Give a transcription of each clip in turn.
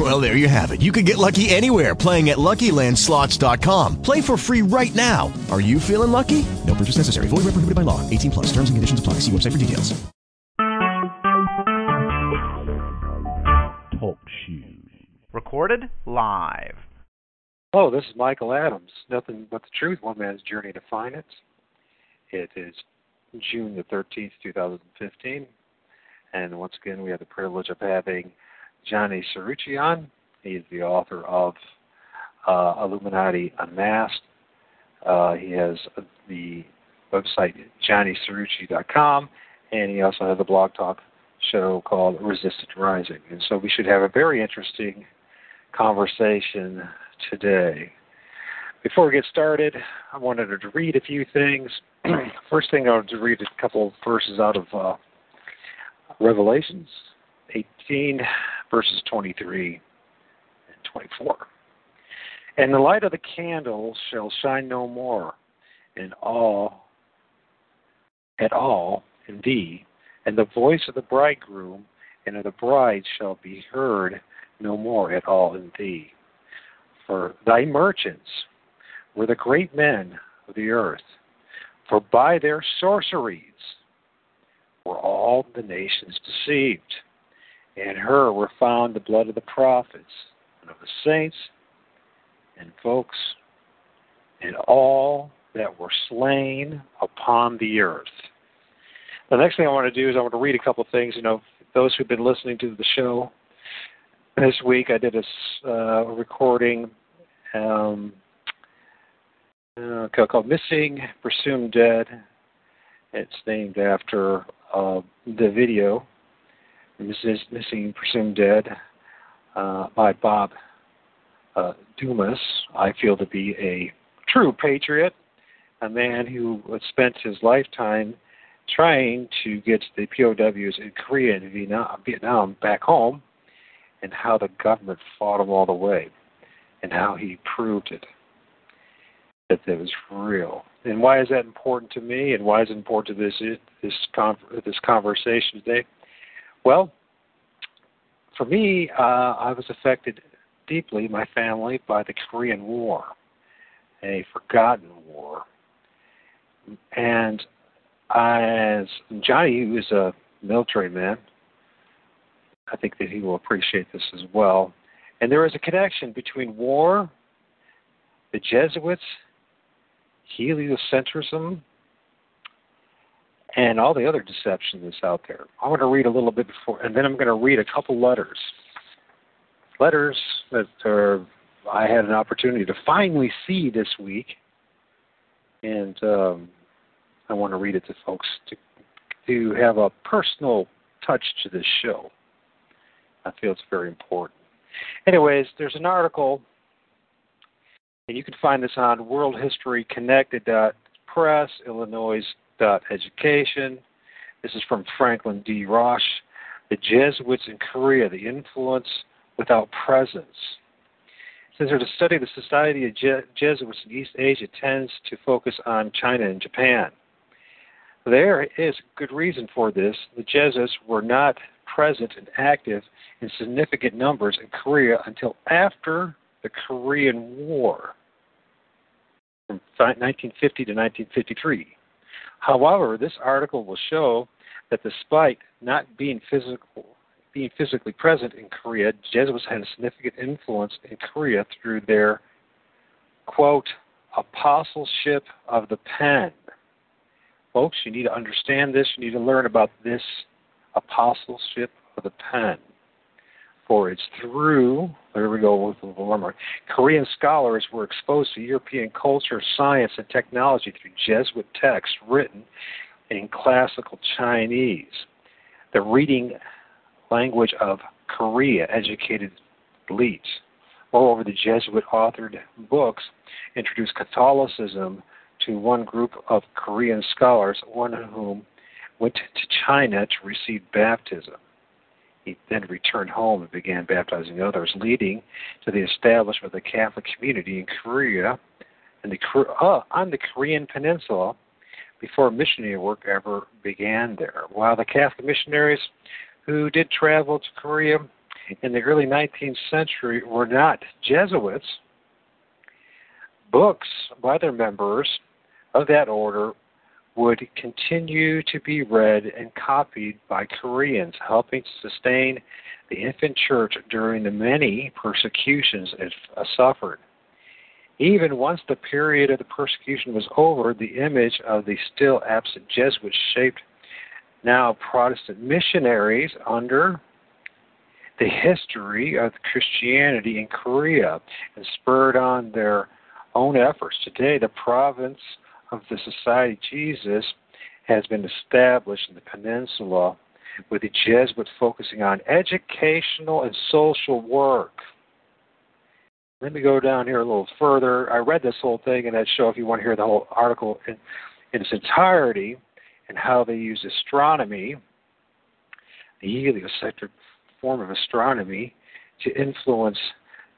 Well, there you have it. You can get lucky anywhere playing at LuckyLandSlots.com. Play for free right now. Are you feeling lucky? No purchase necessary. Void where prohibited by law. 18 plus. Terms and conditions apply. See website for details. Talk shoes. Recorded live. Hello, this is Michael Adams. Nothing but the truth, one man's journey to find it. It is June the 13th, 2015. And once again, we have the privilege of having Johnny Cirucci on. He's the author of uh, Illuminati Unmasked. Uh, he has the website johnnycirucci.com, and he also has a blog talk show called Resistance Rising. And so we should have a very interesting conversation today. Before we get started, I wanted to read a few things. First thing I wanted to read a couple of verses out of uh, Revelations 18, verses 23 and 24. And the light of the candle shall shine no more in all at all in thee, and the voice of the bridegroom and of the bride shall be heard no more at all in thee. For thy merchants were the great men of the earth, for by their sorceries were all the nations deceived. In her were found the blood of the prophets and of the saints and folks and all that were slain upon the earth. The next thing I want to do is I want to read a couple of things. You know, those who've been listening to the show this week, I did a uh, recording um, uh, called "Missing, Presumed Dead." It's named after uh, the video "Mrs. This is missing, Presumed Dead" uh, by Bob uh, Dumas. I feel to be a true patriot, a man who spent his lifetime trying to get the POWs in Korea and Vietnam, back home, and how the government fought them all the way, and how he proved it that it was real. And why is that important to me? And why is it important to this this this conversation today? Well, for me, uh, I was affected deeply, my family, by the Korean War, a forgotten war, and as Johnny, who is a military man, I think that he will appreciate this as well. And there is a connection between war, the Jesuits, heliocentrism, and all the other deception that's out there. I want to read a little bit before, and then I'm going to read a couple letters. Letters that are, I had an opportunity to finally see this week, and um, I want to read it to folks to to have a personal touch to this show. I feel it's very important. Anyways, there's an article, and you can find this on worldhistoryconnected.press, illinois.education. This is from Franklin D. Rausch. The Jesuits in Korea, the influence without presence. Since the study of the Society of Je- Jesuits in East Asia tends to focus on China and Japan. There is good reason for this. The Jesuits were not present and active in significant numbers in Korea until after the Korean War from 1950 to 1953. However, this article will show that despite not being physical, being physically present in Korea, Jesuits had a significant influence in Korea through their quote apostleship of the pen. Folks, you need to understand this. You need to learn about this apostleship of the pen. It's through, there we go with the warmer. Korean scholars were exposed to European culture, science, and technology through Jesuit texts written in classical Chinese. The reading language of Korea educated elites. Moreover, the Jesuit authored books introduced Catholicism to one group of Korean scholars, one of whom went to China to receive baptism. He then returned home and began baptizing others, leading to the establishment of the Catholic community in Korea and the uh, on the Korean Peninsula before missionary work ever began there. While the Catholic missionaries who did travel to Korea in the early 19th century were not Jesuits, books by their members of that order would continue to be read and copied by Koreans, helping to sustain the infant church during the many persecutions it uh, suffered. Even once the period of the persecution was over, the image of the still absent Jesuits shaped now Protestant missionaries under the history of Christianity in Korea and spurred on their own efforts. Today, the province of the Society Jesus has been established in the peninsula with the Jesuits focusing on educational and social work. Let me go down here a little further. I read this whole thing in that show if you want to hear the whole article in, in its entirety and how they use astronomy, the heliocentric form of astronomy, to influence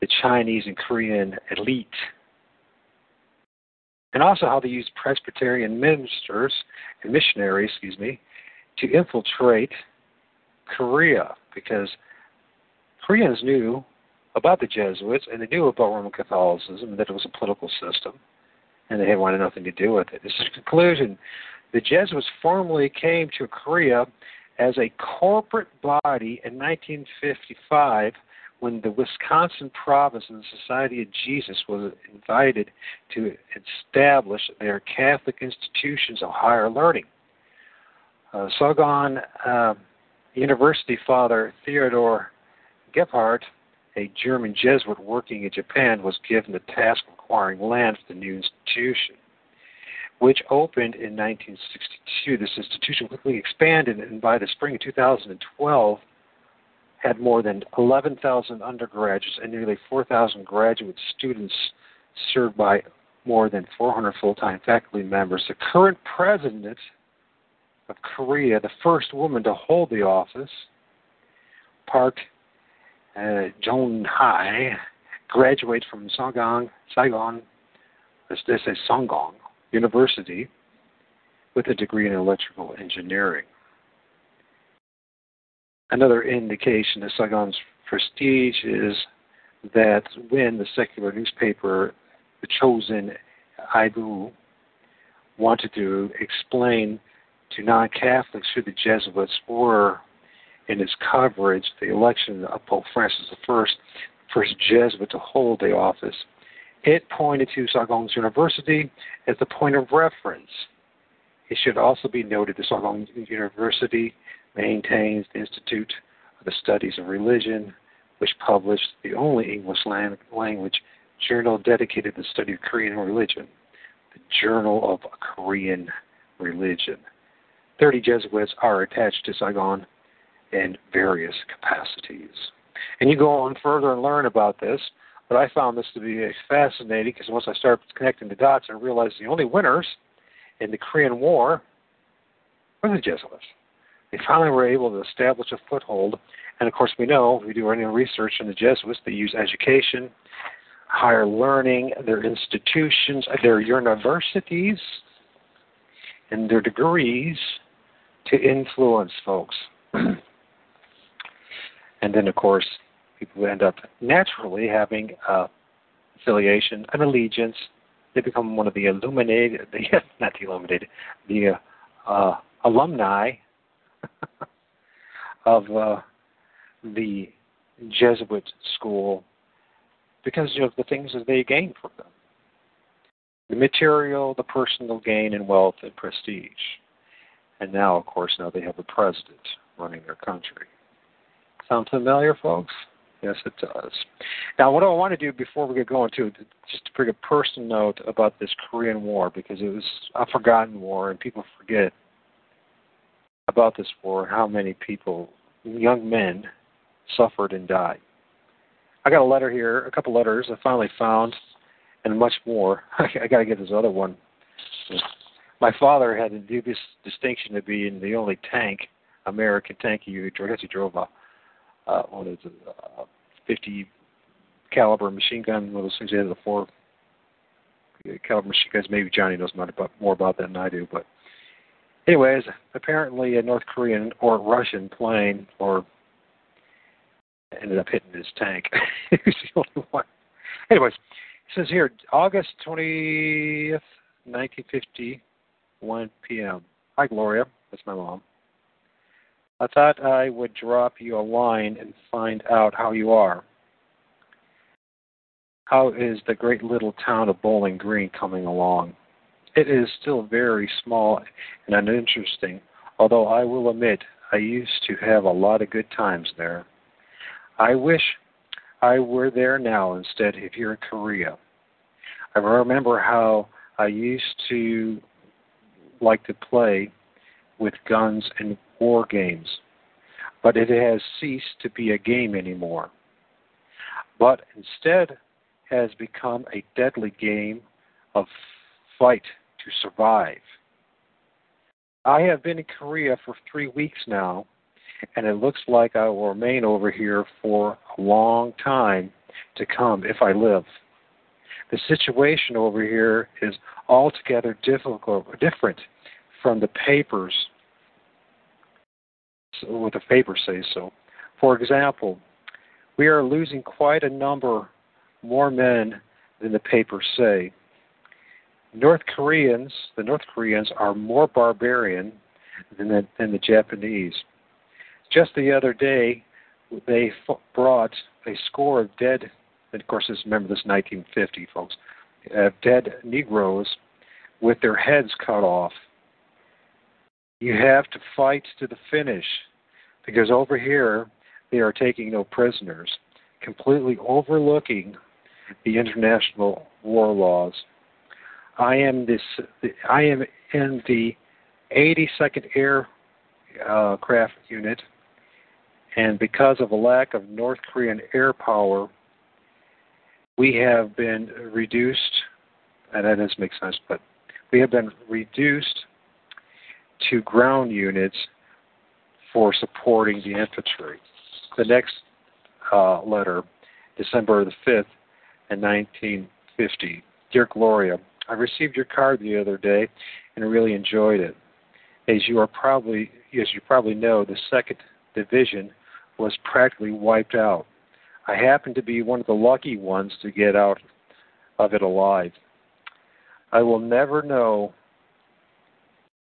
the Chinese and Korean elite and also how they used Presbyterian ministers and missionaries, excuse me, to infiltrate Korea because Koreans knew about the Jesuits and they knew about Roman Catholicism and that it was a political system and they had wanted nothing to do with it. This is the conclusion. The Jesuits formally came to Korea as a corporate body in 1955 when the Wisconsin Province and the Society of Jesus was invited to establish their Catholic institutions of higher learning. Uh, uh, University father Theodore Geppert, a German Jesuit working in Japan, was given the task of acquiring land for the new institution, which opened in 1962. This institution quickly expanded, and by the spring of 2012, had more than 11,000 undergraduates and nearly 4,000 graduate students served by more than 400 full time faculty members. The current president of Korea, the first woman to hold the office, Park uh, Jong Hai, graduated from Saigon, Saigon, they say, Songong University, with a degree in electrical engineering. Another indication of Saigon's prestige is that when the secular newspaper, the Chosun Ilbo, wanted to explain to non Catholics who the Jesuits were in its coverage the election of Pope Francis I, first Jesuit to hold the office, it pointed to Saigon's University as the point of reference. It should also be noted that Saigon University maintains the Institute of the Studies of Religion, which published the only English language journal dedicated to the study of Korean religion, the Journal of Korean Religion. 30 Jesuits are attached to Saigon in various capacities. And you go on further and learn about this, but I found this to be fascinating because once I started connecting the dots, I realized the only winners in the Korean War were the Jesuits they finally were able to establish a foothold. And of course, we know, if we do any research in the Jesuits, they use education, higher learning, their institutions, their universities, and their degrees to influence folks. and then, of course, people end up naturally having uh, affiliation, an allegiance. They become one of the illuminated, the, not the illuminated, the uh, alumni of uh, the Jesuit school because of the things that they gain from them the material, the personal gain in wealth and prestige. And now, of course, now they have a president running their country. Sound familiar, folks? Yes, it does. Now, what do I want to do before we get going, too, just to bring a personal note about this Korean War, because it was a forgotten war and people forget about this war, how many people, young men, suffered and died. I got a letter here, a couple letters I finally found, and much more. I got to get this other one. my father had the dubious distinction of being the only tank, American tank he drove. He drove a uh, what is it, uh, 50 caliber machine gun. One of those things. He had the four caliber machine guns. Maybe Johnny knows more about, more about that than I do. But anyways, apparently a North Korean or Russian plane or ended up hitting his tank. was the only one. Anyways, it says here August 20th, 1950, 1 p.m. Hi, Gloria. That's my mom. I thought I would drop you a line and find out how you are. How is the great little town of Bowling Green coming along? It is still very small and uninteresting, although I will admit I used to have a lot of good times there. I wish I were there now instead of here in Korea. I remember how I used to like to play with guns and war games, but it has ceased to be a game anymore, but instead has become a deadly game of fight to survive. I have been in Korea for three weeks now, and it looks like I will remain over here for a long time to come if I live. The situation over here is altogether difficult, different from the papers, what the papers say so. For example, we are losing quite a number more men than the papers say. North Koreans, the North Koreans are more barbarian than the, than the Japanese. Just the other day, they f- brought a score of dead, and of course, remember this 1950, folks, uh, dead Negroes with their heads cut off. You have to fight to the finish because over here they are taking no prisoners, completely overlooking the international war laws. I am this. I am in the 82nd Aircraft Unit and because of a lack of North Korean air power, we have been reduced, and that doesn't make sense, but we have been reduced to ground units for supporting the infantry. The next uh, letter, December the 5th, in 1950. Dear Gloria, I received your card the other day and really enjoyed it. As you are probably, as you probably know, the second division was practically wiped out. I happened to be one of the lucky ones to get out of it alive. I will never know.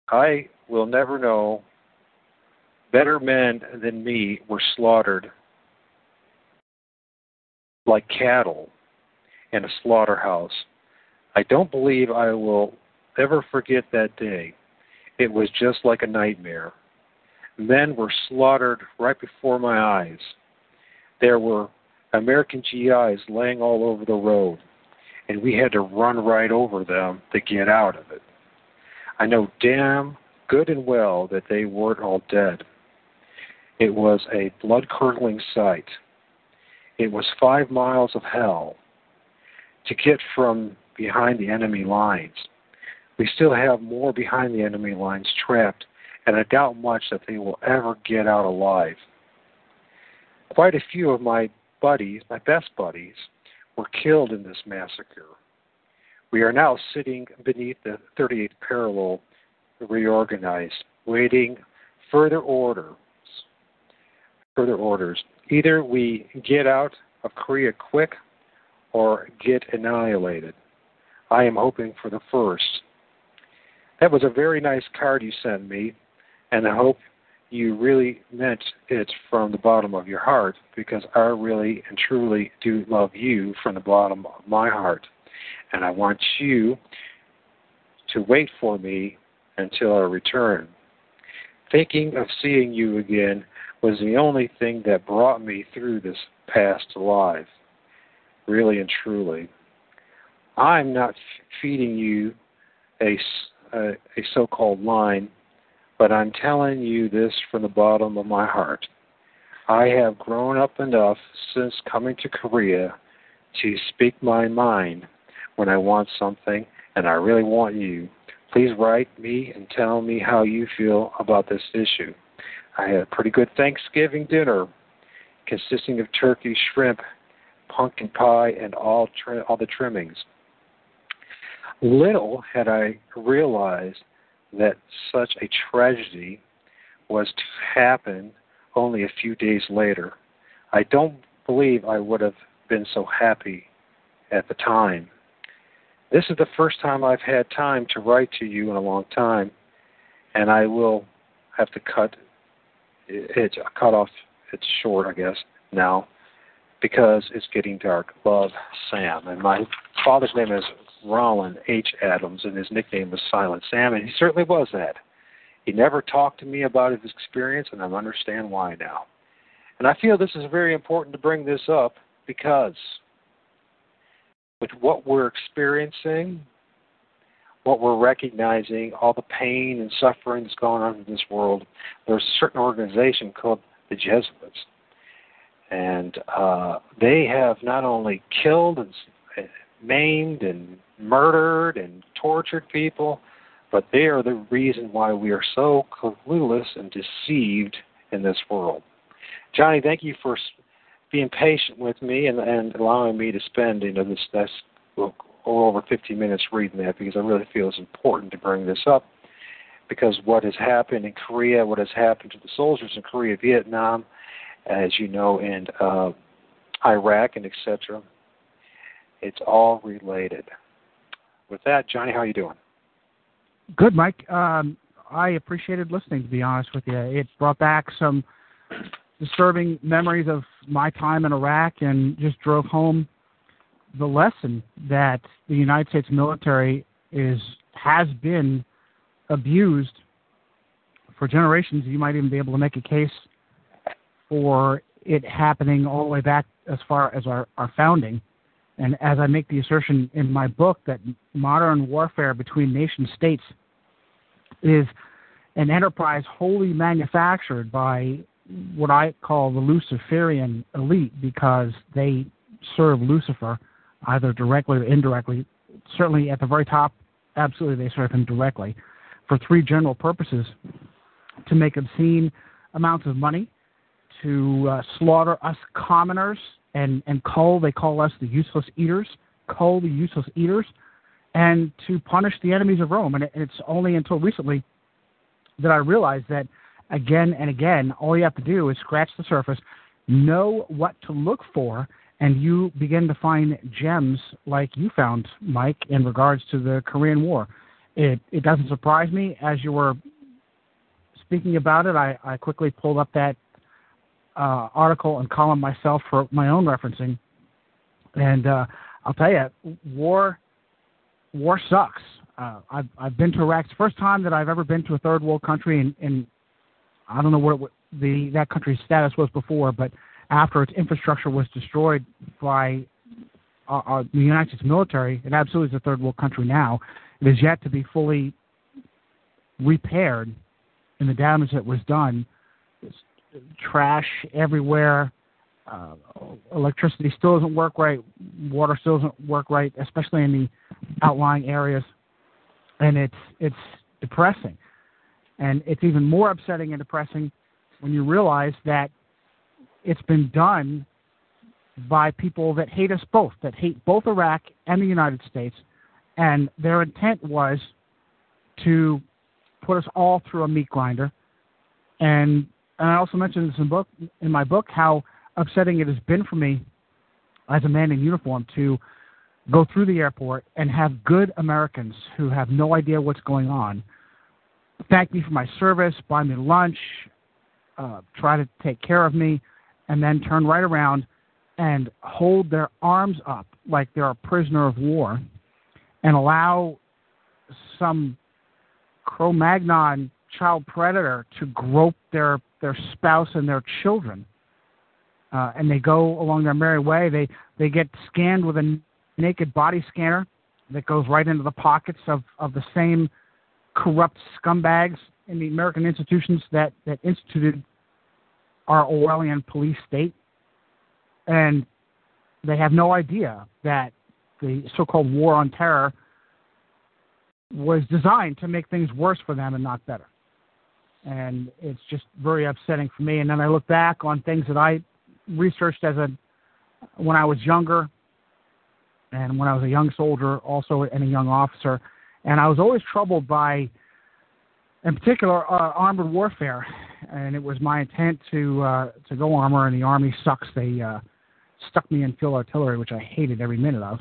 I will never know. Better men than me were slaughtered like cattle in a slaughterhouse. I don't believe I will ever forget that day. It was just like a nightmare. Men were slaughtered right before my eyes. There were American GIs laying all over the road, and we had to run right over them to get out of it. I know damn good and well that they weren't all dead. It was a blood curdling sight. It was five miles of hell to get from behind the enemy lines. We still have more behind the enemy lines trapped and I doubt much that they will ever get out alive. Quite a few of my buddies, my best buddies, were killed in this massacre. We are now sitting beneath the 38th parallel reorganized, waiting further orders. Further orders. Either we get out of Korea quick or get annihilated. I am hoping for the first. That was a very nice card you sent me, and I hope you really meant it from the bottom of your heart because I really and truly do love you from the bottom of my heart. And I want you to wait for me until I return. Thinking of seeing you again was the only thing that brought me through this past life, really and truly. I'm not feeding you a, a, a so called line but I'm telling you this from the bottom of my heart. I have grown up enough since coming to Korea to speak my mind when I want something, and I really want you Please write me and tell me how you feel about this issue. I had a pretty good Thanksgiving dinner consisting of turkey, shrimp, pumpkin pie, and all tri- all the trimmings. Little had I realized that such a tragedy was to happen only a few days later. I don't believe I would have been so happy at the time. This is the first time I've had time to write to you in a long time, and I will have to cut it cut off it's short, I guess, now because it's getting dark. Love, Sam. And my father's name is Roland H. Adams, and his nickname was Silent Sam, and he certainly was that. He never talked to me about his experience, and I understand why now. And I feel this is very important to bring this up because with what we're experiencing, what we're recognizing, all the pain and suffering that's going on in this world, there's a certain organization called the Jesuits. And uh, they have not only killed and maimed and murdered and tortured people, but they are the reason why we are so clueless and deceived in this world. Johnny, thank you for being patient with me and, and allowing me to spend you know this, this well, over 15 minutes reading that because I really feel it's important to bring this up because what has happened in Korea, what has happened to the soldiers in Korea, Vietnam, as you know, and uh, Iraq and etc. It's all related. With that, Johnny, how are you doing? Good, Mike. Um, I appreciated listening. To be honest with you, it brought back some disturbing memories of my time in Iraq, and just drove home the lesson that the United States military is has been abused for generations. You might even be able to make a case for it happening all the way back as far as our, our founding. And as I make the assertion in my book that modern warfare between nation states is an enterprise wholly manufactured by what I call the Luciferian elite because they serve Lucifer either directly or indirectly. Certainly at the very top, absolutely they serve him directly for three general purposes to make obscene amounts of money, to uh, slaughter us commoners and, and cull, they call us the useless eaters, cull the useless eaters, and to punish the enemies of Rome. And it's only until recently that I realized that again and again, all you have to do is scratch the surface, know what to look for, and you begin to find gems like you found, Mike, in regards to the Korean War. It it doesn't surprise me. As you were speaking about it, I, I quickly pulled up that uh, article and column myself for my own referencing, and uh, I'll tell you, war war sucks. Uh, I've I've been to Iraq. It's the first time that I've ever been to a third world country, and, and I don't know what, the that country's status was before, but after its infrastructure was destroyed by uh, uh, the United States military, it absolutely is a third world country now. It is yet to be fully repaired in the damage that was done. Trash everywhere. Uh, electricity still doesn't work right. Water still doesn't work right, especially in the outlying areas. And it's it's depressing. And it's even more upsetting and depressing when you realize that it's been done by people that hate us both, that hate both Iraq and the United States, and their intent was to put us all through a meat grinder. And, and I also mentioned this in book in my book how upsetting it has been for me as a man in uniform to go through the airport and have good Americans who have no idea what's going on thank me for my service, buy me lunch, uh, try to take care of me, and then turn right around and hold their arms up like they're a prisoner of war and allow some Cro Magnon child predator to grope their, their spouse and their children. Uh, and they go along their merry way. They, they get scanned with a naked body scanner that goes right into the pockets of, of the same corrupt scumbags in the American institutions that, that instituted our Orwellian police state, and they have no idea that the so-called war on terror was designed to make things worse for them and not better. And it's just very upsetting for me. And then I look back on things that I researched as a when I was younger and when I was a young soldier, also and a young officer, and I was always troubled by, in particular, uh, armored warfare. And it was my intent to uh, to go armor, and the army sucks. They uh, stuck me in field artillery, which I hated every minute of.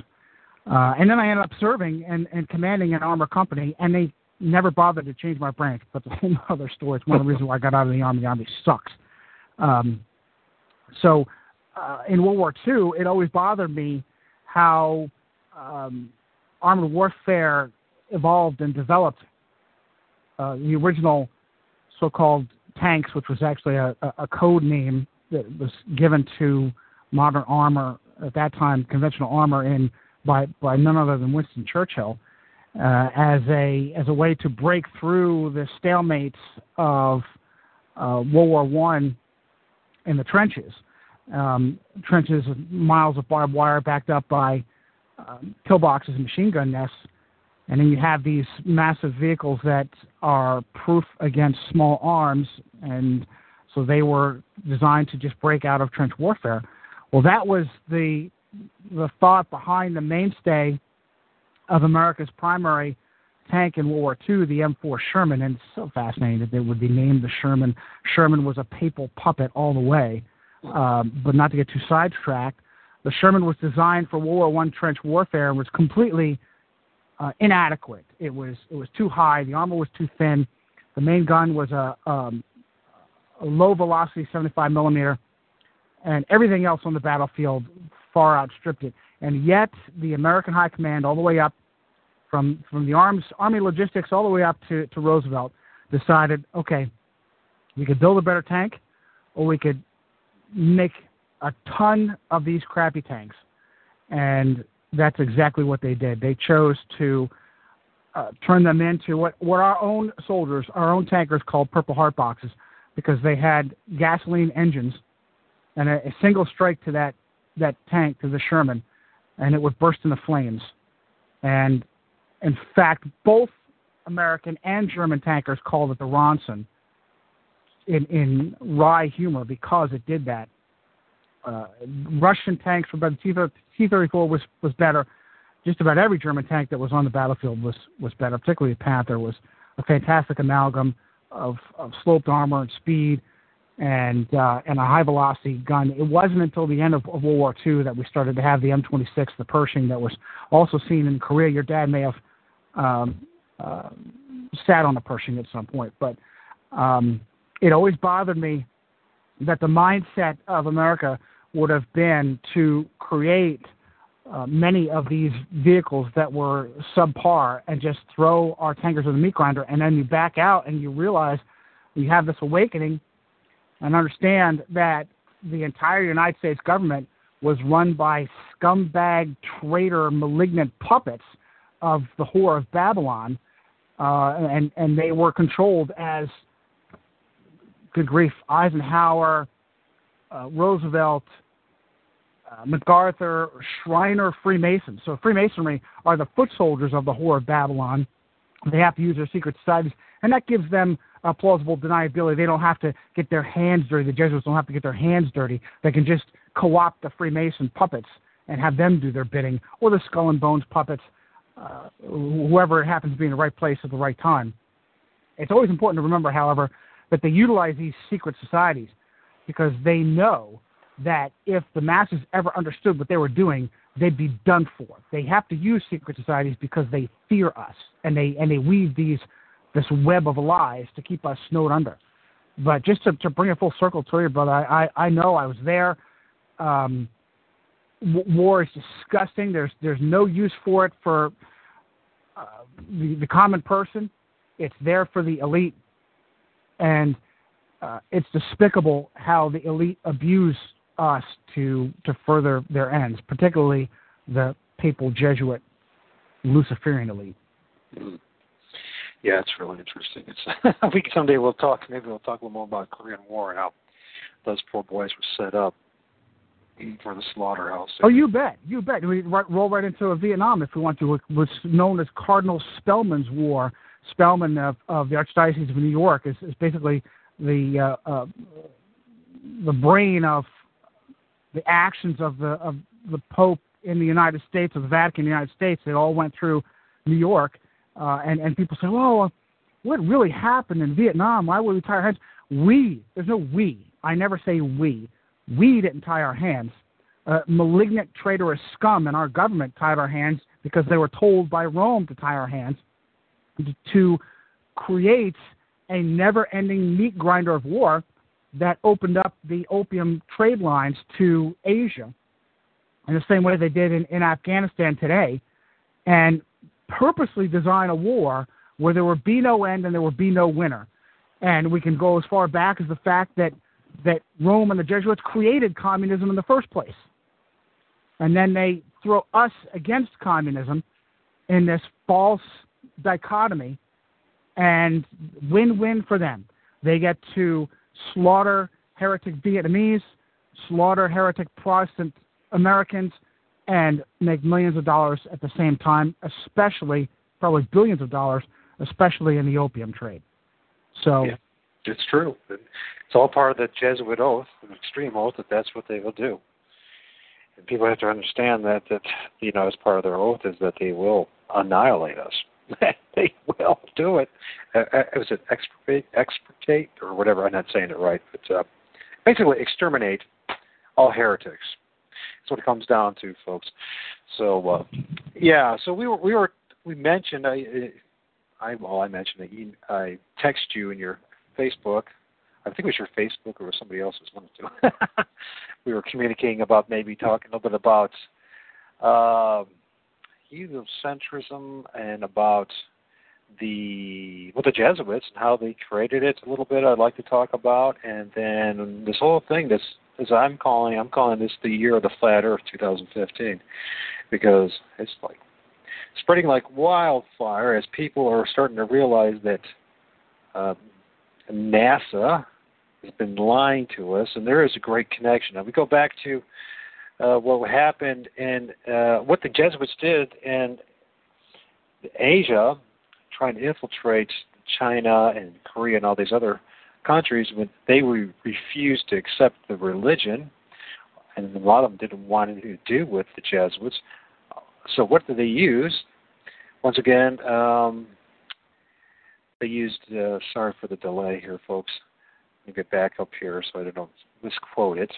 Uh, and then I ended up serving and, and commanding an armor company, and they never bothered to change my branch. But the whole other story. It's one of the reasons why I got out of the army. The army sucks. Um, so uh, in World War II, it always bothered me how um, armored warfare evolved and developed. Uh, the original so-called tanks, which was actually a, a code name that was given to modern armor at that time, conventional armor in by by none other than Winston Churchill, uh, as a as a way to break through the stalemates of uh, World War One in the trenches. Um, trenches, miles of barbed wire backed up by um, pillboxes and machine gun nests, and then you have these massive vehicles that are proof against small arms, and so they were designed to just break out of trench warfare. Well, that was the the thought behind the mainstay of America's primary tank in World War II, the M4 Sherman, and it's so fascinating that it would be named the Sherman. Sherman was a papal puppet all the way, um, but not to get too sidetracked. The Sherman was designed for World War I trench warfare and was completely uh, inadequate. It was it was too high. The armor was too thin. The main gun was a, um, a low velocity 75 millimeter, and everything else on the battlefield far outstripped it. And yet, the American High Command, all the way up from from the arms army logistics all the way up to, to Roosevelt, decided, okay, we could build a better tank, or we could make a ton of these crappy tanks. And that's exactly what they did. They chose to uh, turn them into what, what our own soldiers, our own tankers called Purple Heart boxes, because they had gasoline engines and a, a single strike to that that tank to the Sherman, and it would burst into flames. And in fact, both American and German tankers called it the Ronson in, in wry humor because it did that. Uh, Russian tanks were better. T 34 was, was better. Just about every German tank that was on the battlefield was, was better, particularly the Panther was a fantastic amalgam of, of sloped armor and speed and uh, and a high velocity gun. It wasn't until the end of, of World War II that we started to have the M26, the Pershing, that was also seen in Korea. Your dad may have um, uh, sat on a Pershing at some point, but um, it always bothered me that the mindset of America would have been to create uh, many of these vehicles that were subpar and just throw our tankers in the meat grinder, and then you back out and you realize you have this awakening and understand that the entire United States government was run by scumbag, traitor, malignant puppets of the whore of Babylon, uh, and and they were controlled as good grief, Eisenhower, uh, Roosevelt, uh, MacArthur, Shriner Freemasons. So Freemasonry are the foot soldiers of the whore of Babylon. They have to use their secret societies, and that gives them uh, plausible deniability. They don't have to get their hands dirty. The Jesuits don't have to get their hands dirty. They can just co-opt the Freemason puppets and have them do their bidding, or the Skull and Bones puppets, uh, whoever happens to be in the right place at the right time. It's always important to remember, however, that they utilize these secret societies because they know that if the masses ever understood what they were doing, they'd be done for. They have to use secret societies because they fear us, and they and they weave these this web of lies to keep us snowed under. But just to, to bring it full circle to you, brother, I, I, I know I was there. Um, war is disgusting. There's there's no use for it for uh, the, the common person. It's there for the elite, and uh, it's despicable how the elite abuse us to to further their ends, particularly the papal Jesuit Luciferian elite. Mm-hmm. Yeah, it's really interesting. It's I think someday we'll talk. Maybe we'll talk a little more about Korean War and how those poor boys were set up. For the slaughterhouse. Oh, you bet, you bet. We roll right into Vietnam if we want to. Was known as Cardinal Spellman's War. Spellman of, of the Archdiocese of New York is, is basically the uh, uh, the brain of the actions of the of the Pope in the United States, of the Vatican, in the United States. It all went through New York, uh, and and people say, well, what really happened in Vietnam? Why would we our hands? We, there's no we. I never say we. We didn't tie our hands. Uh, malignant, traitorous scum in our government tied our hands because they were told by Rome to tie our hands to create a never ending meat grinder of war that opened up the opium trade lines to Asia in the same way they did in, in Afghanistan today, and purposely design a war where there would be no end and there would be no winner. And we can go as far back as the fact that, that Rome and the Jesuits created communism in the first place. And then they throw us against communism in this false dichotomy and win win for them. They get to slaughter heretic Vietnamese, slaughter heretic Protestant Americans, and make millions of dollars at the same time, especially, probably billions of dollars, especially in the opium trade. So. Yeah, it's true. It's all part of the Jesuit oath, an extreme oath, that that's what they will do. And people have to understand that, that, you know, as part of their oath is that they will annihilate us. they will do it. Uh, uh, was it extirpate, extirpate, or whatever? I'm not saying it right, but uh, basically exterminate all heretics. That's what it comes down to, folks. So, uh, yeah. So we were we were we mentioned I I well I mentioned I, I text you in your Facebook. I think it was your Facebook or somebody else's one two. we were communicating about maybe talking a little bit about. Uh, heliocentrism and about the well the Jesuits and how they created it a little bit I'd like to talk about and then this whole thing this as I'm calling I'm calling this the year of the flat earth 2015 because it's like spreading like wildfire as people are starting to realize that uh, NASA has been lying to us and there is a great connection now we go back to uh, what happened and uh, what the Jesuits did in Asia, trying to infiltrate China and Korea and all these other countries, when they re- refused to accept the religion, and a lot of them didn't want anything to do with the Jesuits. So what did they use? Once again, um, they used. Uh, sorry for the delay here, folks. Let me get back up here so I don't misquote it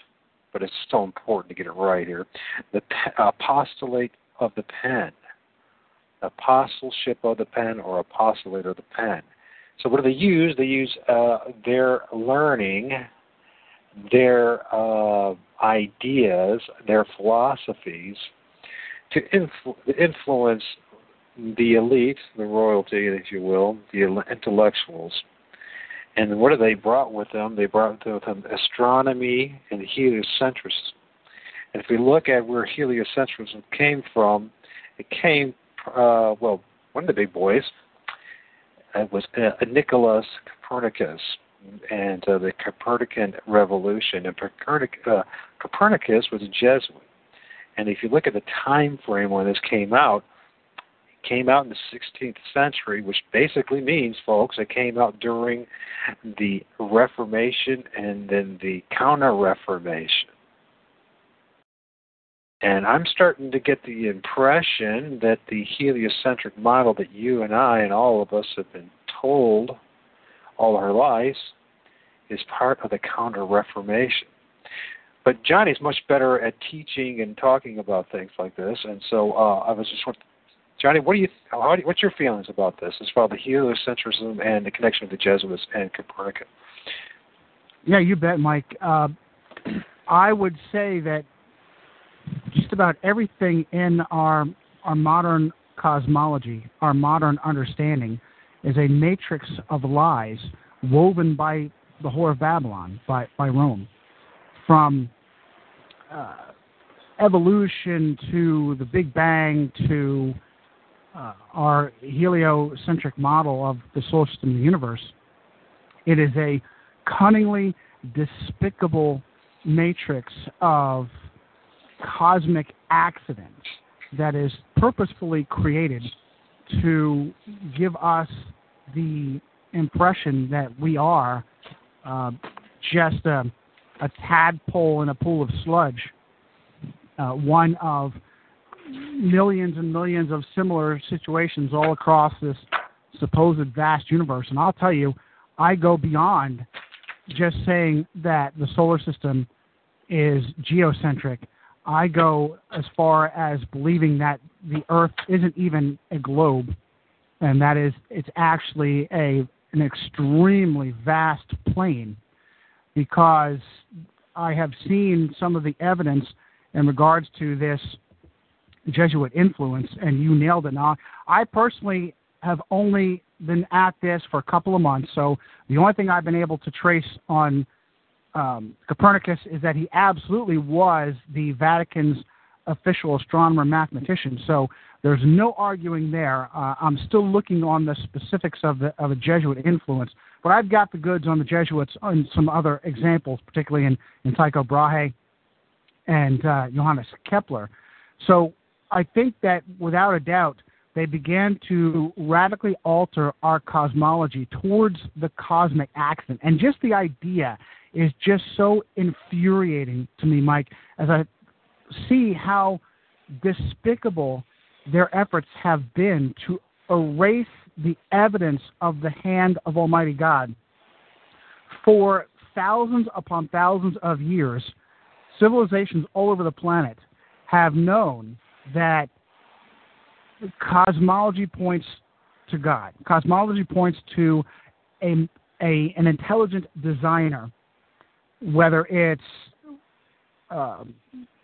but it's so important to get it right here. The apostolate of the pen, apostleship of the pen, or apostolate of the pen. So, what do they use? They use uh, their learning, their uh, ideas, their philosophies to influ- influence the elite, the royalty, if you will, the intellectuals and what have they brought with them? They brought with them astronomy and heliocentrism. And if we look at where heliocentrism came from, it came, uh, well, one of the big boys uh, was uh, Nicholas Copernicus and uh, the Copernican revolution. And Copernic, uh, Copernicus was a Jesuit. And if you look at the time frame when this came out, came out in the 16th century, which basically means, folks, it came out during the Reformation and then the Counter Reformation. And I'm starting to get the impression that the heliocentric model that you and I and all of us have been told all our lives is part of the Counter Reformation. But Johnny's much better at teaching and talking about things like this, and so uh, I was just Johnny, what do you, how what's your feelings about this as far as the heliocentrism and the connection of the Jesuits and Copernicus? Yeah, you bet, Mike. Uh, I would say that just about everything in our our modern cosmology, our modern understanding, is a matrix of lies woven by the Whore of Babylon, by by Rome, from uh, evolution to the Big Bang to uh, our heliocentric model of the solar system the universe, it is a cunningly despicable matrix of cosmic accident that is purposefully created to give us the impression that we are uh, just a, a tadpole in a pool of sludge, uh, one of millions and millions of similar situations all across this supposed vast universe. And I'll tell you, I go beyond just saying that the solar system is geocentric. I go as far as believing that the Earth isn't even a globe, and that is it's actually a an extremely vast plane, because I have seen some of the evidence in regards to this Jesuit influence, and you nailed it. Now, I personally have only been at this for a couple of months, so the only thing I've been able to trace on um, Copernicus is that he absolutely was the Vatican's official astronomer mathematician. So there's no arguing there. Uh, I'm still looking on the specifics of the of a Jesuit influence, but I've got the goods on the Jesuits and some other examples, particularly in, in Tycho Brahe and uh, Johannes Kepler. So I think that without a doubt, they began to radically alter our cosmology towards the cosmic accident. And just the idea is just so infuriating to me, Mike, as I see how despicable their efforts have been to erase the evidence of the hand of Almighty God. For thousands upon thousands of years, civilizations all over the planet have known that cosmology points to God. Cosmology points to a, a an intelligent designer, whether it's uh,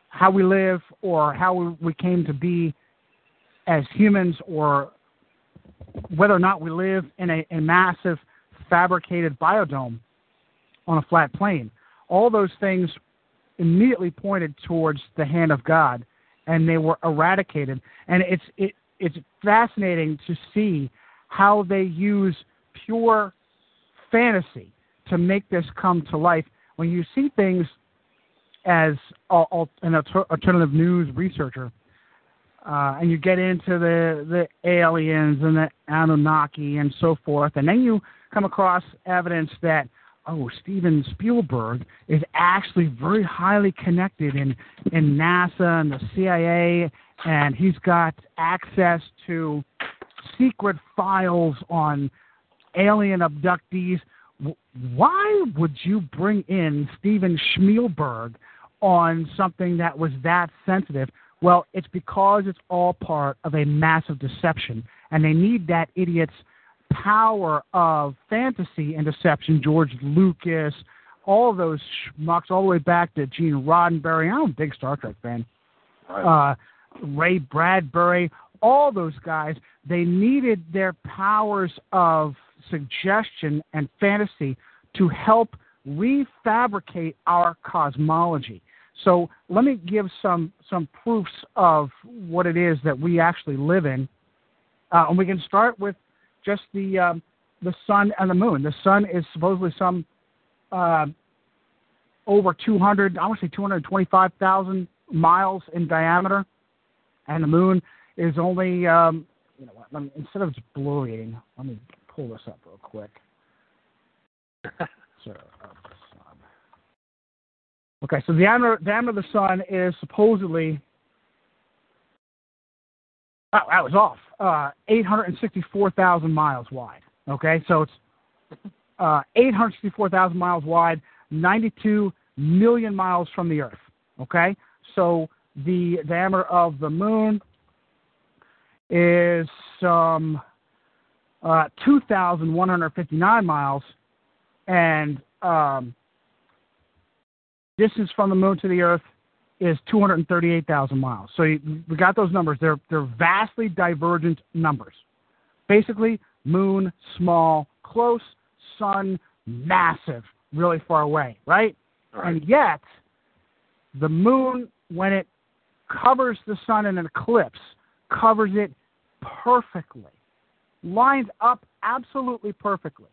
how we live or how we came to be as humans, or whether or not we live in a, a massive fabricated biodome on a flat plane. All those things immediately pointed towards the hand of God and they were eradicated. And it's it, it's fascinating to see how they use pure fantasy to make this come to life. When you see things as an alternative news researcher, uh, and you get into the the aliens and the Anunnaki and so forth, and then you come across evidence that oh, Steven Spielberg is actually very highly connected in in NASA and the CIA, and he's got access to secret files on alien abductees. Why would you bring in Steven Spielberg on something that was that sensitive? Well, it's because it's all part of a massive deception, and they need that idiot's power of fantasy and deception, George Lucas, all those schmucks, all the way back to Gene Roddenberry. I'm a big Star Trek fan. Right. Uh, Ray Bradbury, all those guys, they needed their powers of suggestion and fantasy to help refabricate our cosmology. So let me give some some proofs of what it is that we actually live in, uh, and we can start with just the um, the sun and the moon. The sun is supposedly some uh, over 200, I want to say 225,000 miles in diameter, and the moon is only, um, you know, what, me, instead of just bloviating, let me pull this up real quick. so, okay, so the diameter, diameter of the sun is supposedly Oh, that was off. Uh, 864,000 miles wide. Okay, so it's uh, 864,000 miles wide, 92 million miles from the Earth. Okay, so the diameter of the moon is um, uh, 2,159 miles, and um, distance from the moon to the Earth is 238,000 miles. So you, we got those numbers. They're they're vastly divergent numbers. Basically, moon small, close, sun massive, really far away, right? right? And yet, the moon, when it covers the sun in an eclipse, covers it perfectly, lines up absolutely perfectly.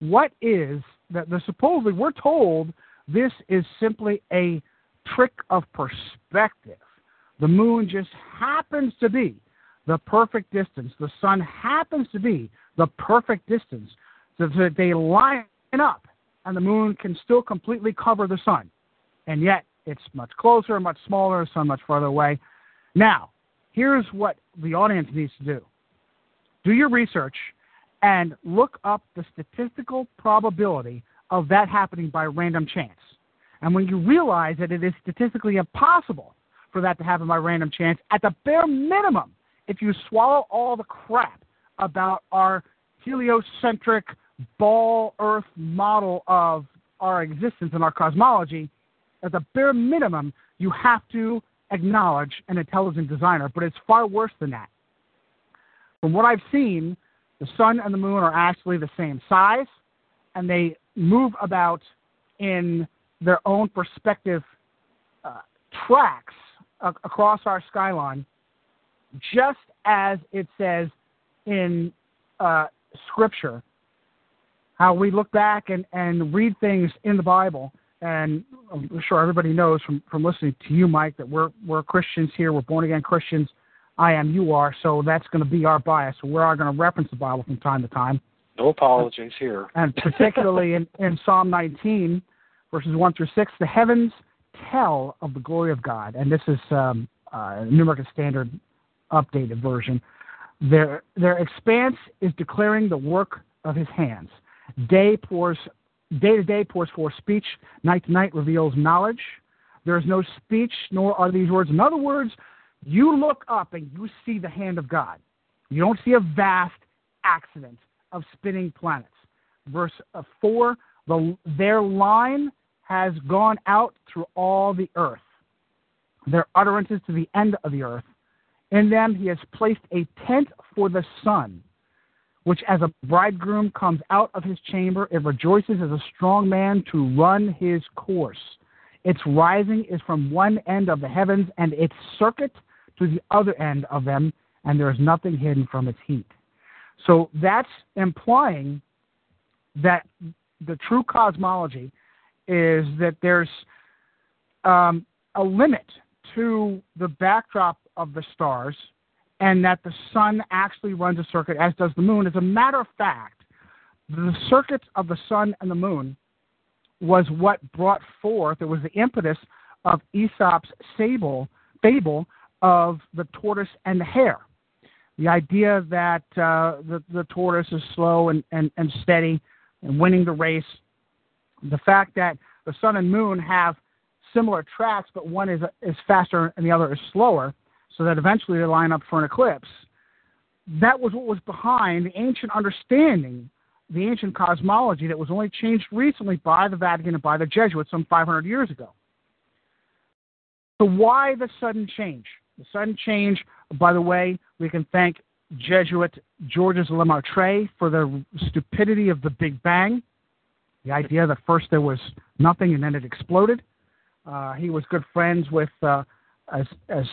What is that? The supposedly we're told this is simply a trick of perspective. The moon just happens to be the perfect distance. The sun happens to be the perfect distance so that they line up and the moon can still completely cover the sun. And yet it's much closer, much smaller, the sun much farther away. Now, here's what the audience needs to do do your research and look up the statistical probability of that happening by random chance. And when you realize that it is statistically impossible for that to happen by random chance, at the bare minimum, if you swallow all the crap about our heliocentric ball Earth model of our existence and our cosmology, at the bare minimum, you have to acknowledge an intelligent designer. But it's far worse than that. From what I've seen, the sun and the moon are actually the same size, and they move about in their own perspective uh, tracks uh, across our skyline, just as it says in uh, Scripture. How we look back and, and read things in the Bible, and I'm sure everybody knows from, from listening to you, Mike, that we're we're Christians here. We're born again Christians. I am, you are. So that's going to be our bias. So we are going to reference the Bible from time to time. No apologies here. And particularly in, in Psalm 19, verses 1 through 6, the heavens tell of the glory of God. And this is um, uh, New American Standard updated version. Their, their expanse is declaring the work of his hands. Day pours day to day pours forth speech, night to night reveals knowledge. There is no speech, nor are these words. In other words, you look up and you see the hand of God. You don't see a vast accident of spinning planets. Verse uh, 4 the, their line has gone out through all the earth, their utterances to the end of the earth. In them he has placed a tent for the sun, which as a bridegroom comes out of his chamber, it rejoices as a strong man to run his course. Its rising is from one end of the heavens, and its circuit to the other end of them, and there is nothing hidden from its heat. So that's implying that the true cosmology is that there's um, a limit to the backdrop of the stars and that the sun actually runs a circuit, as does the moon. As a matter of fact, the circuits of the sun and the moon was what brought forth, it was the impetus of Aesop's fable, fable of the tortoise and the hare. The idea that uh, the, the tortoise is slow and, and, and steady and winning the race. The fact that the sun and moon have similar tracks, but one is, is faster and the other is slower, so that eventually they line up for an eclipse. That was what was behind the ancient understanding, the ancient cosmology that was only changed recently by the Vatican and by the Jesuits some 500 years ago. So, why the sudden change? The sudden change, by the way, we can thank Jesuit Georges Lemaitre for the stupidity of the Big Bang. The idea that first there was nothing and then it exploded. Uh, he was good friends with, uh, as, as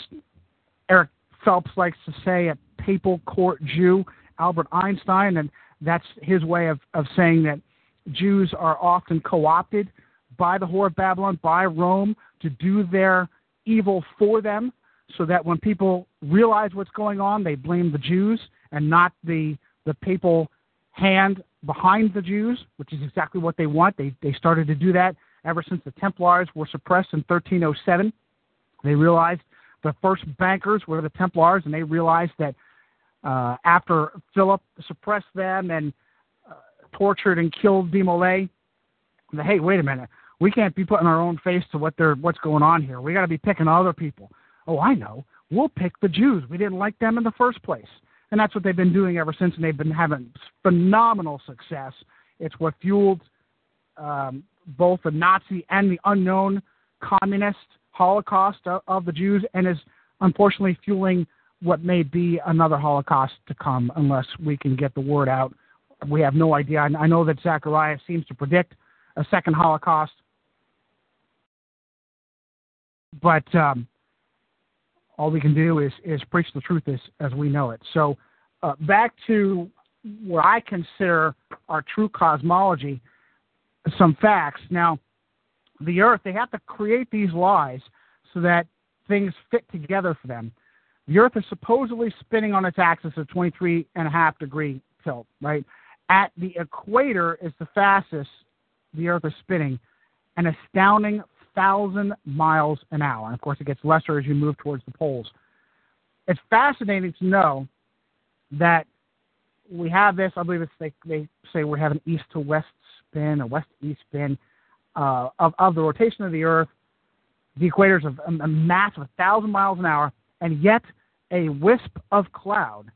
Eric Phelps likes to say, a papal court Jew, Albert Einstein, and that's his way of, of saying that Jews are often co opted by the whore of Babylon, by Rome, to do their evil for them so that when people realize what's going on, they blame the Jews and not the the papal hand behind the Jews, which is exactly what they want. They they started to do that ever since the Templars were suppressed in 1307. They realized the first bankers were the Templars, and they realized that uh, after Philip suppressed them and uh, tortured and killed De Molay, that hey, wait a minute, we can't be putting our own face to what they're what's going on here. We got to be picking other people. Oh, I know. We'll pick the Jews. We didn't like them in the first place. And that's what they've been doing ever since, and they've been having phenomenal success. It's what fueled um, both the Nazi and the unknown communist Holocaust of, of the Jews, and is unfortunately fueling what may be another Holocaust to come unless we can get the word out. We have no idea. I know that Zechariah seems to predict a second Holocaust, but um, all we can do is, is preach the truth as, as we know it. So, uh, back to what I consider our true cosmology, some facts. Now, the Earth, they have to create these lies so that things fit together for them. The Earth is supposedly spinning on its axis of 23 and a half degree tilt, right? At the equator is the fastest the Earth is spinning, an astounding thousand miles an hour. And of course, it gets lesser as you move towards the poles. It's fascinating to know that we have this. I believe it's they, they say we have an east to west spin, a west east spin uh, of of the rotation of the Earth. The equator is a, a mass of a thousand miles an hour, and yet a wisp of cloud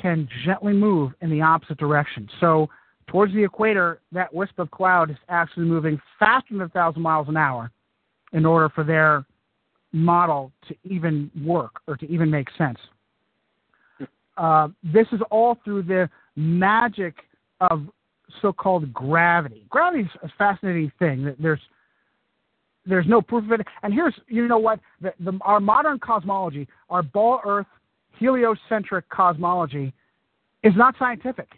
can gently move in the opposite direction. So towards the equator, that wisp of cloud is actually moving faster than a thousand miles an hour in order for their model to even work or to even make sense. Uh, this is all through the magic of so-called gravity. Gravity is a fascinating thing. There's there's no proof of it. And here's you know what the, the, our modern cosmology, our ball Earth heliocentric cosmology, is not scientific.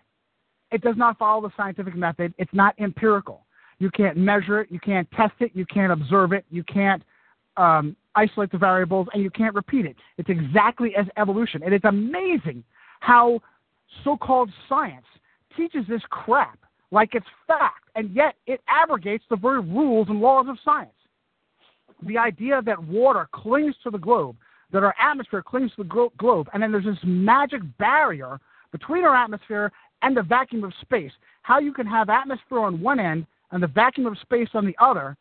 It does not follow the scientific method. It's not empirical. You can't measure it. You can't test it. You can't observe it. You can't um, isolate the variables, and you can't repeat it. It's exactly as evolution. And it's amazing how so called science teaches this crap like it's fact, and yet it abrogates the very rules and laws of science. The idea that water clings to the globe, that our atmosphere clings to the glo- globe, and then there's this magic barrier between our atmosphere and the vacuum of space. How you can have atmosphere on one end and the vacuum of space on the other,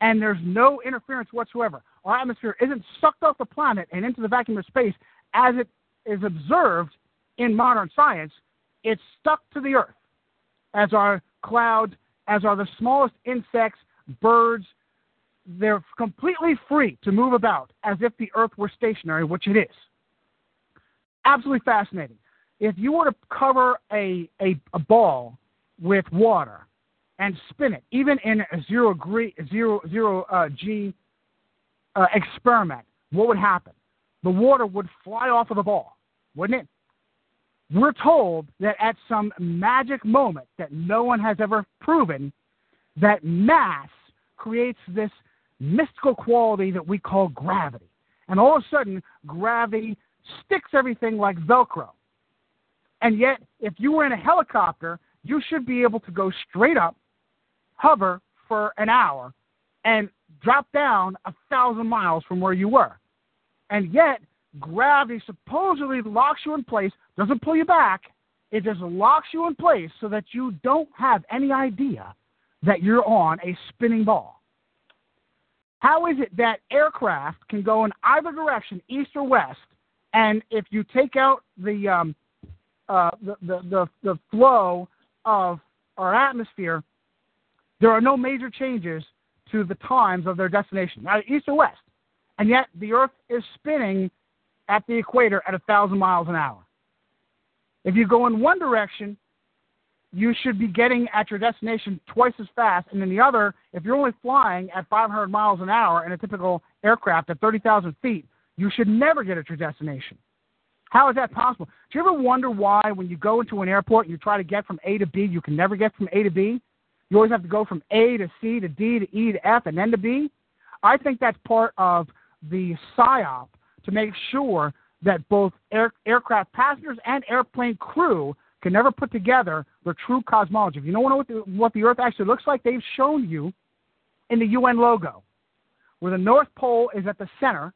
and there's no interference whatsoever. Our atmosphere isn't sucked off the planet and into the vacuum of space as it is observed in modern science. It's stuck to the earth, as are clouds, as are the smallest insects, birds. They're completely free to move about as if the earth were stationary, which it is. Absolutely fascinating. If you were to cover a, a, a ball with water and spin it, even in a zero, zero, zero uh, G uh, experiment, what would happen? The water would fly off of the ball, wouldn't it? We're told that at some magic moment that no one has ever proven, that mass creates this mystical quality that we call gravity. And all of a sudden, gravity sticks everything like Velcro. And yet, if you were in a helicopter, you should be able to go straight up hover for an hour and drop down a thousand miles from where you were. And yet, gravity supposedly locks you in place, doesn't pull you back, it just locks you in place so that you don't have any idea that you're on a spinning ball. How is it that aircraft can go in either direction, east or west, and if you take out the um, uh, the, the, the, the flow of our atmosphere, there are no major changes to the times of their destination, east or west. And yet the Earth is spinning at the equator at a 1,000 miles an hour. If you go in one direction, you should be getting at your destination twice as fast. And in the other, if you're only flying at 500 miles an hour in a typical aircraft at 30,000 feet, you should never get at your destination. How is that possible? Do you ever wonder why, when you go into an airport and you try to get from A to B, you can never get from A to B? You always have to go from A to C to D to E to F and then to B. I think that's part of the psyop to make sure that both air, aircraft passengers and airplane crew can never put together the true cosmology. If you don't know what the, what the Earth actually looks like, they've shown you in the UN logo, where the North Pole is at the center,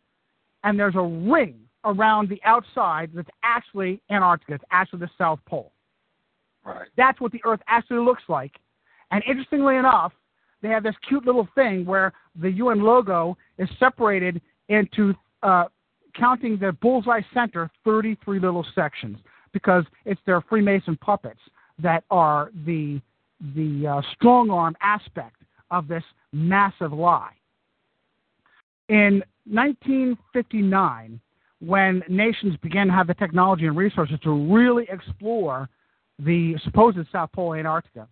and there's a ring around the outside that's actually Antarctica. It's actually the South Pole. Right. That's what the Earth actually looks like. And interestingly enough, they have this cute little thing where the UN logo is separated into, uh, counting the bullseye center, 33 little sections because it's their Freemason puppets that are the the uh, strong arm aspect of this massive lie. In 1959, when nations began to have the technology and resources to really explore the supposed South Pole Antarctica,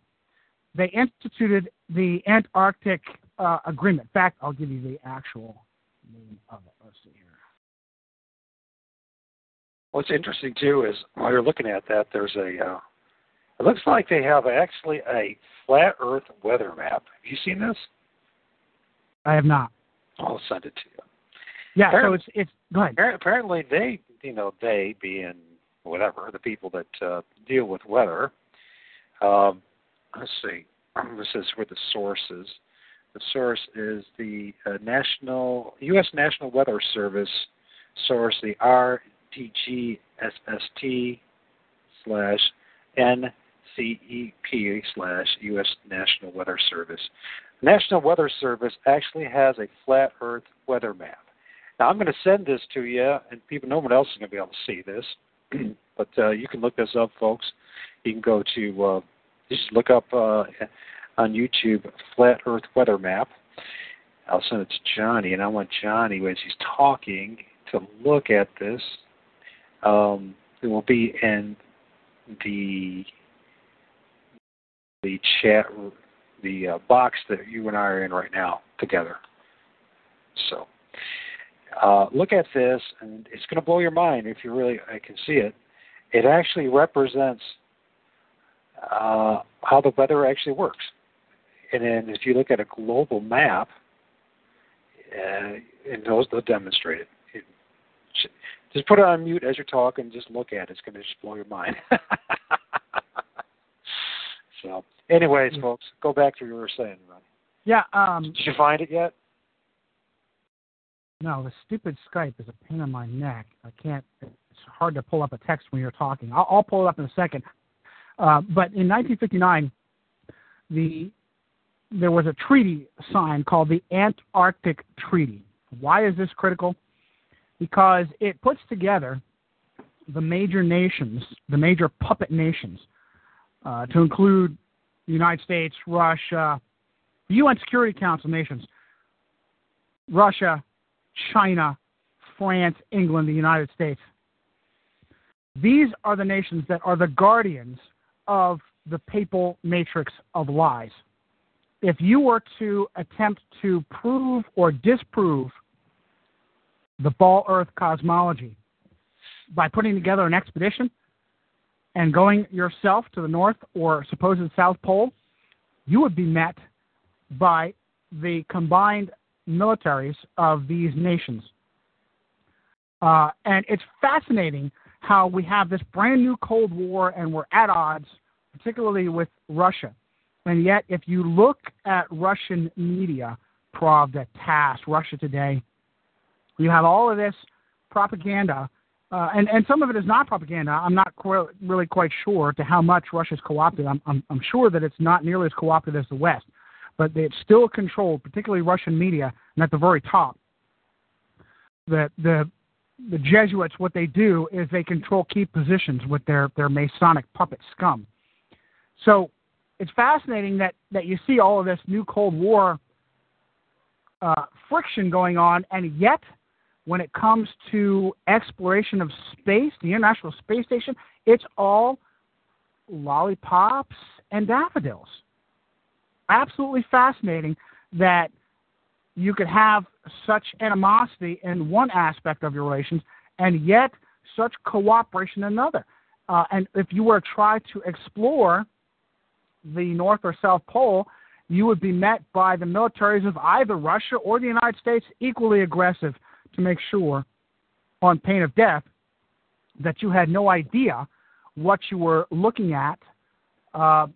they instituted the Antarctic uh, Agreement. In fact, I'll give you the actual name of it. Let's see here. What's interesting too is while you're looking at that, there's a. Uh, it looks like they have actually a flat Earth weather map. Have you seen this? I have not. I'll send it to you. Yeah, so Apparently- it's it's go ahead. Apparently, they, you know, they being whatever the people that uh, deal with weather. Um, let's see. This is where the source is. The source is the uh, National U.S. National Weather Service source, the RTGSST slash NCEP slash U.S. National Weather Service. National Weather Service actually has a flat Earth weather map. Now I'm going to send this to you, and people, no one else is going to be able to see this, but uh, you can look this up, folks. You can go to uh, just look up uh, on YouTube flat Earth weather map. I'll send it to Johnny, and I want Johnny as he's talking to look at this. Um, it will be in the the chat, the uh, box that you and I are in right now together. So uh, look at this, and it's going to blow your mind if you really I can see it. It actually represents uh, how the weather actually works. And then if you look at a global map, uh, and those they'll demonstrate it. it. Just put it on mute as you're talking. Just look at it. It's going to just blow your mind. so, anyways, folks, go back to what you were saying. Yeah, um Did you find it yet? no, the stupid Skype is a pain in my neck. I can't it's hard to pull up a text when you're talking. I'll, I'll pull it up in a second. Uh, but in 1959, the there was a treaty signed called the Antarctic Treaty. Why is this critical? Because it puts together the major nations, the major puppet nations, uh, to include the United States, Russia, the UN Security Council nations, Russia, China, France, England, the United States. These are the nations that are the guardians of the papal matrix of lies. If you were to attempt to prove or disprove the ball earth cosmology by putting together an expedition and going yourself to the north or supposed south pole, you would be met by the combined militaries of these nations. Uh, and it's fascinating how we have this brand new Cold War and we're at odds, particularly with Russia. And yet, if you look at Russian media, Pravda, TASS, Russia Today, you have all of this propaganda, uh, and, and some of it is not propaganda. I'm not really quite sure to how much Russia's co-opted. I'm, I'm, I'm sure that it's not nearly as co-opted as the West, but it's still controlled, particularly Russian media, and at the very top. The, the, the Jesuits, what they do is they control key positions with their, their Masonic puppet scum. So it's fascinating that, that you see all of this new Cold War uh, friction going on, and yet when it comes to exploration of space, the International Space Station, it's all lollipops and daffodils. Absolutely fascinating that you could have such animosity in one aspect of your relations and yet such cooperation in another. Uh, and if you were to try to explore the North or South Pole, you would be met by the militaries of either Russia or the United States equally aggressive to make sure, on pain of death, that you had no idea what you were looking at, uh,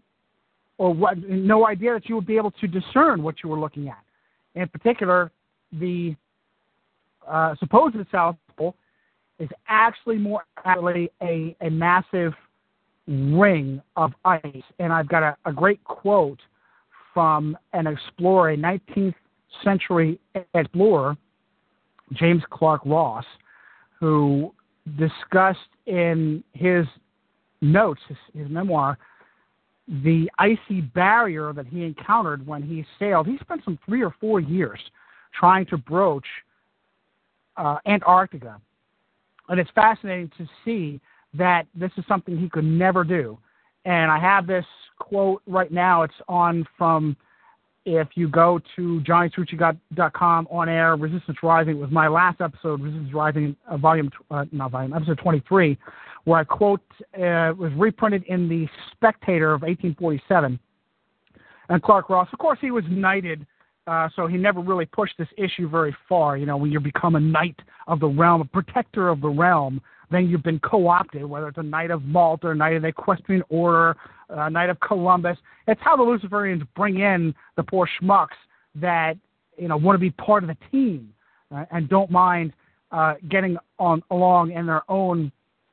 or what, no idea that you would be able to discern what you were looking at. In particular, the uh, supposed South Pole is actually more actually a, a massive ring of ice. And I've got a, a great quote from an explorer, a 19th century explorer, James Clark Ross, who discussed in his notes, his, his memoir, the icy barrier that he encountered when he sailed. He spent some three or four years trying to broach uh, Antarctica. And it's fascinating to see that this is something he could never do. And I have this quote right now. It's on from, if you go to johnnycirucci.com on air, Resistance Rising. It was my last episode, Resistance Rising, uh, volume, uh, not volume, episode 23, where I quote, uh, was reprinted in the Spectator of 1847. And Clark Ross, of course, he was knighted Uh, so he never really pushed this issue very far. You know, when you become a knight of the realm, a protector of the realm, then you've been co-opted, whether it's a knight of Malta, a knight of the Equestrian Order, a knight of Columbus. It's how the Luciferians bring in the poor schmucks that you know want to be part of the team uh, and don't mind uh, getting on along in their own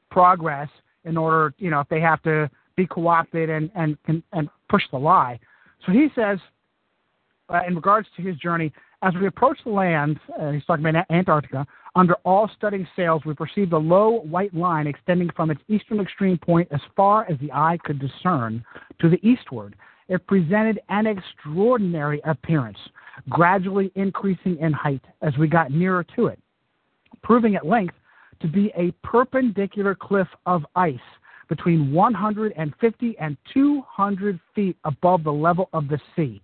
progress in order, you know, if they have to be co-opted and and and push the lie. So he says, uh, in regards to his journey, as we approach the land, uh, he's talking about Antarctica. Under all studding sails, we perceived a low white line extending from its eastern extreme point as far as the eye could discern to the eastward. It presented an extraordinary appearance, gradually increasing in height as we got nearer to it, proving at length to be a perpendicular cliff of ice between 150 and 200 feet above the level of the sea,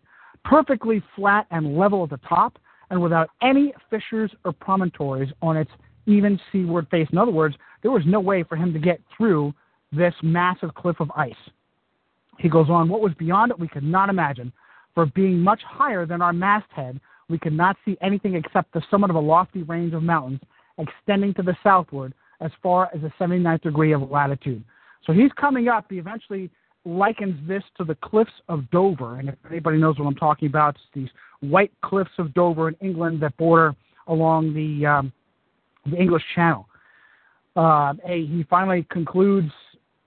perfectly flat and level at the top, and without any fissures or promontories on its even seaward face. In other words, there was no way for him to get through this massive cliff of ice. He goes on, what was beyond it we could not imagine, for being much higher than our masthead, we could not see anything except the summit of a lofty range of mountains extending to the southward as far as the 79th degree of latitude. So he's coming up. He eventually likens this to the cliffs of Dover. And if anybody knows what I'm talking about, it's these white cliffs of Dover in England that border along the, um, the English Channel. Uh, he finally concludes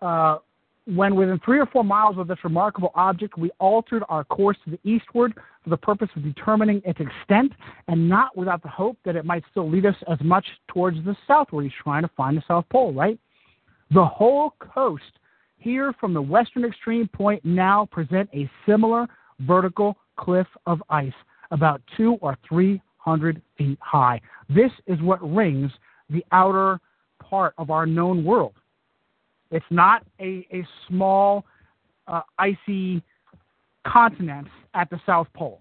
uh, when within three or four miles of this remarkable object, we altered our course to the eastward for the purpose of determining its extent, and not without the hope that it might still lead us as much towards the southward. He's trying to find the South Pole, right? The whole coast here from the western extreme point now present a similar vertical cliff of ice, about two or three hundred feet high. This is what rings the outer part of our known world. It's not a, a small, uh, icy continent at the South Pole.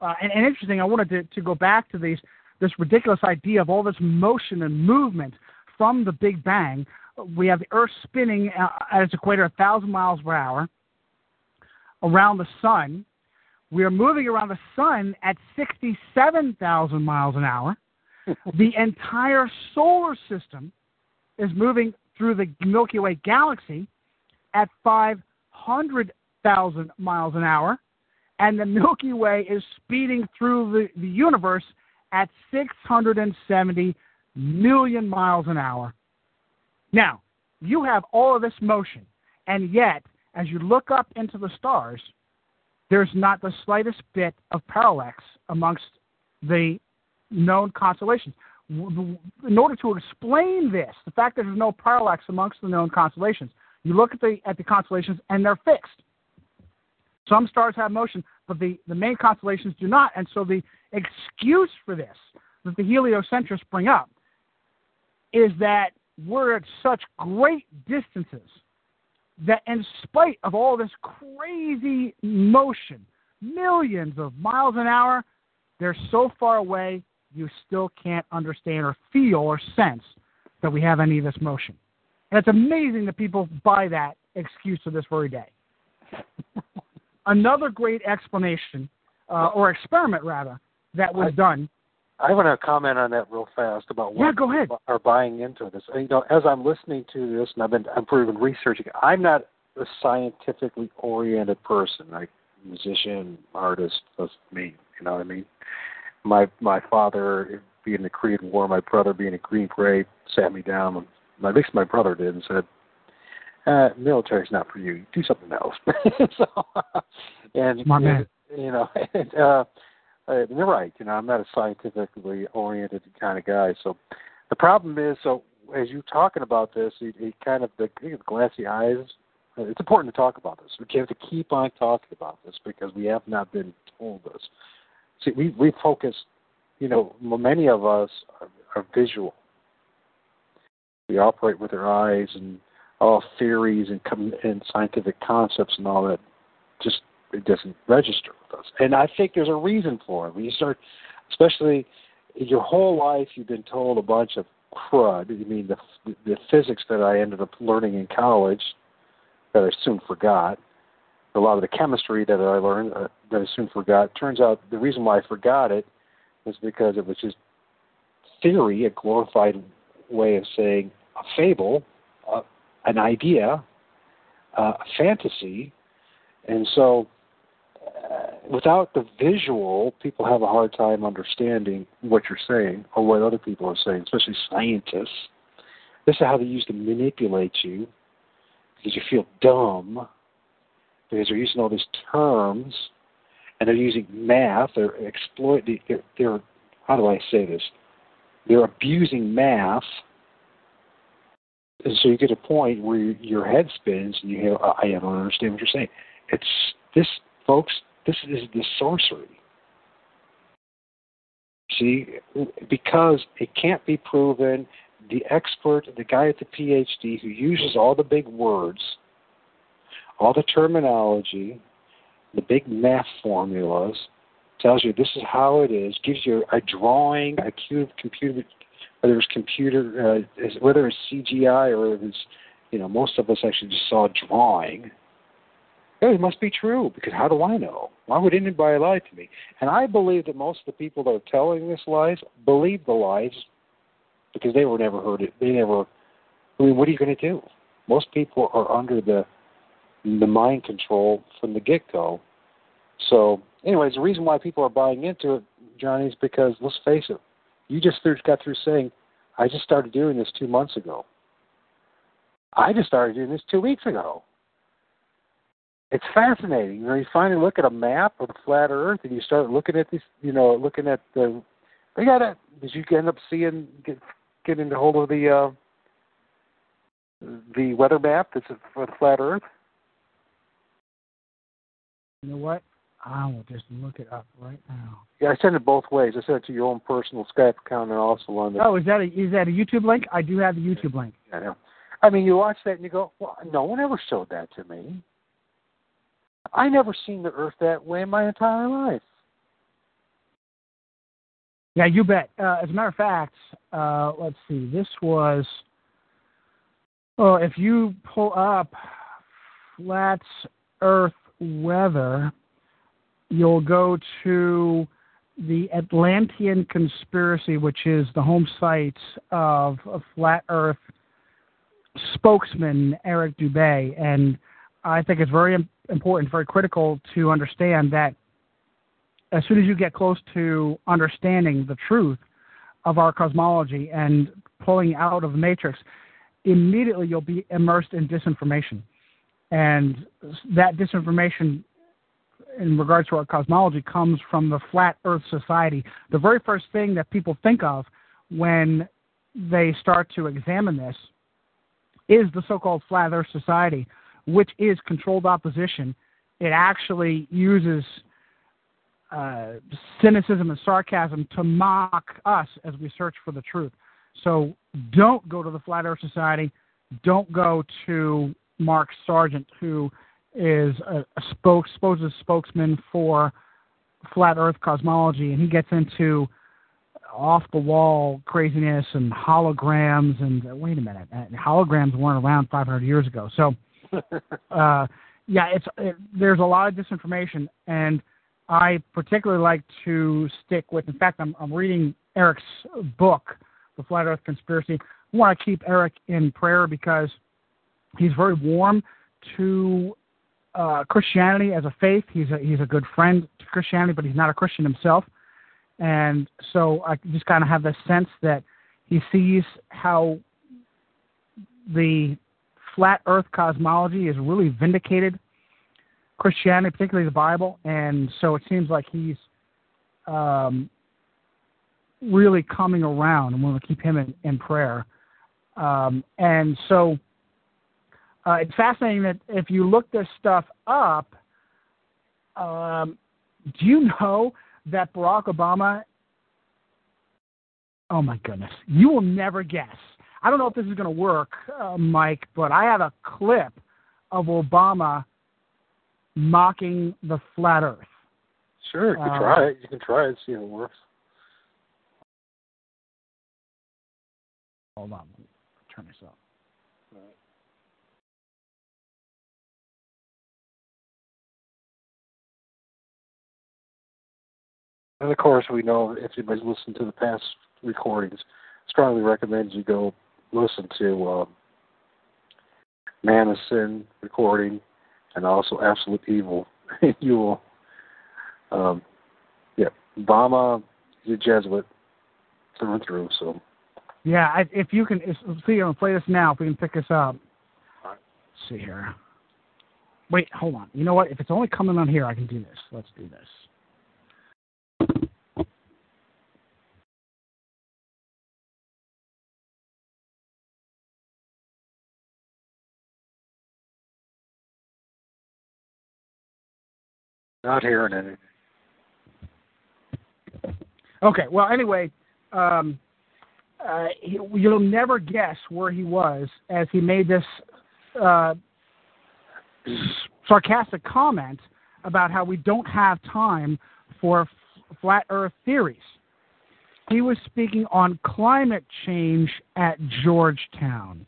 Uh, and, and, interesting, I wanted to, to go back to these, this ridiculous idea of all this motion and movement from the Big Bang. We have the Earth spinning uh, at its equator 1,000 miles per hour around the sun. We are moving around the sun at 67,000 miles an hour. the entire solar system is moving through the Milky Way galaxy at 500,000 miles an hour, and the Milky Way is speeding through the, the universe at 670 million miles an hour. Now, you have all of this motion, and yet, as you look up into the stars, there's not the slightest bit of parallax amongst the known constellations in order to explain this, the fact that there's no parallax amongst the known constellations, you look at the at the constellations and they're fixed. Some stars have motion, but the, the main constellations do not. And so the excuse for this that the heliocentrists bring up is that we're at such great distances that in spite of all this crazy motion, millions of miles an hour, they're so far away you still can't understand or feel or sense that we have any of this motion. And it's amazing that people buy that excuse to this very day. Another great explanation, uh, or experiment rather, that was done. I want to comment on that real fast about what yeah, go ahead. are buying into this. You know, as I'm listening to this, and I've been I'm been researching. I'm not a scientifically oriented person, like musician, artist. That's me. You know what I mean? my my father being in the Korean War, my brother being a Green Beret, sat me down. And, at least my brother did, and said, uh, "Military's not for you. Do something else." so, and my man, you know, and, uh, uh, they're right. You know, I'm not a scientifically oriented kind of guy. So, the problem is, so as you're talking about this, it, it kind of the, the glassy eyes. It's important to talk about this. We have to keep on talking about this because we have not been told this. See, we we focus, you know, many of us are, are visual. We operate with our eyes and all theories and and scientific concepts and all that. Just it doesn't register with us, and I think there's a reason for it. When you start, especially your whole life, you've been told a bunch of crud. I mean, the the physics that I ended up learning in college that I soon forgot a lot of the chemistry that I learned uh, that I soon forgot. Turns out the reason why I forgot it was because it was just theory, a glorified way of saying a fable, uh, an idea, uh, a fantasy, and so without the visual, people have a hard time understanding what you're saying or what other people are saying, especially scientists. This is how they use to manipulate you because you feel dumb because they're using all these terms and they're using math. They're exploiting. They're, they're how do I say this? They're abusing math, and so you get a point where your head spins and you go, "I don't understand what you're saying." It's this, folks. This is the sorcery. See, because it can't be proven. The expert, the guy at the PhD who uses all the big words all the terminology, the big math formulas, tells you this is how it is, gives you a drawing, a cube computer, whether it's computer, uh, whether it's CGI or it's, you know, most of us actually just saw a drawing. It must be true because how do I know? Why would anybody lie to me? And I believe that most of the people that are telling this lies believe the lies because they were never heard it. They never. I mean, what are you going to do? Most people are under the the mind control from the get go. So, anyways, the reason why people are buying into it, Johnny, is because let's face it, you just got through saying, I just started doing this two months ago. I just started doing this two weeks ago. It's fascinating. You know, you finally look at a map of the flat Earth, and you start looking at this. You know, looking at the. They got it. Did you end up seeing get get into hold of the uh, the weather map that's for the flat Earth? You know what? I will just look it up right now. Yeah, I send it both ways. I send it to your own personal Skype account and also on the. Oh, is that a is that a YouTube link? I do have the YouTube link. I know. I mean, you watch that and you go, "Well, no one ever showed that to me. I never seen the Earth that way in my entire life." Yeah, you bet. Uh, as a matter of fact, uh, let's see. This was. Well, if you pull up flat Earth weather, you'll go to the Atlantean conspiracy, which is the home site of a flat Earth spokesman Eric Dubay, and I think it's very important, very critical to understand that as soon as you get close to understanding the truth of our cosmology and pulling out of the matrix, immediately you'll be immersed in disinformation. And that disinformation in regards to our cosmology comes from the Flat Earth Society. The very first thing that people think of when they start to examine this is the so called Flat Earth Society, which is controlled opposition. It actually uses uh, cynicism and sarcasm to mock us as we search for the truth. So don't go to the Flat Earth Society. Don't go to Mark Sargent, who is a, a supposed spokesman for flat Earth cosmology, and he gets into off the wall craziness and holograms. And uh, wait a minute, uh, holograms weren't around 500 years ago. So, uh, yeah, it's it, there's a lot of disinformation, and I particularly like to stick with. In fact, I'm, I'm reading Eric's book, The Flat Earth Conspiracy. I want to keep Eric in prayer because He's very warm to uh, Christianity as a faith. He's a, he's a good friend to Christianity, but he's not a Christian himself. And so I just kind of have this sense that he sees how the flat earth cosmology is really vindicated Christianity, particularly the Bible. And so it seems like he's um, really coming around, and we want to keep him in, in prayer. Um, and so uh, it's fascinating that if you look this stuff up, um, do you know that Barack Obama? Oh my goodness, you will never guess. I don't know if this is going to work, uh, Mike, but I have a clip of Obama mocking the flat Earth. Sure, you can uh, try it. You can try it, and see if it works. Hold on, turn this up. And of course, we know if anybody's listened to the past recordings, strongly recommend you go listen to um, Man of Sin recording and also Absolute Evil. you will, um, yeah, Obama is a Jesuit through and through. So Yeah, I, if you can, if, see, I'm gonna play this now. If we can pick this up. All right. Let's see here. Wait, hold on. You know what? If it's only coming on here, I can do this. Let's do this. Not hearing any. Okay. Well, anyway, um, uh, he, you'll never guess where he was as he made this uh, sarcastic comment about how we don't have time for f- flat Earth theories. He was speaking on climate change at Georgetown,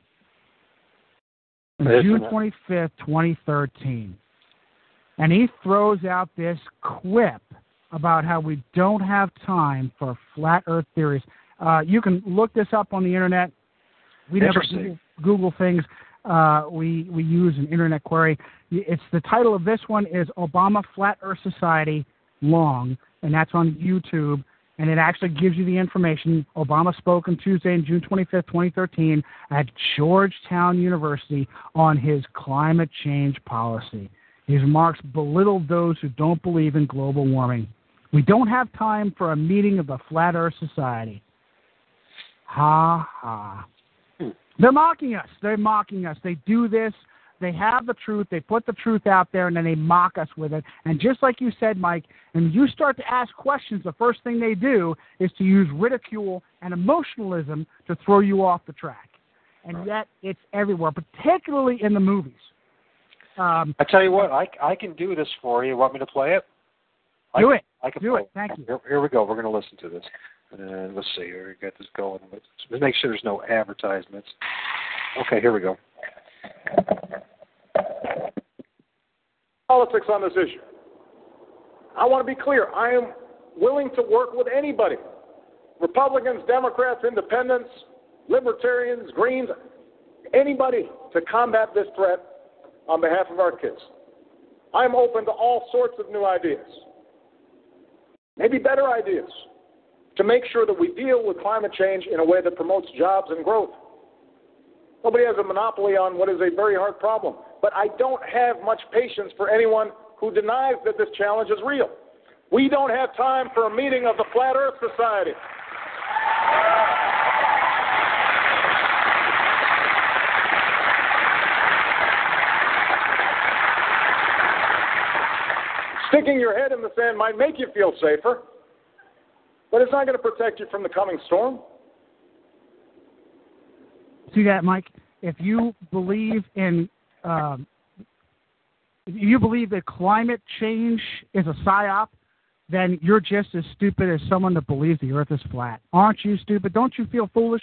June 25th, 2013. And he throws out this quip about how we don't have time for flat Earth theories. Uh, you can look this up on the internet. We never Google, Google things. Uh, we we use an internet query. It's the title of this one is Obama Flat Earth Society long, and that's on YouTube. And it actually gives you the information. Obama spoke on Tuesday, June 25th, 2013, at Georgetown University on his climate change policy. His remarks belittled those who don't believe in global warming. We don't have time for a meeting of the Flat Earth Society. Ha ha. They're mocking us. They're mocking us. They do this. They have the truth. They put the truth out there, and then they mock us with it. And just like you said, Mike, and you start to ask questions, the first thing they do is to use ridicule and emotionalism to throw you off the track. And yet, it's everywhere, particularly in the movies. Um, I tell you what, I I can do this for you. you Want me to play it? I, do it. I can Do play it. Thank you. Here, here we go. We're going to listen to this. And let's see here. We got this going. Let's let's make sure there's no advertisements. Okay, here we go. politics on this issue. I want to be clear. I am willing to work with anybody Republicans, Democrats, Independents, Libertarians, Greens, anybody to combat this threat on behalf of our kids. I'm open to all sorts of new ideas, maybe better ideas, to make sure that we deal with climate change in a way that promotes jobs and growth. Nobody has a monopoly on what is a very hard problem. But I don't have much patience for anyone who denies that this challenge is real. We don't have time for a meeting of the Flat Earth Society. Sticking your head in the sand might make you feel safer, but it's not going to protect you from the coming storm. See that, Mike? If you believe in, um, if you believe that climate change is a psyop, then you're just as stupid as someone that believes the Earth is flat. Aren't you stupid? Don't you feel foolish?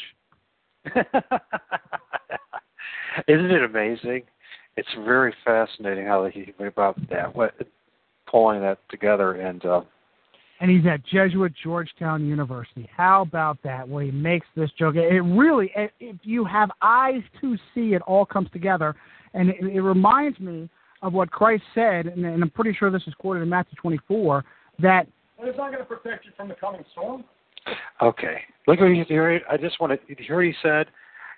Isn't it amazing? It's very fascinating how he went about that, what pulling that together, and uh, and he's at Jesuit Georgetown University. How about that? Where he makes this joke. It really, if you have eyes to see, it all comes together, and it, it reminds me of what Christ said, and, and I'm pretty sure this is quoted in Matthew 24, that But it's not going to protect you from the coming storm. Okay. Look what he here. I just want to hear he said,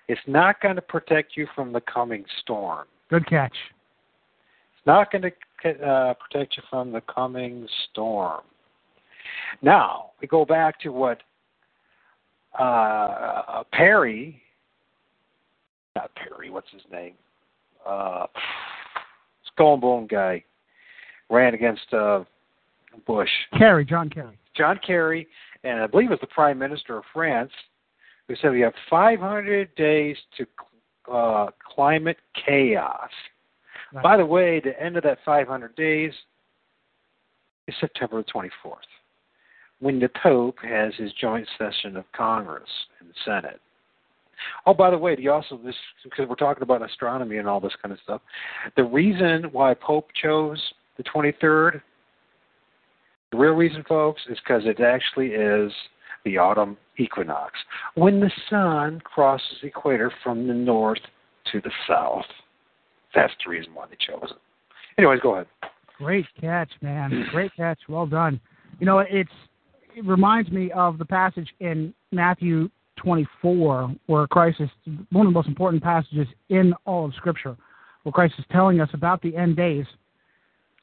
"It's not going to protect you from the coming storm. good catch. Not going to uh, protect you from the coming storm." Now we go back to what uh, Perry, not Perry. What's his name? Uh, Skull and Bone guy ran against uh, Bush. Kerry, John Kerry. John Kerry, and I believe it was the Prime Minister of France, who said we have 500 days to uh, climate chaos. Right. By the way, the end of that 500 days is September 24th, when the Pope has his joint session of Congress and the Senate. Oh, by the way, do you also this because we're talking about astronomy and all this kind of stuff. The reason why Pope chose the 23rd The real reason, folks, is because it actually is the autumn equinox, when the sun crosses the equator from the north to the south. That's the reason why they chose it. Anyways, go ahead. Great catch, man. Great catch. Well done. You know, it's it reminds me of the passage in Matthew 24 where Christ is one of the most important passages in all of Scripture, where Christ is telling us about the end days.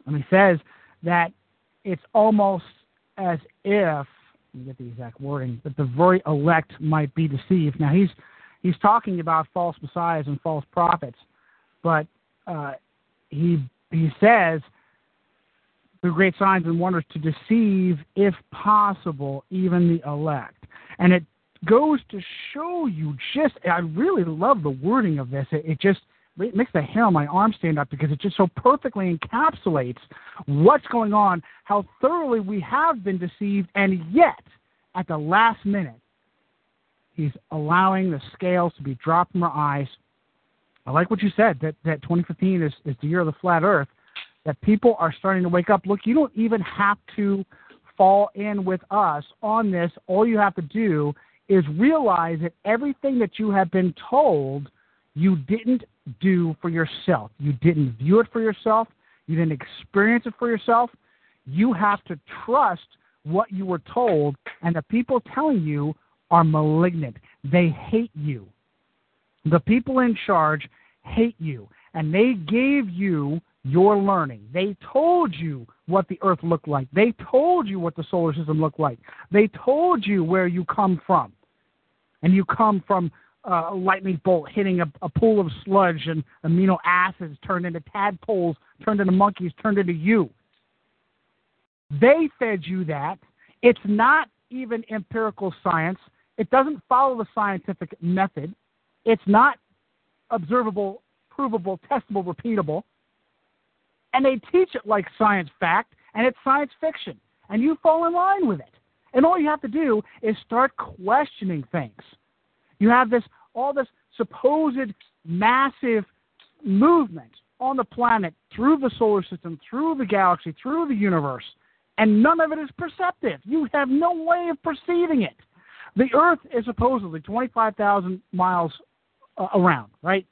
And he says that it's almost as if let me get the exact wording that the very elect might be deceived. Now he's he's talking about false messiahs and false prophets, but uh, he he says through great signs and wonders to deceive, if possible, even the elect. And it goes to show you just, I really love the wording of this. It, it just it makes the hair on my arm stand up because it just so perfectly encapsulates what's going on, how thoroughly we have been deceived, and yet, at the last minute, he's allowing the scales to be dropped from our eyes. I like what you said that, that 2015 is, is the year of the flat earth that people are starting to wake up. Look, you don't even have to fall in with us on this. All you have to do is realize that everything that you have been told you didn't do for yourself. You didn't view it for yourself. You didn't experience it for yourself. You have to trust what you were told, and the people telling you are malignant. They hate you. The people in charge hate you, and they gave you your learning. They told you what the earth looked like. They told you what the solar system looked like. They told you where you come from. And you come from uh, a lightning bolt hitting a, a pool of sludge and amino acids turned into tadpoles, turned into monkeys, turned into you. They fed you that. It's not even empirical science. It doesn't follow the scientific method. It's not observable, provable, testable, repeatable and they teach it like science fact, and it's science fiction, and you fall in line with it. And all you have to do is start questioning things. You have this all this supposed massive movement on the planet through the solar system, through the galaxy, through the universe, and none of it is perceptive. You have no way of perceiving it. The Earth is supposedly 25,000 miles uh, around, right?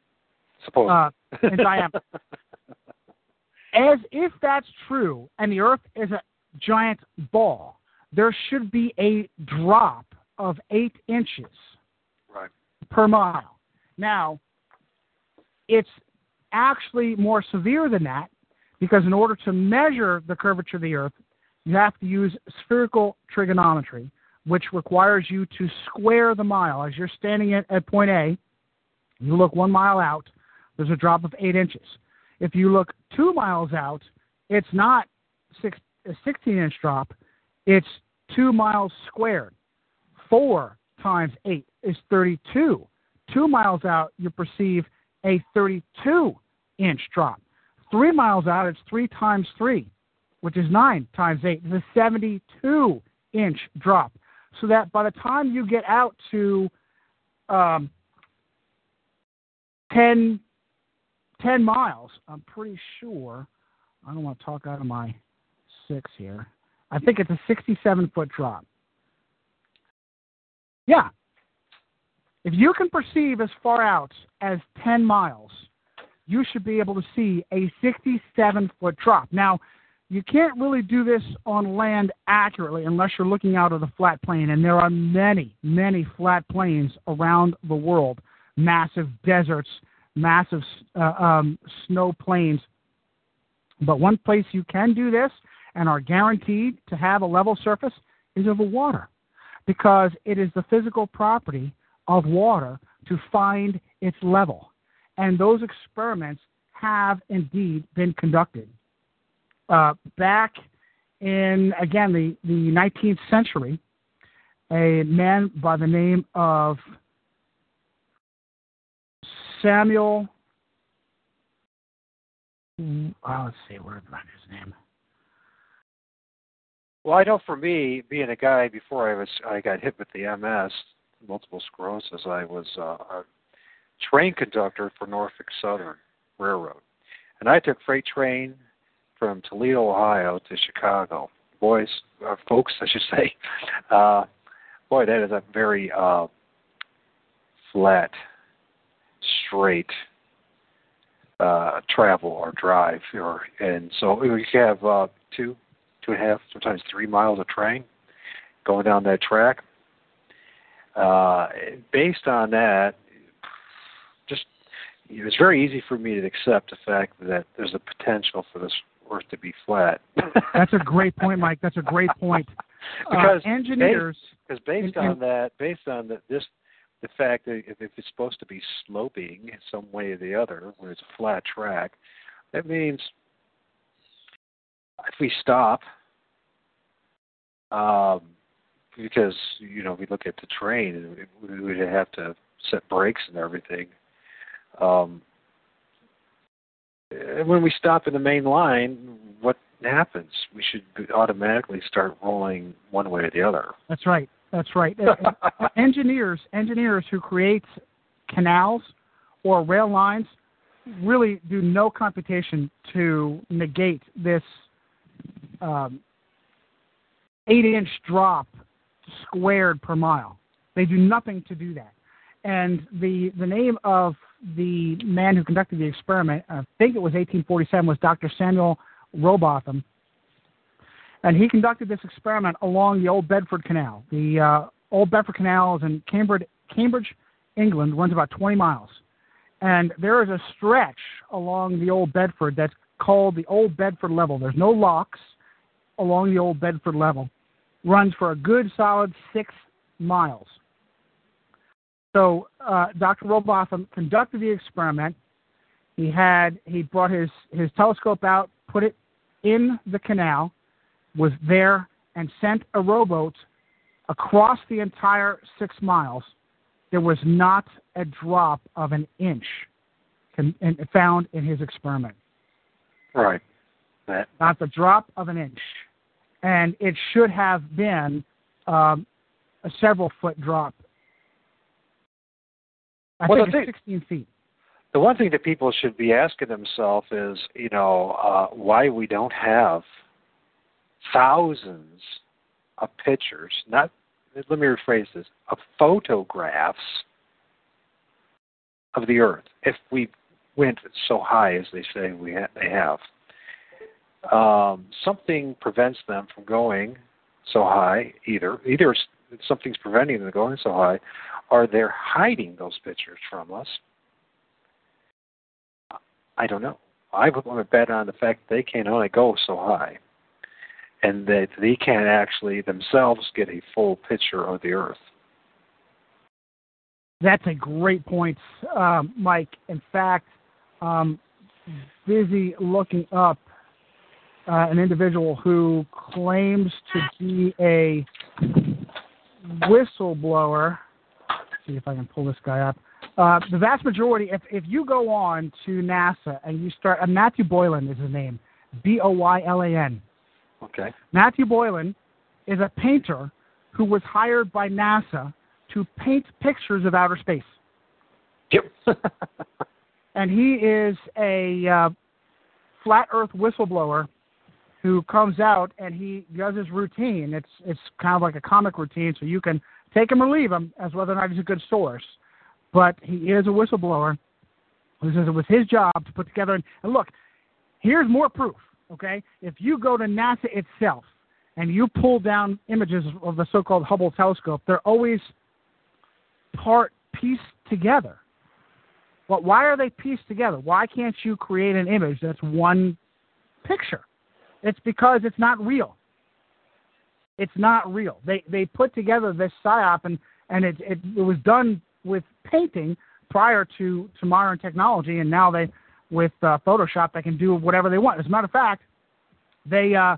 Suppose. Uh, in diameter. As if that's true, and the Earth is a giant ball, there should be a drop of eight inches right. per mile. Now, it's actually more severe than that because in order to measure the curvature of the Earth, you have to use spherical trigonometry, which requires you to square the mile. As you're standing at, at point A, you look one mile out, there's a drop of eight inches. If you look two miles out, it's not six, a 16 inch drop, it's two miles squared. Four times eight is 32. Two miles out, you perceive a 32 inch drop. Three miles out, it's three times three, which is nine times eight. is a 72 inch drop. So that by the time you get out to um, 10 10 miles, I'm pretty sure. I don't want to talk out of my six here. I think it's a 67 foot drop. Yeah. If you can perceive as far out as 10 miles, you should be able to see a 67 foot drop. Now, you can't really do this on land accurately unless you're looking out of the flat plane, and there are many, many flat plains around the world, massive deserts massive uh, um, snow plains. But one place you can do this and are guaranteed to have a level surface is over water because it is the physical property of water to find its level. And those experiments have indeed been conducted. Uh, back in, again, the, the 19th century, a man by the name of Samuel. Oh, let's see, where did I his name? Well, I know for me, being a guy before I was I got hit with the MS, multiple sclerosis, I was uh, a train conductor for Norfolk Southern Railroad, and I took freight train from Toledo, Ohio, to Chicago. boys or folks, I should say. Uh, boy, that is a very uh, flat, straight uh, travel or drive, or and so you have uh, two, two and a half, sometimes three miles of train going down that track. Uh, based on that, just it was very easy for me to accept the fact that there's a potential for this Earth to be flat. That's a great point, Mike. That's a great point. because uh, engineers, based, based in, on that, based on the, this, the fact that if, it's supposed to be sloping in some way or the other, where it's a flat track, that means if we stop, um, because you know we look at the train, we would have to set brakes and everything. Um, when we stop in the main line, what happens? We should automatically start rolling one way or the other. That's right. That's right. engineers, engineers who create canals or rail lines really do no computation to negate this um, eight-inch drop squared per mile. They do nothing to do that. And the the name of the man who conducted the experiment, I think it was 1847, was Dr. Samuel Rowbotham. And he conducted this experiment along the Old Bedford Canal. The uh, Old Bedford Canal is in Cambridge, Cambridge, England, runs about 20 miles. And there is a stretch along the Old Bedford that's called the Old Bedford Level. There's no locks along the Old Bedford Level. Runs for a good solid six miles. So uh, Dr. Rowbotham conducted the experiment. He had he brought his his telescope out, put it in the canal, was there, and sent a rowboat across the entire six miles. There was not a drop of an inch found in his experiment. Right. That. Not the drop of an inch, and it should have been um, a several foot drop I well, think thing, 16 feet. The one thing that people should be asking themselves is, you know, uh, why we don't have thousands of pictures, not, let me rephrase this, of photographs of the Earth if we went so high as they say we ha- they have. Um, something prevents them from going so high. Either either something's preventing them from going so high, or they're hiding those pictures from us. I don't know. I would want to bet on the fact that they can only go so high, and that they can't actually themselves get a full picture of the Earth. That's a great point, um, Mike. In fact, um, busy looking up uh, an individual who claims to be a whistleblower. Let's see if I can pull this guy up. Uh, the vast majority, if if you go on to NASA and you start, uh, Matthew Boylan is his name, B O Y L A N. Okay. Matthew Boylan is a painter who was hired by NASA to paint pictures of outer space. Yep. and he is a uh, flat Earth whistleblower who comes out and he does his routine. It's it's kind of like a comic routine, so you can take him or leave him as whether or not he's a good source. But he is a whistleblower. This is it was his job to put together. And, and look, here's more proof. Okay, if you go to NASA itself and you pull down images of the so-called Hubble telescope, they're always part pieced together. But why are they pieced together? Why can't you create an image that's one picture? It's because it's not real. It's not real. They they put together this psyop and and it it, it was done with painting prior to to modern technology, and now they with uh, Photoshop they can do whatever they want. As a matter of fact, they uh,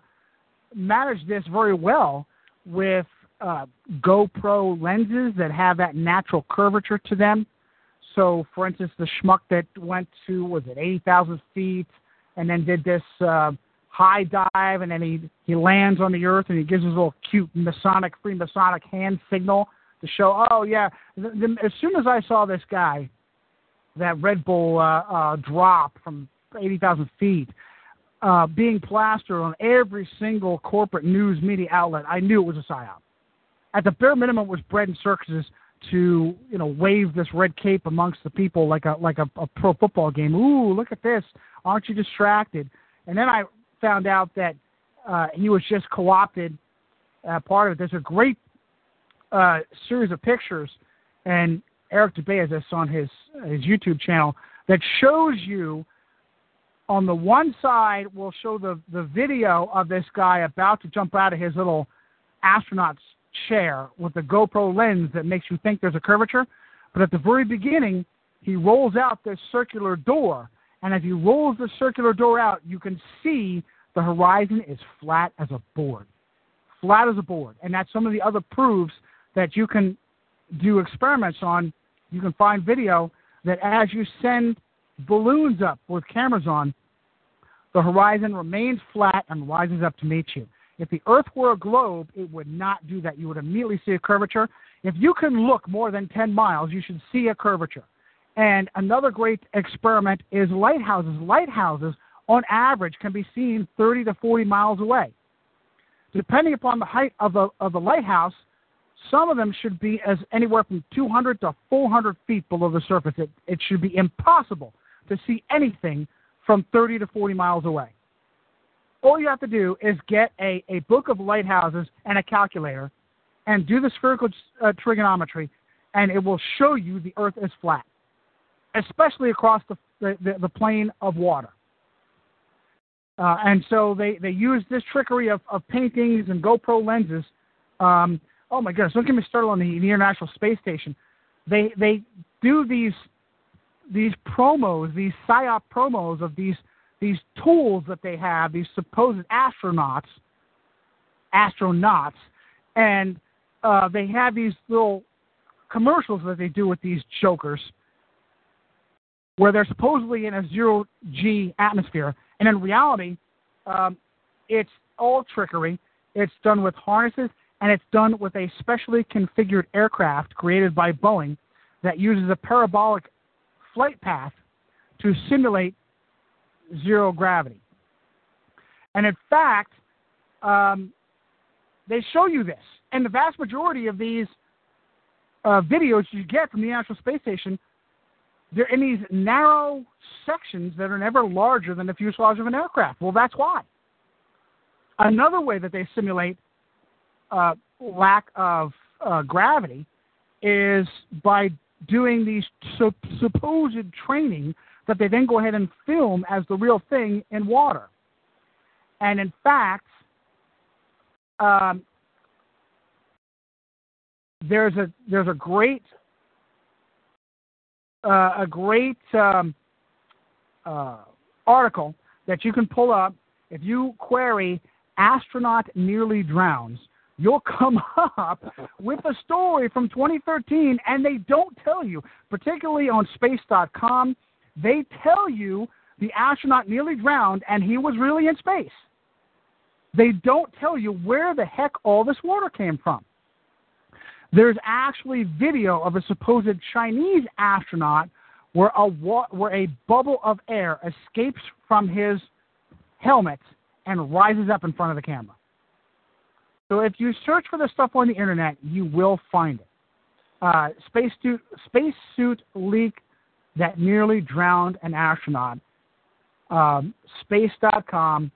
manage this very well with uh, GoPro lenses that have that natural curvature to them. So, for instance, the schmuck that went to was it eighty thousand feet, and then did this uh, high dive, and then he he lands on the earth, and he gives his little cute Masonic Freemasonic hand signal to show, oh yeah. The, the, as soon as I saw this guy, that Red Bull uh, uh, drop from eighty thousand feet, uh, being plastered on every single corporate news media outlet, I knew it was a psyop. At the bare minimum, it was bread and circuses to you know wave this red cape amongst the people like a like a, a pro football game. Ooh, look at this! Aren't you distracted? And then I found out that uh, he was just co-opted. Uh, part of it. There's a great uh, series of pictures, and Eric this on his his YouTube channel that shows you. On the one side, we'll show the the video of this guy about to jump out of his little astronaut's chair with the GoPro lens that makes you think there's a curvature. But at the very beginning, he rolls out this circular door. And as he rolls the circular door out, you can see the horizon is flat as a board. Flat as a board. And that's some of the other proofs that you can do experiments on. You can find video that as you send balloons up with cameras on, the horizon remains flat and rises up to meet you. If the Earth were a globe, it would not do that. You would immediately see a curvature. If you can look more than 10 miles, you should see a curvature. And another great experiment is lighthouses. Lighthouses, on average, can be seen 30 to 40 miles away. Depending upon the height of the, of the lighthouse, some of them should be as anywhere from 200 to 400 feet below the surface. It, it should be impossible to see anything from 30 to 40 miles away all you have to do is get a, a book of lighthouses and a calculator and do the spherical uh, trigonometry, and it will show you the Earth is flat, especially across the, the, the plane of water. Uh, and so they, they use this trickery of, of paintings and GoPro lenses. Um, oh my goodness, don't get me started on the, the International Space Station. They, they do these, these promos, these PSYOP promos of these these tools that they have, these supposed astronauts, astronauts, and uh, they have these little commercials that they do with these jokers where they're supposedly in a zero G atmosphere, and in reality, um, it's all trickery. It's done with harnesses, and it's done with a specially configured aircraft created by Boeing that uses a parabolic flight path to simulate zero gravity. And in fact, um, they show you this. And the vast majority of these uh, videos you get from the International Space Station, they're in these narrow sections that are never larger than the fuselage of an aircraft. Well, that's why. Another way that they simulate uh, lack of uh, gravity is by doing these supposed training that they then go ahead and film as the real thing in water. And in fact, um, there's a there's a great uh, a great um, uh, article that you can pull up if you query astronaut nearly drowns you'll come up with a story from 2013 and they don't tell you particularly on space.com they tell you the astronaut nearly drowned and he was really in space. They don't tell you where the heck all this water came from. There's actually video of a supposed Chinese astronaut where a where a bubble of air escapes from his helmet and rises up in front of the camera. So if you search for this stuff on the internet, you will find it. Uh, spacesuit leak that nearly drowned an astronaut. Um, space.com.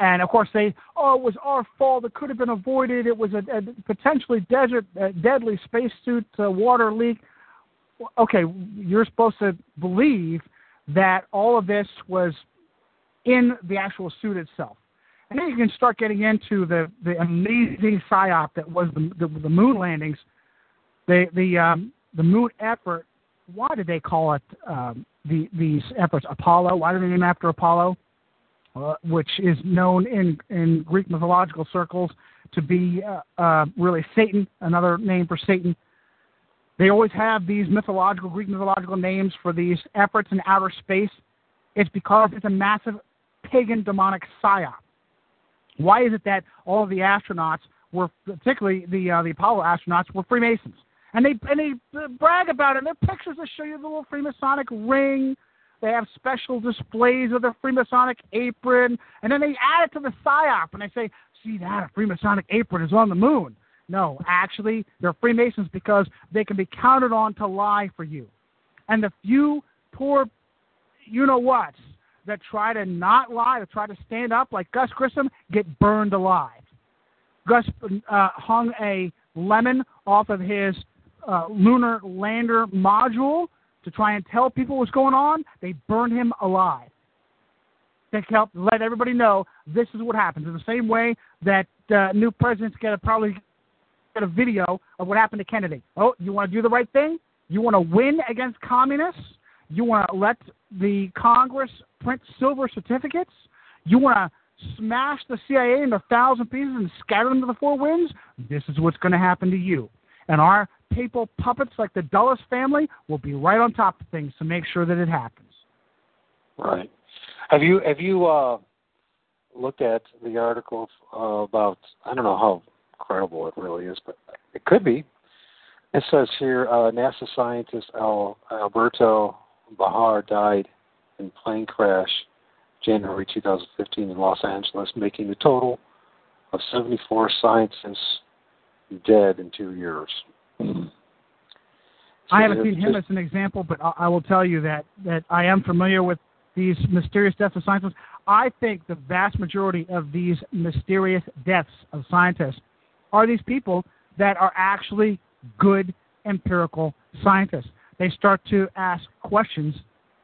And of course, they, oh, it was our fault. It could have been avoided. It was a, a potentially desert, deadly spacesuit uh, water leak. Okay, you're supposed to believe that all of this was in the actual suit itself. And then you can start getting into the, the amazing psyop that was the, the, the moon landings, the, the, um, the moon effort why did they call it um, the, these efforts Apollo? Why did they name after Apollo? Uh, which is known in, in Greek mythological circles to be uh, uh, really Satan, another name for Satan. They always have these mythological, Greek mythological names for these efforts in outer space. It's because it's a massive pagan demonic psyop. Why is it that all of the astronauts were, particularly the uh, the Apollo astronauts, were Freemasons? and they and they brag about it. And their pictures that show you the little Freemasonic ring They have special displays of their Freemasonic apron, and then they add it to the psyop, and they say, "See that a Freemasonic apron is on the moon." No, actually, they're Freemasons because they can be counted on to lie for you. And the few poor, you know what, that try to not lie, to try to stand up, like Gus Grissom, get burned alive. Gus uh, hung a lemon off of his uh, lunar lander module to try and tell people what's going on. They burned him alive. They help let everybody know this is what happens. In the same way that uh, new presidents get a, probably get a video of what happened to Kennedy. Oh, you want to do the right thing? You want to win against communists? You want to let the Congress print silver certificates? You want to smash the CIA into a thousand pieces and scatter them to the four winds? This is what's going to happen to you. And our papal puppets like the Dulles family will be right on top of things to make sure that it happens. Right. Have you have you uh, looked at the article uh, about I don't know how credible it really is, but it could be. It says here uh, NASA scientist Al, Alberto Bahar died in plane crash January 2015 in Los Angeles, making the total of 74 scientists dead in two years. I haven't seen him as an example, but I, I will tell you that that I am familiar with these mysterious deaths of scientists. I think the vast majority of these mysterious deaths of scientists are these people that are actually good empirical scientists. They start to ask questions,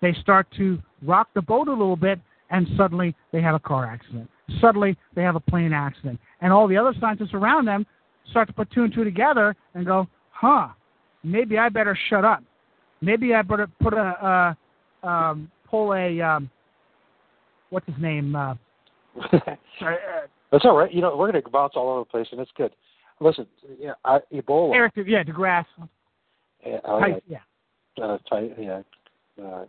they start to rock the boat a little bit, and suddenly they have a car accident. Suddenly they have a plane accident. And all the other scientists around them start to put two and two together and go, huh, maybe I better shut up. Maybe I better put a, uh, um, pull a, um, what's his name? Uh, That's all right. You know, we're going to go bounce all over the place, and it's good. Listen, yeah, I, Ebola. Eric, yeah, DeGrasse. Yeah, uh, Tyson, yeah. Uh, Ty, yeah, uh,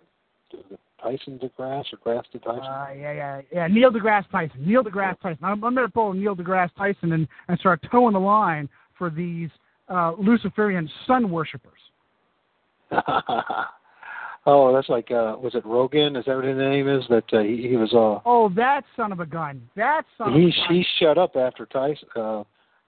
Tyson DeGrasse or Grass to Tyson? Uh, yeah, yeah, yeah. Neil deGrasse Tyson. Neil deGrasse Tyson. I'm, I'm going to pull Neil deGrasse Tyson and, and start towing the line for these uh, Luciferian sun worshippers. oh, that's like uh, was it Rogan? Is that what his name is? That uh, he, he was. Uh, oh, that son of a gun! That son. He of a gun. he shut up after Tyson. Uh,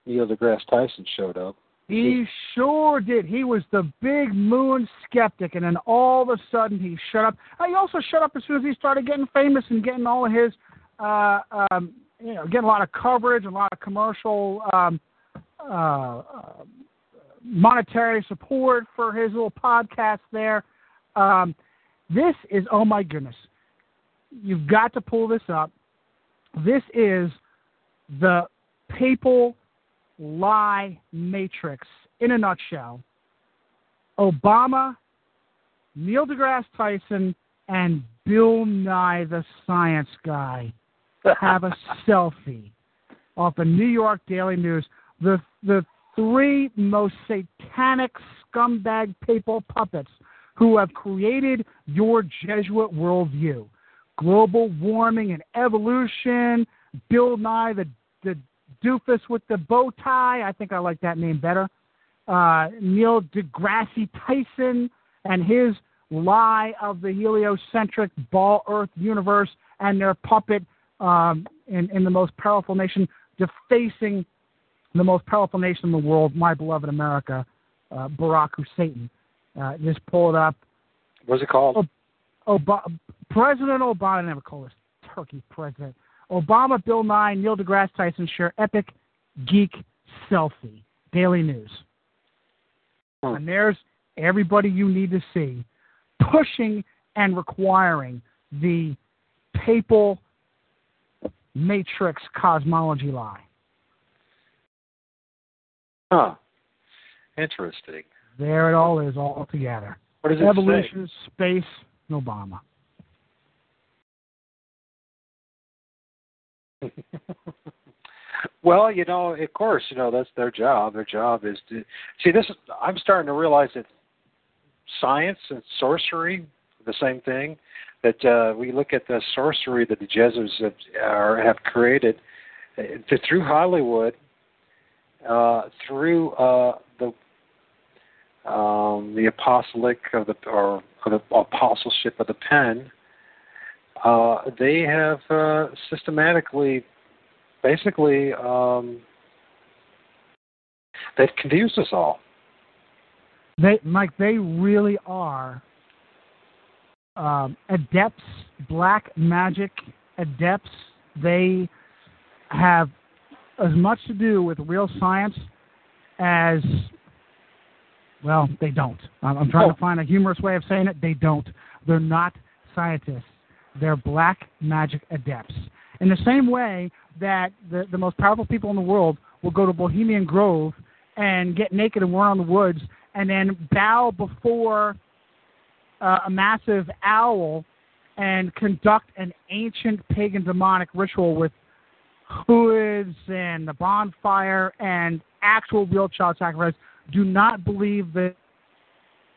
Neil deGrasse Tyson showed up. He sure did. He was the big moon skeptic, and then all of a sudden he shut up. Uh, he also shut up as soon as he started getting famous and getting all of his, uh, um, you know, getting a lot of coverage, and a lot of commercial, um, uh, uh, monetary support for his little podcast there. Um, this is oh my goodness, you've got to pull this up. This is the papal lie matrix in a nutshell. Obama, Neil deGrasse Tyson, and Bill Nye the Science Guy have a selfie off the New York Daily News. The the three most satanic scumbag papal puppets who have created your Jesuit worldview. Global warming and evolution, Bill Nye the the doofus with the bow tie. I think I like that name better. Uh, Neil deGrasse Tyson and his lie of the heliocentric ball Earth universe and their puppet um, in, in the most powerful nation, defacing the most powerful nation in the world, my beloved America, uh, Barack Hussein. Uh, just pull it up. What's it called? Ob- President Obama, I never call this turkey president. Obama, Bill Nye, Neil deGrasse Tyson share epic geek selfie. Daily News. Hmm. And there's everybody you need to see pushing and requiring the papal matrix cosmology lie. Huh. Interesting. There it all is, all together. What does it Evolution, space, and Obama. Well, you know, of course, you know that's their job. Their job is to see this. Is, I'm starting to realize that science and sorcery, the same thing. That uh, we look at the sorcery that the Jesuits have, are, have created uh, to, through Hollywood, uh, through uh, the um, the apostolic of the or of the apostleship of the pen, uh, they have uh, systematically, basically, um, they've confused us all. They, Mike, they really are um, adepts, black magic adepts. They have as much to do with real science as well, they don't. I'm trying oh. to find a humorous way of saying it. They don't. They're not scientists. They're black magic adepts. In the same way that the, the most powerful people in the world will go to Bohemian Grove and get naked and run on the woods and then bow before uh, a massive owl and conduct an ancient pagan demonic ritual with hoods and the bonfire and actual real child sacrifice. Do not believe that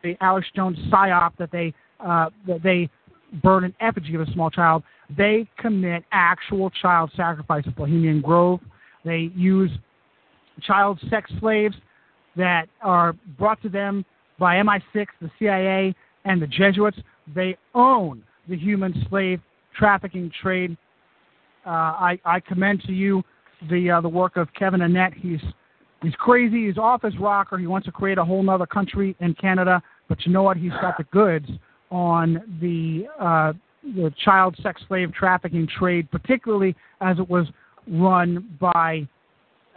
the Alex Jones psyop that they uh, that they burn an effigy of a small child. They commit actual child sacrifice at Bohemian Grove. They use child sex slaves that are brought to them by MI6, the CIA, and the Jesuits. They own the human slave trafficking trade. Uh, I, I commend to you the uh, the work of Kevin Annett. He's he's crazy. He's off his rocker. He wants to create a whole other country in Canada. But you know what? He's got the goods on the uh, the child sex slave trafficking trade, particularly as it was run by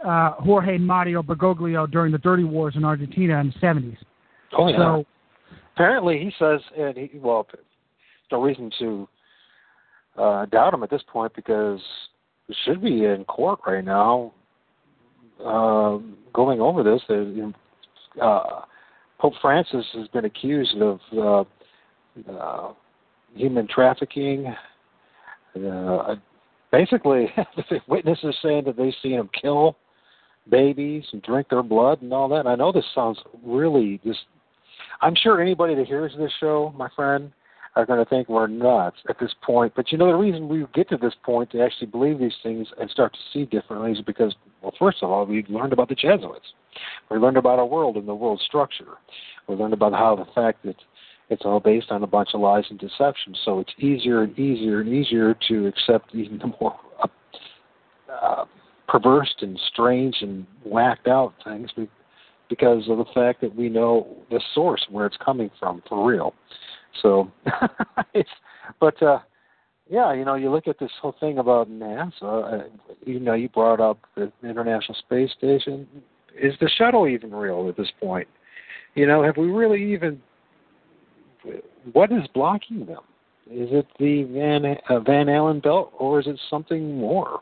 uh, Jorge Mario Bergoglio during the Dirty Wars in Argentina in the 70s. Oh yeah. So, Apparently, he says, and he, well, no reason to uh, doubt him at this point because he should be in court right now, uh, going over this. Uh, Pope Francis has been accused of uh, human trafficking. Uh, basically, witnesses saying that they've seen him kill babies and drink their blood and all that. And I know this sounds really just. I'm sure anybody that hears this show, my friend, are going to think we're nuts at this point. But you know, the reason we get to this point to actually believe these things and start to see differently is because, well, first of all, we learned about the Jesuits. We learned about our world and the world structure. We learned about how the fact that it's all based on a bunch of lies and deception. So it's easier and easier and easier to accept even the more uh, uh, perverse and strange and whacked out things because of the fact that we know the source where it's coming from for real. So it's but uh yeah, you know, you look at this whole thing about NASA. Uh, you know, you brought up the International Space Station. Is the shuttle even real at this point? You know, have we really even? What is blocking them? Is it the Van uh, Van Allen belt, or is it something more?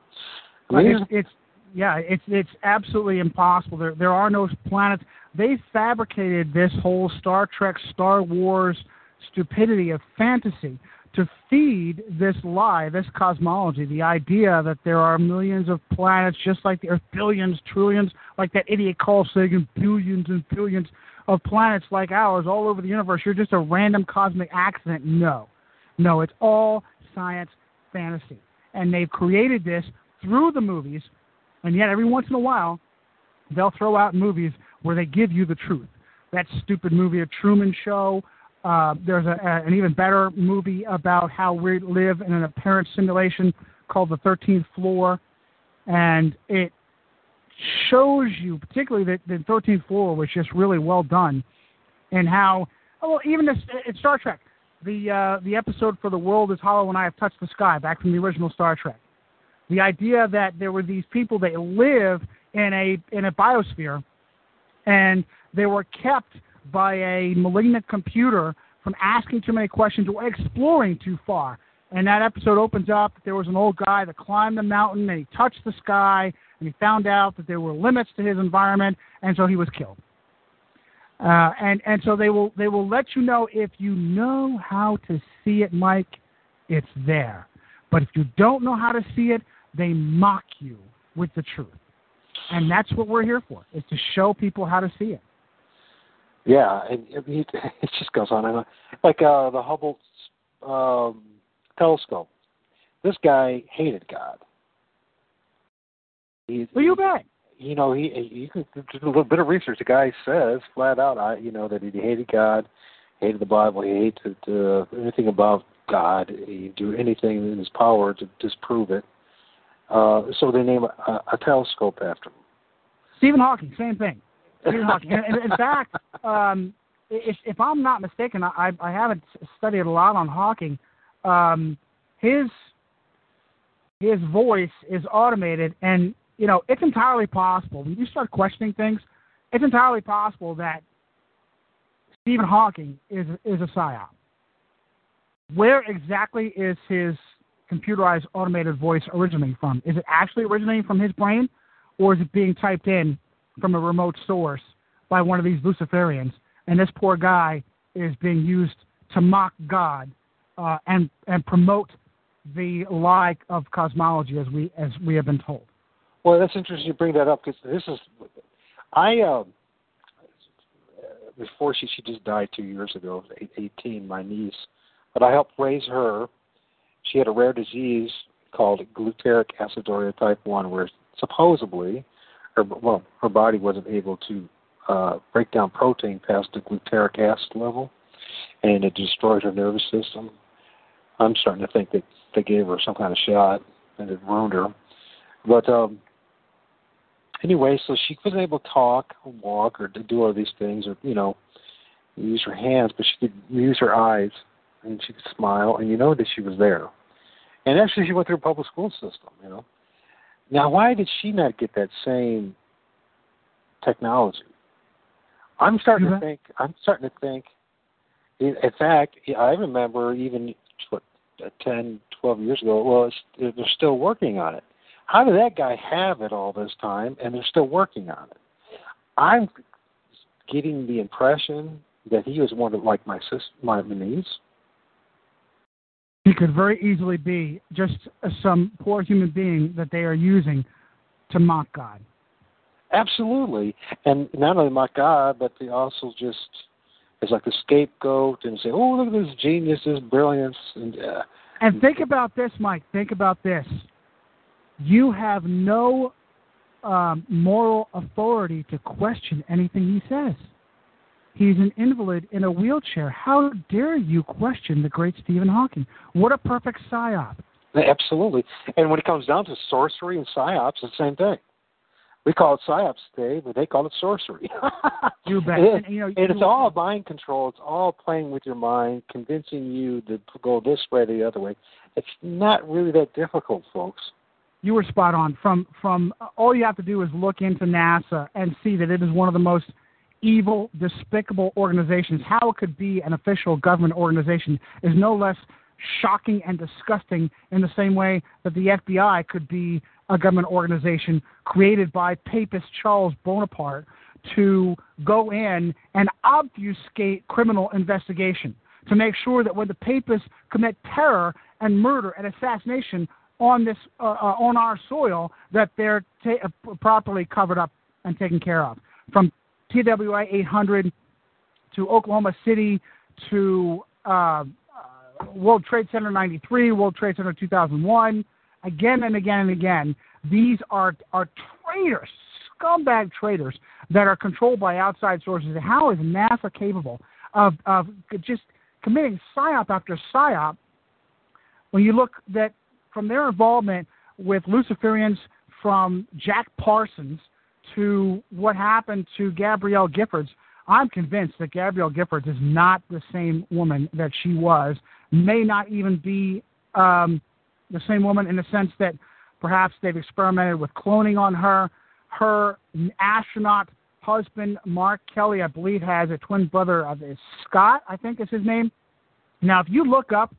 I mean, it's, it's yeah, it's it's absolutely impossible. There there are no planets. They fabricated this whole Star Trek, Star Wars stupidity of fantasy to feed this lie, this cosmology, the idea that there are millions of planets just like the Earth, billions, trillions, like that idiot Carl Sagan, billions and billions of planets like ours all over the universe. You're just a random cosmic accident. No. No, it's all science fantasy. And they've created this through the movies, and yet every once in a while, they'll throw out movies where they give you the truth. That stupid movie, A Truman Show. Uh, there's a, a, an even better movie about how we live in an apparent simulation called The 13th Floor. And it shows you, particularly that the 13th Floor was just really well done, and how, well, even this, in Star Trek, the, uh, the episode for The World is Hollow When I Have Touched the Sky, back from the original Star Trek. The idea that there were these people that live in a in a biosphere, and they were kept by a malignant computer from asking too many questions or exploring too far. And that episode opens up there was an old guy that climbed the mountain and he touched the sky and he found out that there were limits to his environment and so he was killed. Uh, and and so they will they will let you know if you know how to see it, Mike, it's there. But if you don't know how to see it, they mock you with the truth. And that's what we're here for, is to show people how to see it. Yeah, and it, it just goes on and on. Like uh, the Hubble um, telescope. This guy hated God. He, well, you bet. You know, he you can do a little bit of research. The guy says flat out, I you know that he hated God, hated the Bible. He hated uh, anything about God. He'd do anything in his power to disprove it. Uh, so they name a, a telescope after him. Stephen Hawking, same thing. Stephen Hawking. And, and in fact, um, if, if I'm not mistaken, I, I haven't studied a lot on Hawking. Um, his his voice is automated, and you know it's entirely possible when you start questioning things. It's entirely possible that Stephen Hawking is is a psyop. Where exactly is his computerized automated voice originating from? Is it actually originating from his brain, or is it being typed in from a remote source by one of these Luciferians? And this poor guy is being used to mock God uh, and and promote the lie of cosmology as we as we have been told. Well, that's interesting you bring that up because this is I uh, before she she just died two years ago, eighteen, my niece, but I helped raise her. She had a rare disease called glutaric aciduria type one, where supposedly her well her body wasn't able to uh, break down protein past the glutaric acid level, and it destroyed her nervous system. I'm starting to think that they gave her some kind of shot and it ruined her. But um anyway, so she wasn't able to talk or walk or to do all these things or, you know, use her hands, but she could use her eyes and she could smile and you know that she was there. And actually she went through a public school system, you know. Now why did she not get that same technology? I'm starting mm-hmm. to think I'm starting to think in fact, I remember even what 10, 12 years ago. Well, it's, they're still working on it. How did that guy have it all this time and they're still working on it? I'm getting the impression that he was one of like my sister, my niece. He could very easily be just some poor human being that they are using to mock God. Absolutely, and not only mock God, but they also just as like a scapegoat and say, "Oh, look at this genius, this brilliance." And, uh, and think about this, Mike. Think about this. You have no um, moral authority to question anything he says. He's an invalid in a wheelchair. How dare you question the great Stephen Hawking? What a perfect psyop. Absolutely. And when it comes down to sorcery and psyops, it's the same thing. We call it psyops today, but they call it sorcery. you bet. and, and, you know, and it's all mind control. It's all playing with your mind, convincing you to go this way or the other way. It's not really that difficult, folks. You were spot on. From from uh, all you have to do is look into NASA and see that it is one of the most evil, despicable organizations. How it could be an official government organization is no less shocking and disgusting in the same way that the FBI could be a government organization created by papist Charles Bonaparte to go in and obfuscate criminal investigation to make sure that when the papists commit terror and murder and assassination on this uh, uh, on our soil that they're ta- uh, properly covered up and taken care of from TWA 800 to Oklahoma City to uh, uh World Trade Center 93, World Trade Center 2001 again and again and again. These are are traitors, scumbag traitors that are controlled by outside sources. How is NASA capable of of just committing psyop after psyop? When you look that from their involvement with Luciferians, from Jack Parsons to what happened to Gabrielle Giffords, I'm convinced that Gabrielle Giffords is not the same woman that she was. May not even be um, the same woman in the sense that perhaps they've experimented with cloning on her. Her astronaut husband, Mark Kelly, I believe, has a twin brother of his, Scott, I think is his name. Now, if you look up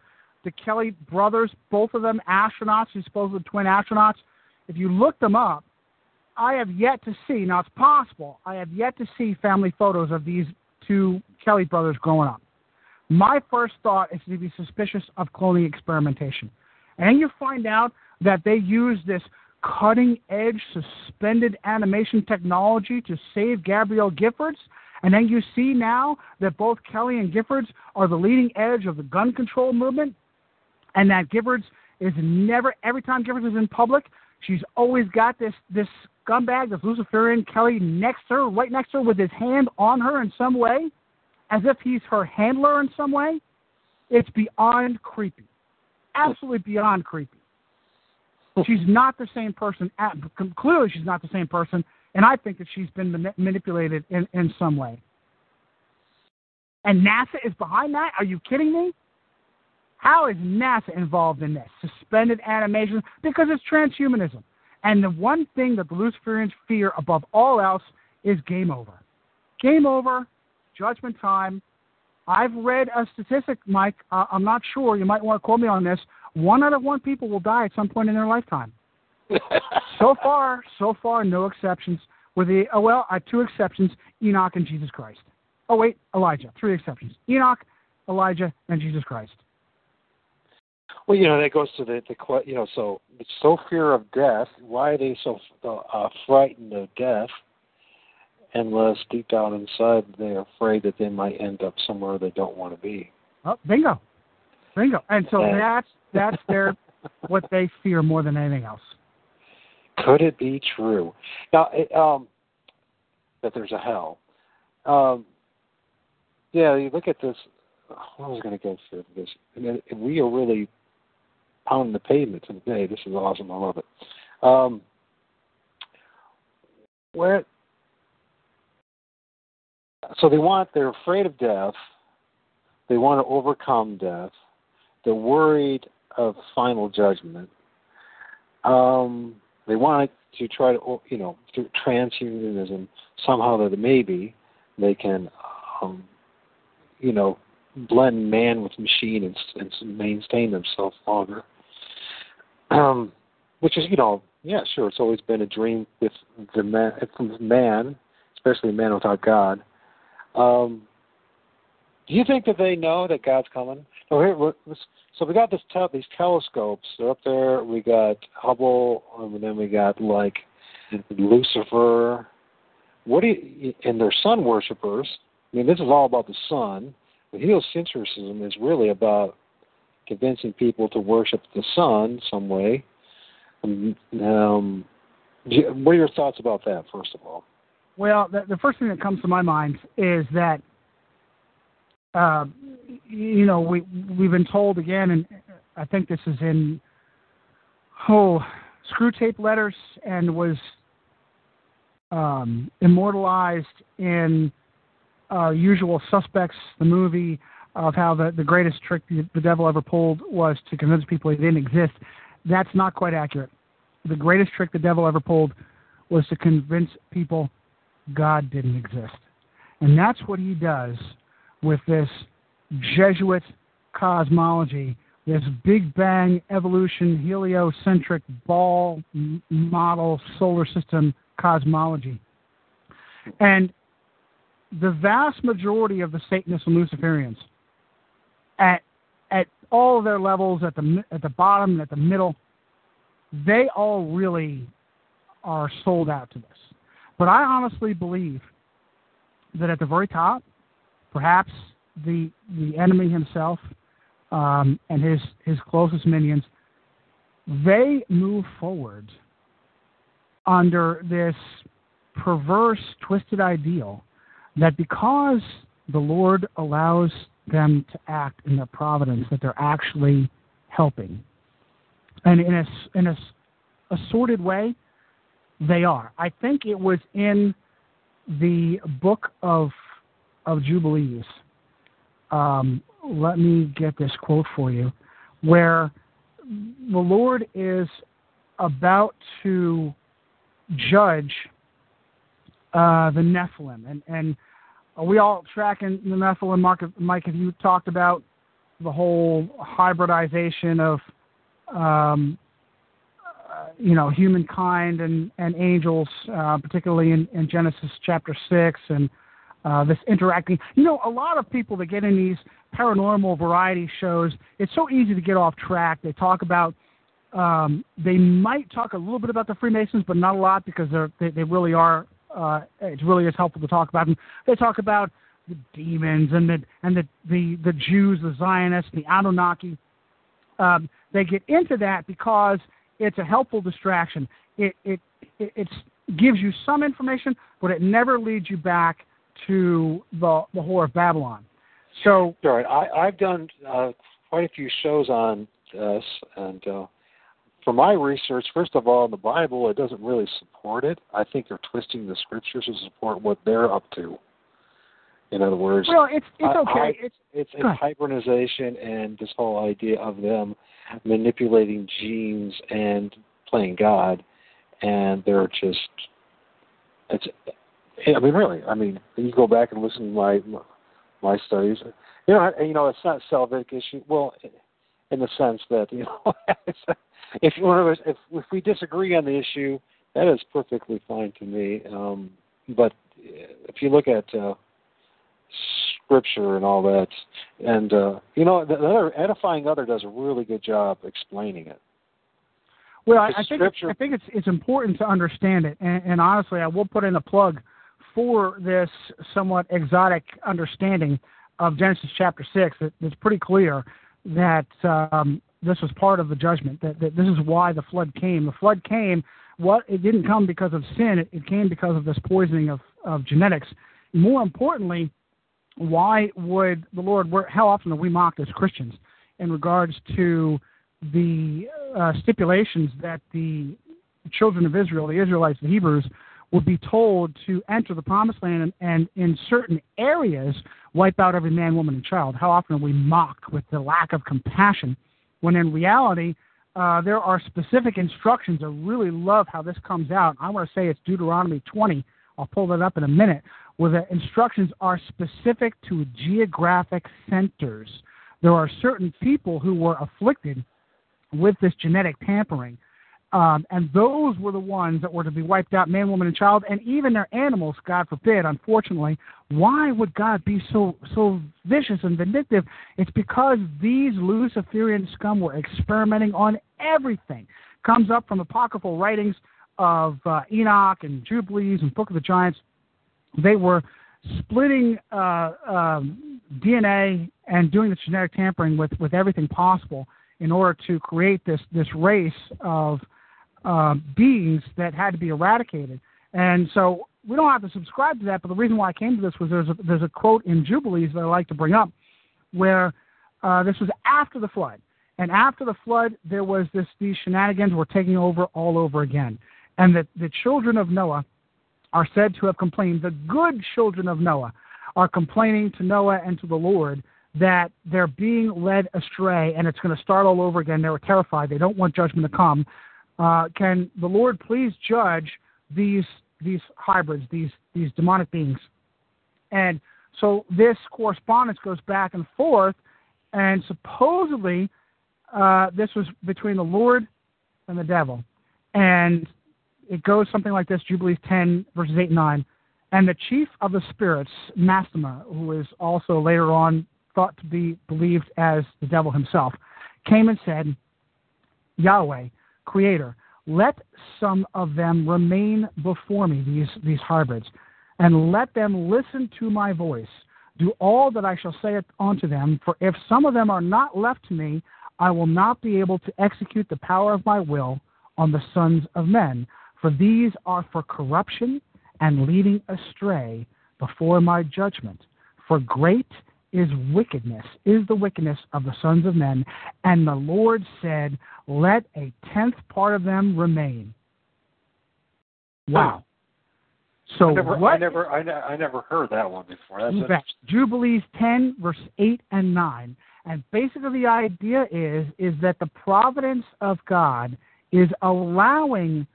the Kelly brothers, both of them astronauts, who's supposedly twin astronauts, if you look them up, I have yet to see, now it's possible, I have yet to see family photos of these two Kelly brothers growing up. My first thought is to be suspicious of cloning experimentation and you find out that they use this cutting edge suspended animation technology to save Gabrielle Giffords. And then you see now that both Kelly and Giffords are the leading edge of the gun control movement, and that Giffords is never, every time Giffords is in public, she's always got this this scumbag, this Luciferian Kelly next to her, right next to her, with his hand on her in some way. as if he's her handler in some way, it's beyond creepy. Absolutely beyond creepy. Oh. She's not the same person. At, Clearly, she's not the same person, and I think that she's been manipulated in, in some way. And NASA is behind that? Are you kidding me? How is NASA involved in this? Suspended animation? Because it's transhumanism. And the one thing that the Luciferians fear above all else is game over. Game over, judgment time. I've read a statistic, Mike. Uh, I'm not sure. You might want to quote me on this. One out of one people will die at some point in their lifetime. so far, so far, no exceptions. With the oh, well, uh, two exceptions: Enoch and Jesus Christ. Oh wait, Elijah. Three exceptions: Enoch, Elijah, and Jesus Christ. Well, you know that goes to the the you know so it's so fear of death. Why are they so uh, frightened of death? Unless deep down inside they're afraid that they might end up somewhere they don't want to be. Oh, bingo, bingo. And so and, that's that's their what they fear more than anything else. Could it be true? Now, um, that there's a hell. Um, yeah, you look at this. I was going to go through this. And we are really pounding the pavement today. This is awesome. I love it. Um, where? So they want. They're afraid of death. They want to overcome death. They're worried of final judgment. Um, they want to try to, you know, through transhumanism, somehow that maybe they can, um, you know, blend man with machine and, and maintain themselves longer. Um, which is, you know, yeah, sure, it's always been a dream with the man, from man, especially man without God. Um, do you think that they know that God's coming? Oh, here, so we got this te- these telescopes. They're up there. We got Hubble, and then we got like Lucifer. What do you, and they're sun worshippers. I mean, this is all about the sun. The heliocentrism is really about convincing people to worship the sun some way. Um, um, what are your thoughts about that, first of all? Well, the, the first thing that comes to my mind is that uh, you know, we we've been told again, and I think this is in oh Screwtape Letters and was um, immortalized in uh, Usual Suspects, the movie of how the, the greatest trick the, the devil ever pulled was to convince people he didn't exist. That's not quite accurate. The greatest trick the devil ever pulled was to convince people God didn't exist. And that's what he does with this Jesuit cosmology, this Big Bang evolution heliocentric ball model solar system cosmology. And the vast majority of the Satanists and Luciferians, at at all of their levels, at the at the bottom and at the middle, they all really are sold out to this. But I honestly believe that at the very top, perhaps the the enemy himself um, and his his closest minions, they move forward under this perverse, twisted ideal that because the Lord allows them to act in their providence, that they're actually helping, and in a in a, a sordid way, they are. I think it was in the book of of Jubilees. Um, let me get this quote for you, where the Lord is about to judge uh, the Nephilim, and and are we all tracking the Nephilim? Mark, Mike, have you talked about the whole hybridization of um, uh, you know humankind and and angels, uh, particularly in, in Genesis chapter six, and uh, this interacting. You know, a lot of people that get in these paranormal variety shows, it's so easy to get off track. They talk about, um, they might talk a little bit about the Freemasons, but not a lot because they're, they, they really are. Uh, it really is helpful to talk about them. They talk about the demons and the and the the, the Jews, the Zionists, the Anunnaki. Um, they get into that because it's a helpful distraction. It it it it's, gives you some information, but it never leads you back to the the whore of Babylon. So, all right, I, I've done uh, quite a few shows on this, and uh, for my research, first of all, in the Bible, it doesn't really support it. I think they're twisting the scriptures to support what they're up to. In other words, well, it's it's okay. I, I, it's it's, it's hybridization and this whole idea of them manipulating genes and playing God, and they're just it's. I mean, really. I mean, you go back and listen to my my studies. You know, you know, it's not a Salvific issue. Well, in the sense that you know, if one of us, if if we disagree on the issue, that is perfectly fine to me. Um, but if you look at uh, scripture and all that, and uh, you know, the, the other edifying other does a really good job explaining it. Well, I, I think I think it's it's important to understand it, and, and honestly, I will put in a plug for this somewhat exotic understanding of Genesis chapter six. That, it's pretty clear that um, this was part of the judgment. That, that this is why the flood came. The flood came. What it didn't come because of sin. It, it came because of this poisoning of of genetics. More importantly, why would the Lord? How often are we mocked as Christians in regards to the uh, stipulations that the children of Israel, the Israelites, the Hebrews, would be told to enter the promised land and, and in certain areas wipe out every man, woman, and child. How often are we mocked with the lack of compassion when in reality, uh, there are specific instructions. I really love how this comes out. I want to say it's Deuteronomy 20. I'll pull that up in a minute, where the instructions are specific to geographic centers. There are certain people who were afflicted with this genetic tampering. Um, and those were the ones that were to be wiped out man, woman, and child, and even their animals, God forbid, unfortunately. Why would God be so so vicious and vindictive? It's because these Luciferian scum were experimenting on everything. Comes up from apocryphal writings of uh, Enoch and Jubilees and Book of the Giants. They were splitting uh, um, DNA and doing the genetic tampering with, with everything possible in order to create this this race of uh, beings that had to be eradicated. And so we don't have to subscribe to that. But the reason why I came to this was there's a, there's a quote in Jubilees that I like to bring up, where uh, this was after the flood, and after the flood there was this these shenanigans were taking over all over again, and that the children of Noah are said to have complained. The good children of Noah are complaining to Noah and to the Lord that they're being led astray and it's going to start all over again. They were terrified. They don't want judgment to come. Uh, can the Lord please judge these these hybrids, these these demonic beings? And so this correspondence goes back and forth, and supposedly uh, this was between the Lord and the devil, and it goes something like this: Jubilees 10 verses 8 and 9. And the chief of the spirits, Mastema, who is also later on thought to be believed as the devil himself, came and said, Yahweh, Creator, let some of them remain before me, these, these hybrids, and let them listen to my voice. Do all that I shall say unto them, for if some of them are not left to me, I will not be able to execute the power of my will on the sons of men. For these are for corruption and leading astray before my judgment. For great is wickedness, is the wickedness of the sons of men. And the Lord said, Let a tenth part of them remain. Wow. So I never, what, I never, I, I never heard that one before. That's fact, Jubilees 10, verse 8 and 9. And basically the idea is, is that the providence of God is allowing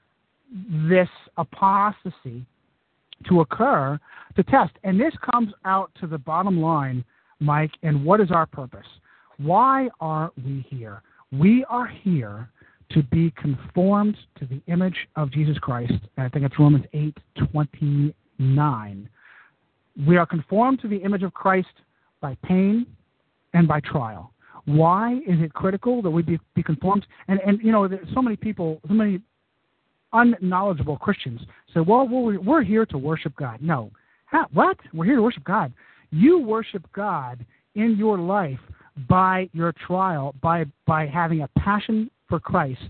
this apostasy to occur to test. And this comes out to the bottom line Mike, and what is our purpose? Why are we here? We are here to be conformed to the image of Jesus Christ. I think it's Romans 8 29. We are conformed to the image of Christ by pain and by trial. Why is it critical that we be, be conformed? And, and, you know, there's so many people, so many unknowledgeable Christians say, well, we're, here to worship God. No. What? We're here to worship God. You worship God in your life by your trial, by, by having a passion for Christ,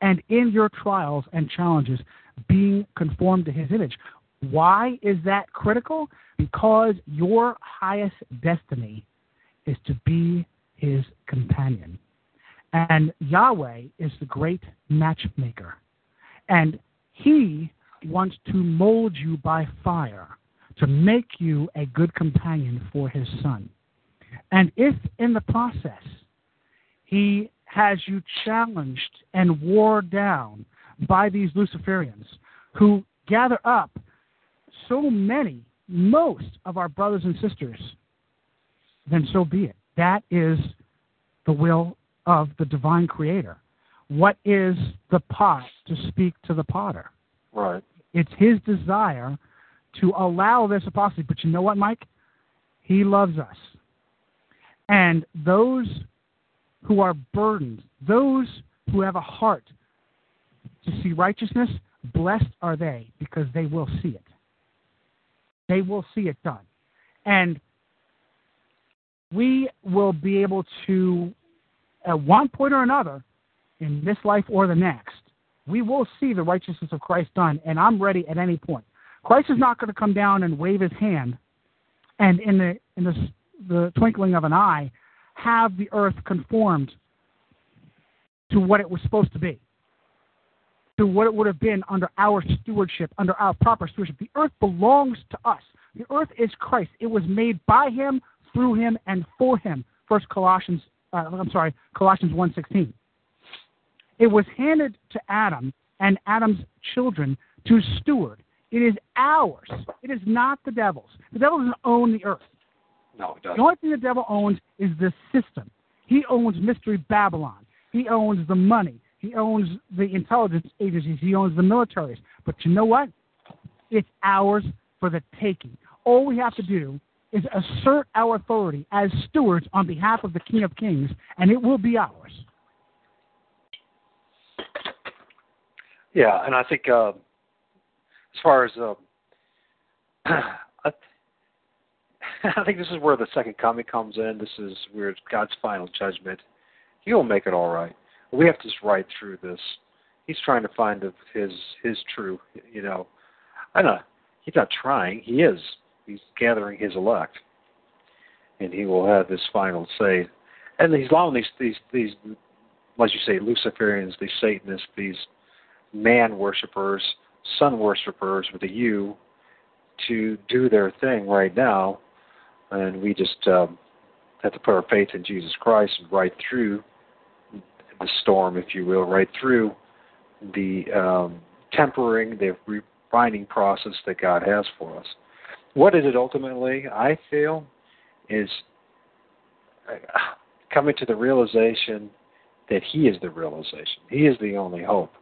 and in your trials and challenges, being conformed to his image. Why is that critical? Because your highest destiny is to be his companion. And Yahweh is the great matchmaker. And he wants to mold you by fire to make you a good companion for his son. And if in the process he has you challenged and wore down by these Luciferians who gather up so many, most of our brothers and sisters, then so be it. That is the will of the divine creator. What is the pot to speak to the potter? Right. It's his desire to allow this apostasy. But you know what, Mike? He loves us. And those who are burdened, those who have a heart to see righteousness, blessed are they because they will see it. They will see it done. And we will be able to, at one point or another, in this life or the next, we will see the righteousness of Christ done, and I'm ready at any point. Christ is not going to come down and wave his hand, and in the in the, the twinkling of an eye, have the earth conformed to what it was supposed to be, to what it would have been under our stewardship, under our proper stewardship. The earth belongs to us. The earth is Christ. It was made by Him, through Him, and for Him. First Colossians, uh, I'm sorry, Colossians 1:16. It was handed to Adam and Adam's children to steward. It is ours. It is not the devil's. The devil doesn't own the earth. No, it doesn't. The only thing the devil owns is the system. He owns Mystery Babylon. He owns the money. He owns the intelligence agencies. He owns the militaries. But you know what? It's ours for the taking. All we have to do is assert our authority as stewards on behalf of the King of Kings, and it will be ours. Yeah, and I think uh, as far as uh, I, think this is where the second coming comes in. This is where God's final judgment. He will make it all right. We have to just ride through this. He's trying to find his his true. You know, I know. He's not trying. He is. He's gathering his elect, and he will have his final say. And he's allowing these these these, like you say, Luciferians, these Satanists, these man worshippers, sun worshippers with a U, to do their thing right now, and we just um, have to put our faith in Jesus Christ and ride through the storm, if you will, right through the um, tempering, the refining process that God has for us. What is it ultimately? I feel is uh, coming to the realization that He is the realization. He is the only hope.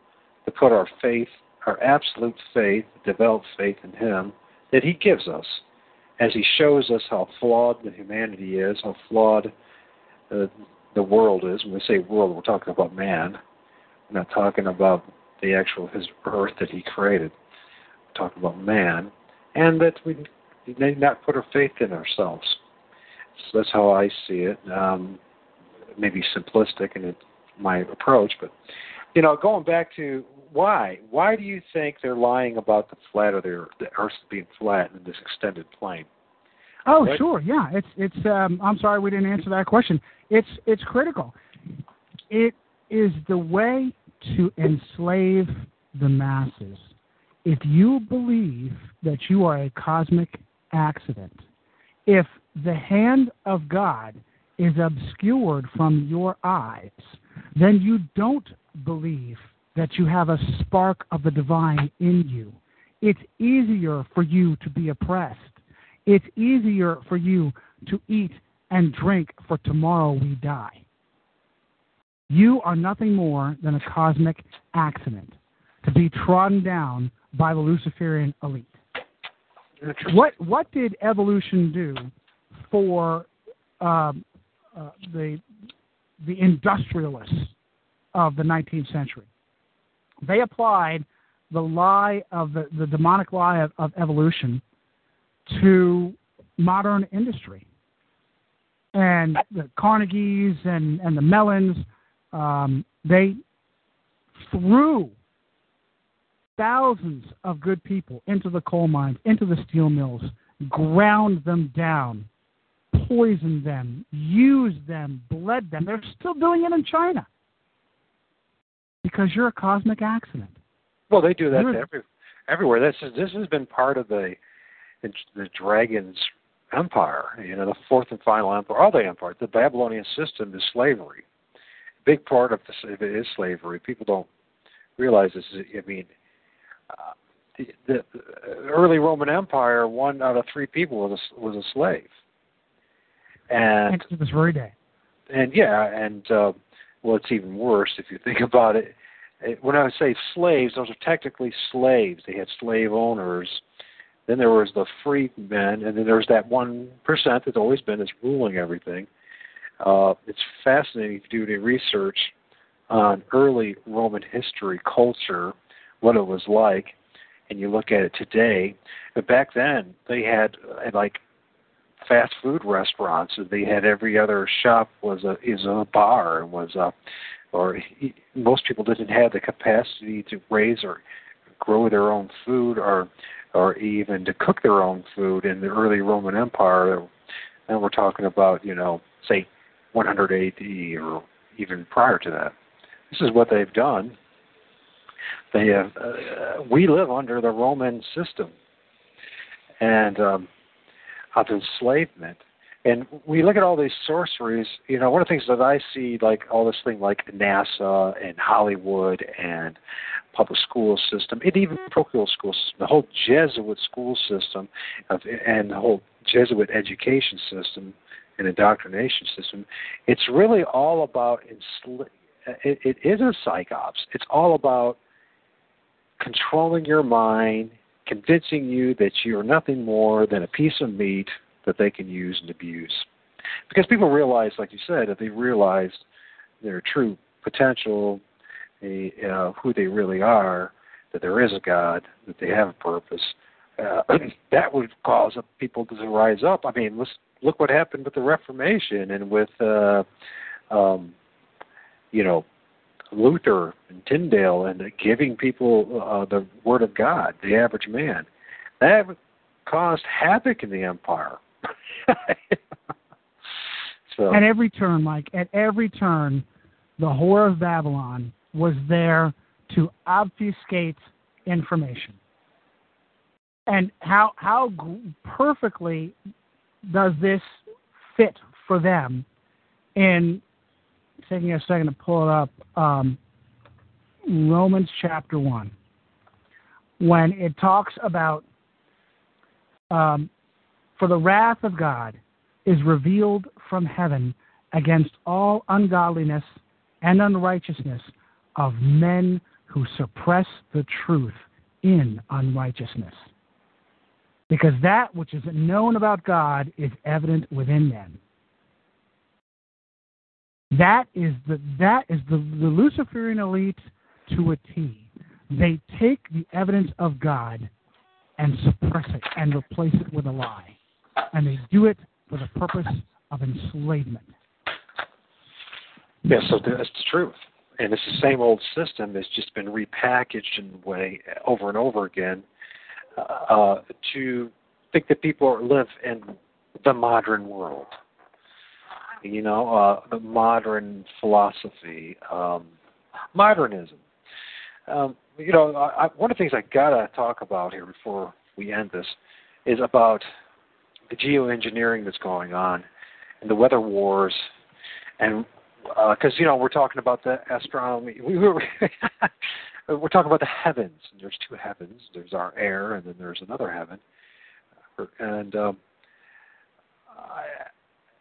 To put our faith, our absolute faith, developed faith in Him that He gives us, as He shows us how flawed the humanity is, how flawed uh, the world is. When we say world, we're talking about man. We're not talking about the actual His earth that He created. We're talking about man, and that we need not put our faith in ourselves. So that's how I see it. Um, maybe simplistic in it, my approach, but you know, going back to why? Why do you think they're lying about the flat of their the Earth being flat in this extended plane? Oh, sure, yeah. It's it's. Um, I'm sorry we didn't answer that question. It's it's critical. It is the way to enslave the masses. If you believe that you are a cosmic accident, if the hand of God is obscured from your eyes, then you don't believe that you have a spark of the divine in you. It's easier for you to be oppressed. It's easier for you to eat and drink, for tomorrow we die. You are nothing more than a cosmic accident to be trodden down by the Luciferian elite. What what did evolution do for um, uh, the the industrialists of the 19th century? They applied the lie of the, the demonic lie of, of evolution to modern industry. And the Carnegies and, and the Mellons, um, they threw thousands of good people into the coal mines, into the steel mills, ground them down, poisoned them, used them, bled them. They're still doing it in China because you're a cosmic accident. Well, they do that every, everywhere. This is this has been part of the the, the dragon's empire. You know, the fourth and final empire, all the empire. The Babylonian system is slavery. A big part of this it is slavery. People don't realize this. I mean, uh, the, the, the early Roman Empire, one out of three people was a, was a slave. And to this very day. and yeah, and uh, well, it's even worse if you think about it. When I say slaves, those are technically slaves. They had slave owners. Then there was the free men, and then there's that one percent that's always been that's ruling everything. Uh, it's fascinating if you do any research on early Roman history, culture, what it was like, and you look at it today. But back then, they had uh, like fast food restaurants. They had every other shop was a is a bar was a or he, most people didn't have the capacity to raise or grow their own food or or even to cook their own food in the early Roman Empire. And we're talking about you know say 100 AD or even prior to that. This is what they've done. They have. Uh, we live under the Roman system, and um, of enslavement. And we look at all these sorceries, you know, one of the things that I see, like all this thing like NASA and Hollywood and public school system, and even parochial school system, the whole Jesuit school system of, and the whole Jesuit education system and indoctrination system, it's really all about, ensla- it, it is a psyops. It's all about controlling your mind, convincing you that you're nothing more than a piece of meat that they can use and abuse. Because people realize, like you said, that they realize their true potential, they, uh, who they really are, that there is a God, that they have a purpose. Uh, that would cause people to rise up. I mean, let's look what happened with the Reformation and with, uh, um, you know, Luther and Tyndale and giving people uh, the Word of God, the average man. That caused havoc in the empire. so, At every turn, Mike, at every turn, the whore of Babylon was there to obfuscate information. And how how perfectly does this fit for them? In taking a second to pull it up, um, Romans chapter one, when it talks about um, for the wrath of God is revealed from heaven against all ungodliness and unrighteousness of men who suppress the truth in unrighteousness. Because that which is known about God is evident within men. That is the that is the, the Luciferian elite to a T. They take the evidence of God and suppress it and replace it with a lie. And they do it for the purpose of enslavement. yeah, so that's the truth. And it's the same old system. It's just been repackaged in way over and over again uh, to think that people live in the modern world. You know, uh, the modern philosophy, um, modernism. Um, you know, I, I, one of the things I gotta talk about here before we end this is about the geoengineering that's going on and the weather wars, and because you know we're talking about the astronomy, we were we're talking about the heavens. And there's two heavens. There's our air, and then there's another heaven. And um, I,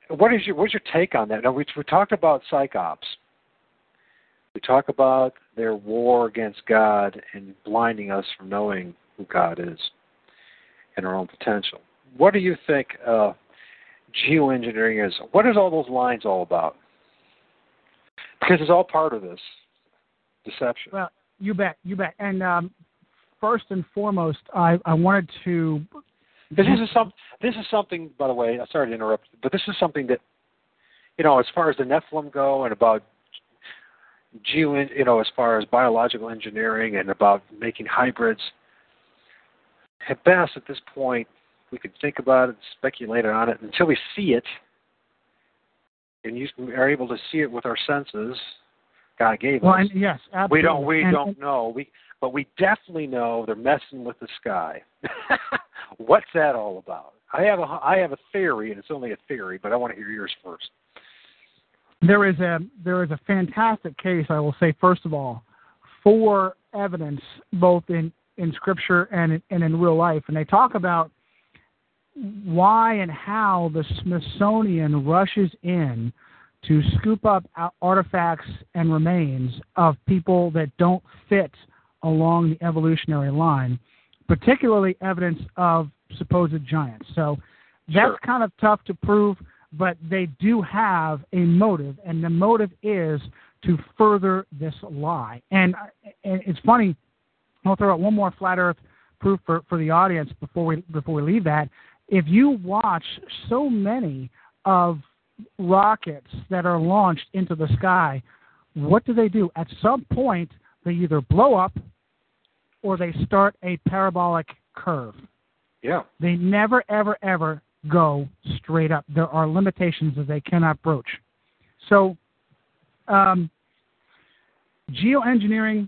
what is your what's your take on that? Now we we talked about psyops. We talk about their war against God and blinding us from knowing who God is and our own potential. What do you think uh, geoengineering is? What is all those lines all about? Because it's all part of this deception. Well, you bet, you bet. And um, first and foremost, I, I wanted to. This is some. This is something, by the way. I'm sorry to interrupt, but this is something that, you know, as far as the Nephilim go, and about geo, you know, as far as biological engineering and about making hybrids. At best, at this point, we could think about it, speculate on it until we see it, and you are able to see it with our senses. God gave well, us. And, yes, absolutely. We don't. We and, don't know. We, but we definitely know they're messing with the sky. What's that all about? I have a I have a theory, and it's only a theory, but I want to hear yours first. There is a there is a fantastic case, I will say first of all, for evidence both in in scripture and and in real life, and they talk about why and how the Smithsonian rushes in to scoop up artifacts and remains of people that don't fit along the evolutionary line, particularly evidence of supposed giants. So that's sure. kind of tough to prove, but they do have a motive, and the motive is to further this lie. And, uh, and it's funny. I'll throw out one more flat Earth proof for, for the audience before we before we leave that. If you watch so many of rockets that are launched into the sky, what do they do? At some point, they either blow up or they start a parabolic curve. Yeah. They never, ever, ever go straight up. There are limitations that they cannot broach. So, um, geoengineering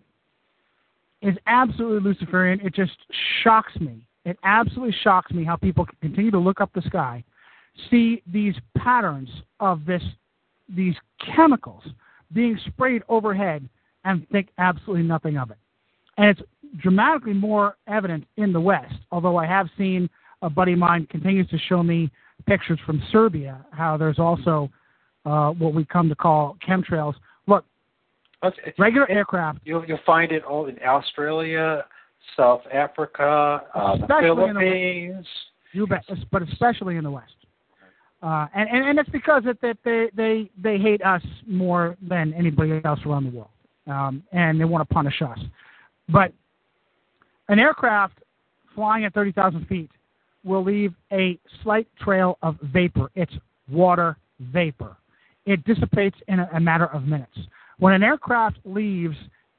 is absolutely Luciferian. It just shocks me. It absolutely shocks me how people can continue to look up the sky, see these patterns of this, these chemicals being sprayed overhead, and think absolutely nothing of it. And it's dramatically more evident in the West, although I have seen a buddy of mine continues to show me pictures from Serbia, how there's also uh, what we come to call chemtrails. Look, regular aircraft. You'll, you'll find it all in Australia, South Africa, uh, the Philippines. The, you bet, but especially in the West. Uh, and, and, and it's because that, that they, they, they hate us more than anybody else around the world. Um, and they want to punish us. But an aircraft flying at 30,000 feet will leave a slight trail of vapor. It's water vapor. It dissipates in a, a matter of minutes. When an aircraft leaves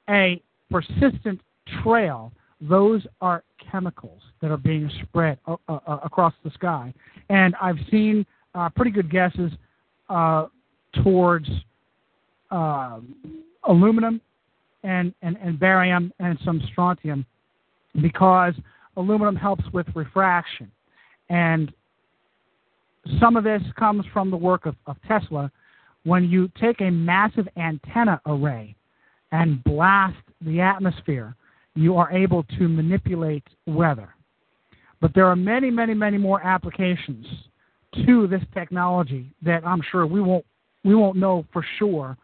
a persistent trail, those are chemicals that are being spread uh, uh, across the sky. And I've seen uh, pretty good guesses uh, towards um, aluminum and, and, and barium and some strontium because aluminum helps with refraction. And some of this comes from the work of, of Tesla. When you take a massive antenna array and blast the atmosphere, you are able to manipulate weather. But there are many, many, many more applications to this technology that I'm sure we won't we won't know for sure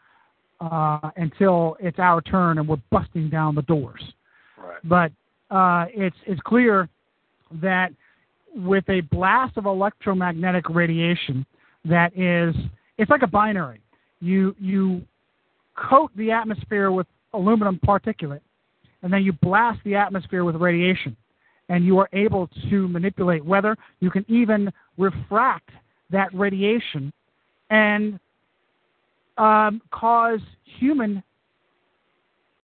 uh, until it's our turn and we're busting down the doors. Right. But uh, it's it's clear that with a blast of electromagnetic radiation that is it's like a binary. You you coat the atmosphere with aluminum particulate, and then you blast the atmosphere with radiation, and you are able to manipulate weather. You can even refract that radiation and um, cause human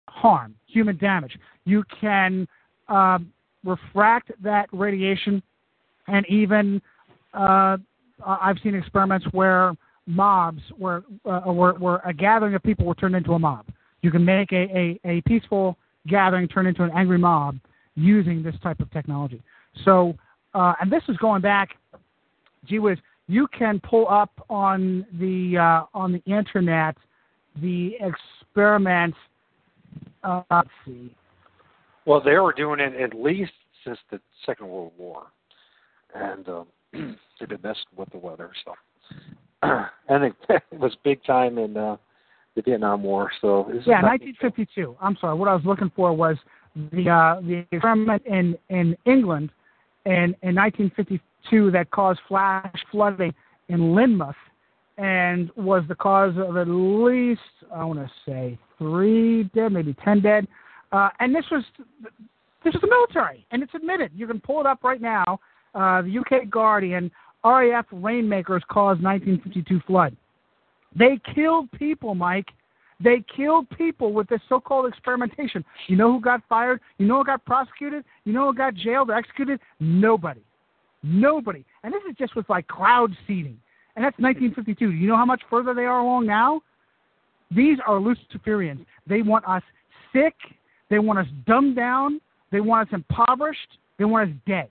harm, human damage. You can um, refract that radiation, and even uh, I've seen experiments where mobs, where, uh, a gathering of people were turned into a mob. You can make a, a, a peaceful gathering turn into an angry mob using this type of technology. So, uh, and this is going back, gee whiz, you can pull up on the uh, on the internet the experiments. Uh, let's see. Well, they were doing it at least since the Second World War, and um, they've been messing with the weather. So, and it, it was big time in uh, the Vietnam War. So yeah, 1952. I'm sorry. What I was looking for was the uh, the experiment in in England in in 1952 that caused flash flooding in Lynmouth and was the cause of at least I want to say three dead, maybe ten dead. Uh, and this was this is the military, and it's admitted. You can pull it up right now. Uh, the UK Guardian, RAF rainmakers caused 1952 flood. They killed people, Mike. They killed people with this so-called experimentation. You know who got fired? You know who got prosecuted? You know who got jailed or executed? Nobody. Nobody. And this is just with like cloud seeding. And that's 1952. Do you know how much further they are along now? These are Luciferians. They want us sick. They want us dumbed down. They want us impoverished. They want us dead.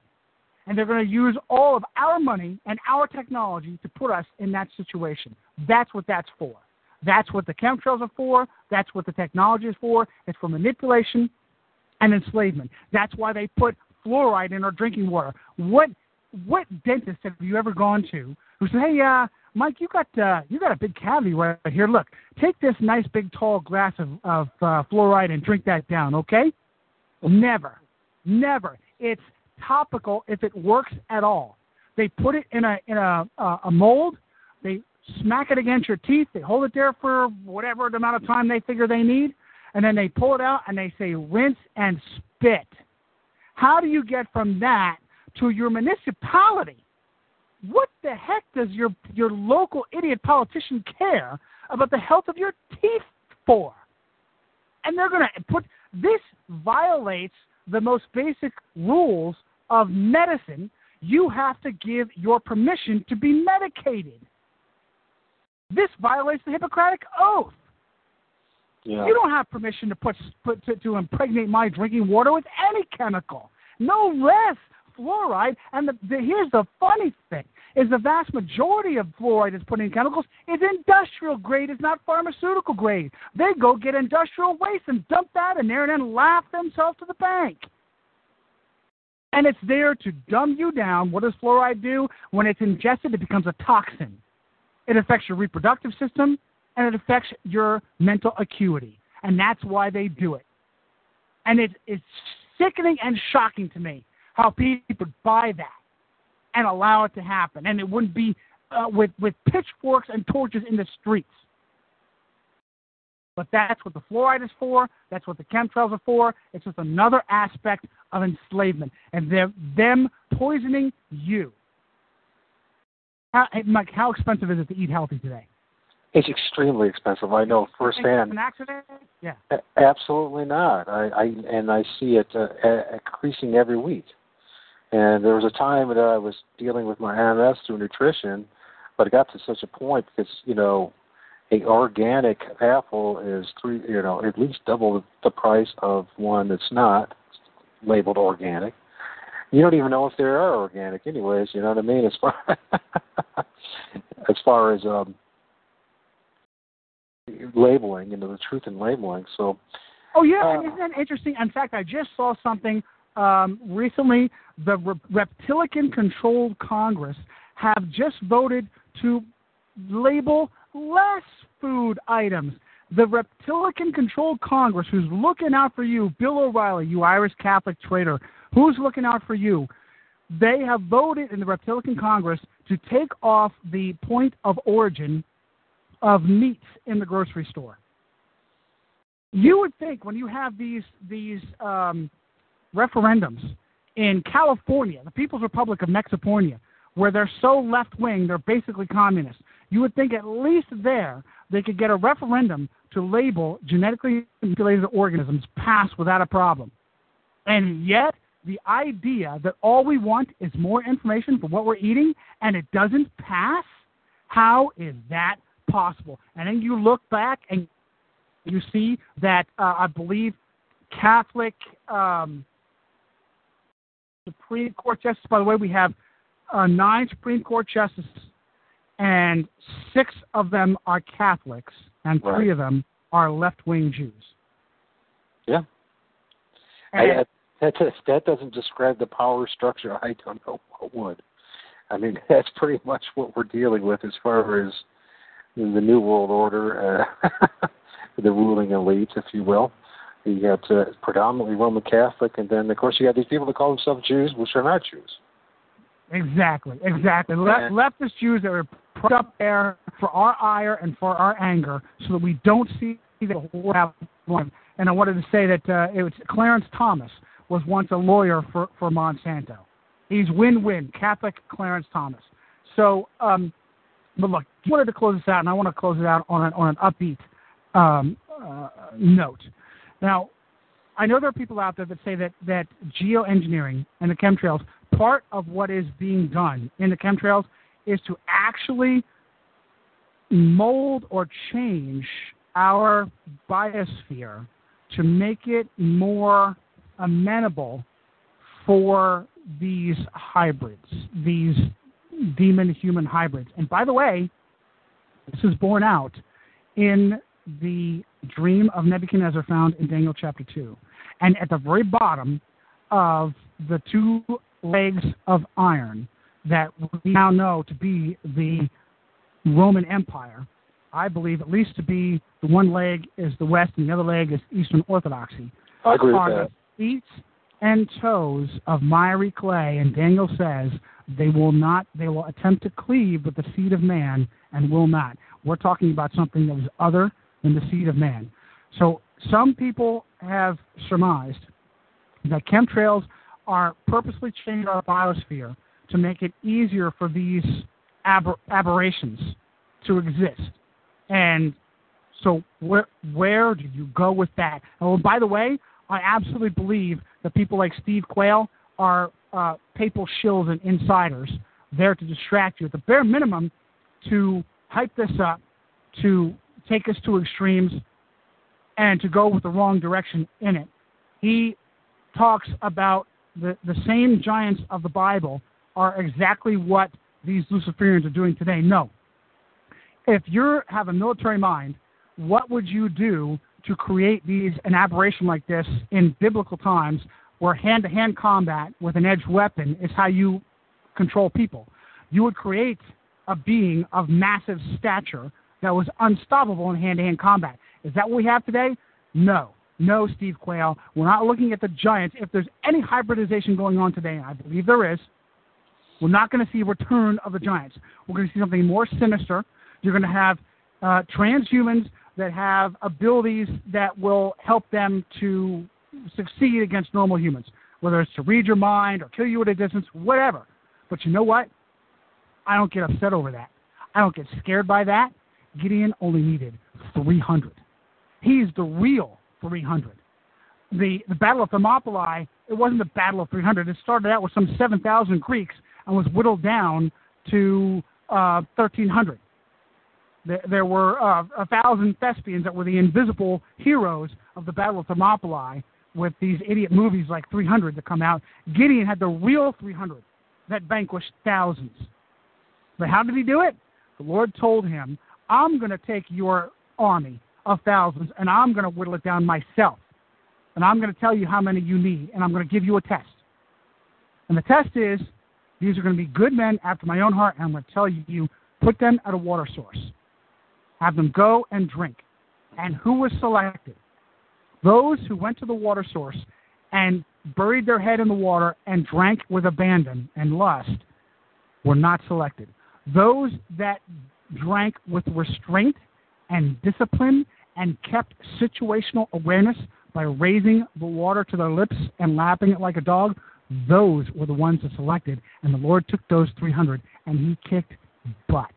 And they're going to use all of our money and our technology to put us in that situation. That's what that's for. That's what the chemtrails are for. That's what the technology is for. It's for manipulation and enslavement. That's why they put fluoride in our drinking water. What what dentist have you ever gone to who said, "Hey, uh, Mike, you got uh, you got a big cavity right here. Look, take this nice big tall glass of, of uh, fluoride and drink that down, okay?" Never, never. It's topical if it works at all. They put it in a in a a mold. They smack it against your teeth. They hold it there for whatever amount of time they figure they need, and then they pull it out and they say rinse and spit. How do you get from that to your municipality? What the heck does your your local idiot politician care about the health of your teeth for? And they're going to put this violates the most basic rules of medicine. You have to give your permission to be medicated. This violates the Hippocratic Oath. Yeah. You don't have permission to put, put to, to impregnate my drinking water with any chemical. No less fluoride. And the, the, here's the funny thing: is the vast majority of fluoride that's put in chemicals is industrial grade. It's not pharmaceutical grade. They go get industrial waste and dump that in there, and then laugh themselves to the bank. And it's there to dumb you down. What does fluoride do? When it's ingested, it becomes a toxin. It affects your reproductive system and it affects your mental acuity. And that's why they do it. And it, it's sickening and shocking to me how people buy that and allow it to happen. And it wouldn't be uh, with, with pitchforks and torches in the streets. But that's what the fluoride is for. That's what the chemtrails are for. It's just another aspect of enslavement. And them poisoning you. How, Mike, how expensive is it to eat healthy today? It's extremely expensive. I know firsthand. An accident? Yeah. Absolutely not. I, I and I see it uh, increasing every week. And there was a time that I was dealing with my MS through nutrition, but it got to such a point because you know, a organic apple is three, you know, at least double the price of one that's not labeled organic. You don't even know if they are organic, anyways. You know what I mean? As far as far as um, labeling, you know, the truth in labeling. So. Oh yeah, uh, isn't that interesting? In fact, I just saw something um, recently. The Re- Reptilian-controlled Congress have just voted to label less food items. The Reptilian-controlled Congress, who's looking out for you, Bill O'Reilly, you Irish Catholic traitor, who's looking out for you? They have voted in the Reptilian Congress to take off the point of origin of meats in the grocery store. You would think when you have these these um, referendums in California, the People's Republic of Mexipornia, where they're so left wing, they're basically communists. You would think at least there they could get a referendum to label genetically manipulated organisms pass without a problem. And yet, the idea that all we want is more information for what we're eating and it doesn't pass, how is that possible. And then you look back and you see that uh, I believe Catholic um, Supreme Court justices. By the way, we have uh, nine Supreme Court justices, and six of them are Catholics, and right. three of them are left-wing Jews. Yeah. I, that that doesn't describe the power structure. I don't know what would. I mean, that's pretty much what we're dealing with as far as the New World Order, uh, the ruling elite, if you will. You got uh, predominantly Roman Catholic, and then of course you got these people that call themselves Jews, which are not Jews. Exactly, exactly. Le- leftist Jews that are put up there for our ire and for our anger, so that we don't see the whole one. And I wanted to say that uh, it was Clarence Thomas was once a lawyer for for Monsanto. He's win-win, Catholic Clarence Thomas. So um, but look, I wanted to close this out, and I want to close it out on an, on an upbeat um, uh, note. Now, I know there are people out there that say that, that geoengineering and the chemtrails, part of what is being done in the chemtrails is to actually mold or change our biosphere to make it more amenable for these hybrids, these demon human hybrids. And by the way, this is borne out in the dream of Nebuchadnezzar found in Daniel chapter 2. And at the very bottom of the two legs of iron that we now know to be the Roman Empire, I believe at least to be the one leg is the West and the other leg is Eastern Orthodoxy. I agree with that. Feet and toes of miry clay, and Daniel says they will not they will attempt to cleave with the seed of man and will not. We're talking about something that was other than the seed of man. So some people have surmised that chemtrails are purposely changing our biosphere to make it easier for these aber- aberrations to exist. And so where where do you go with that? Oh, by the way, I absolutely believe that people like Steve Quayle are uh, papal shills and insiders there to distract you. At the bare minimum, to hype this up, to take us to extremes, and to go with the wrong direction in it. He talks about the, the same giants of the Bible are exactly what these Luciferians are doing today. No. If you have a military mind, what would you do to create these an aberration like this in biblical times where hand to hand combat with an edged weapon is how you control people? You would create a being of massive stature that was unstoppable in hand to hand combat. Is that what we have today? No. No, Steve Quayle. We're not looking at the giants. If there's any hybridization going on today, and I believe there is, we're not going to see a return of the giants. We're going to see something more sinister. You're going to have uh, transhumans that have abilities that will help them to succeed against normal humans, whether it's to read your mind or kill you at a distance, whatever. But you know what? I don't get upset over that. I don't get scared by that. Gideon only needed 300. He's the real 300. The, the Battle of Thermopylae, it wasn't the Battle of 300. It started out with some 7,000 Greeks and was whittled down to uh, 1,300. There, were uh, a thousand thespians that were the invisible heroes of the Battle of Thermopylae with these idiot movies like 300 that come out. Gideon had the real 300 that vanquished thousands. But how did he do it? The Lord told him, I'm going to take your army of thousands and I'm going to whittle it down myself. And I'm going to tell you how many you need, and I'm going to give you a test. And the test is these are going to be good men after my own heart, and I'm going to tell you put them at a water source. Have them go and drink. And who was selected? Those who went to the water source and buried their head in the water and drank with abandon and lust were not selected. Those that drank with restraint and discipline and kept situational awareness by raising the water to their lips and lapping it like a dog, those were the ones that selected. And the Lord took those 300 and he kicked butt.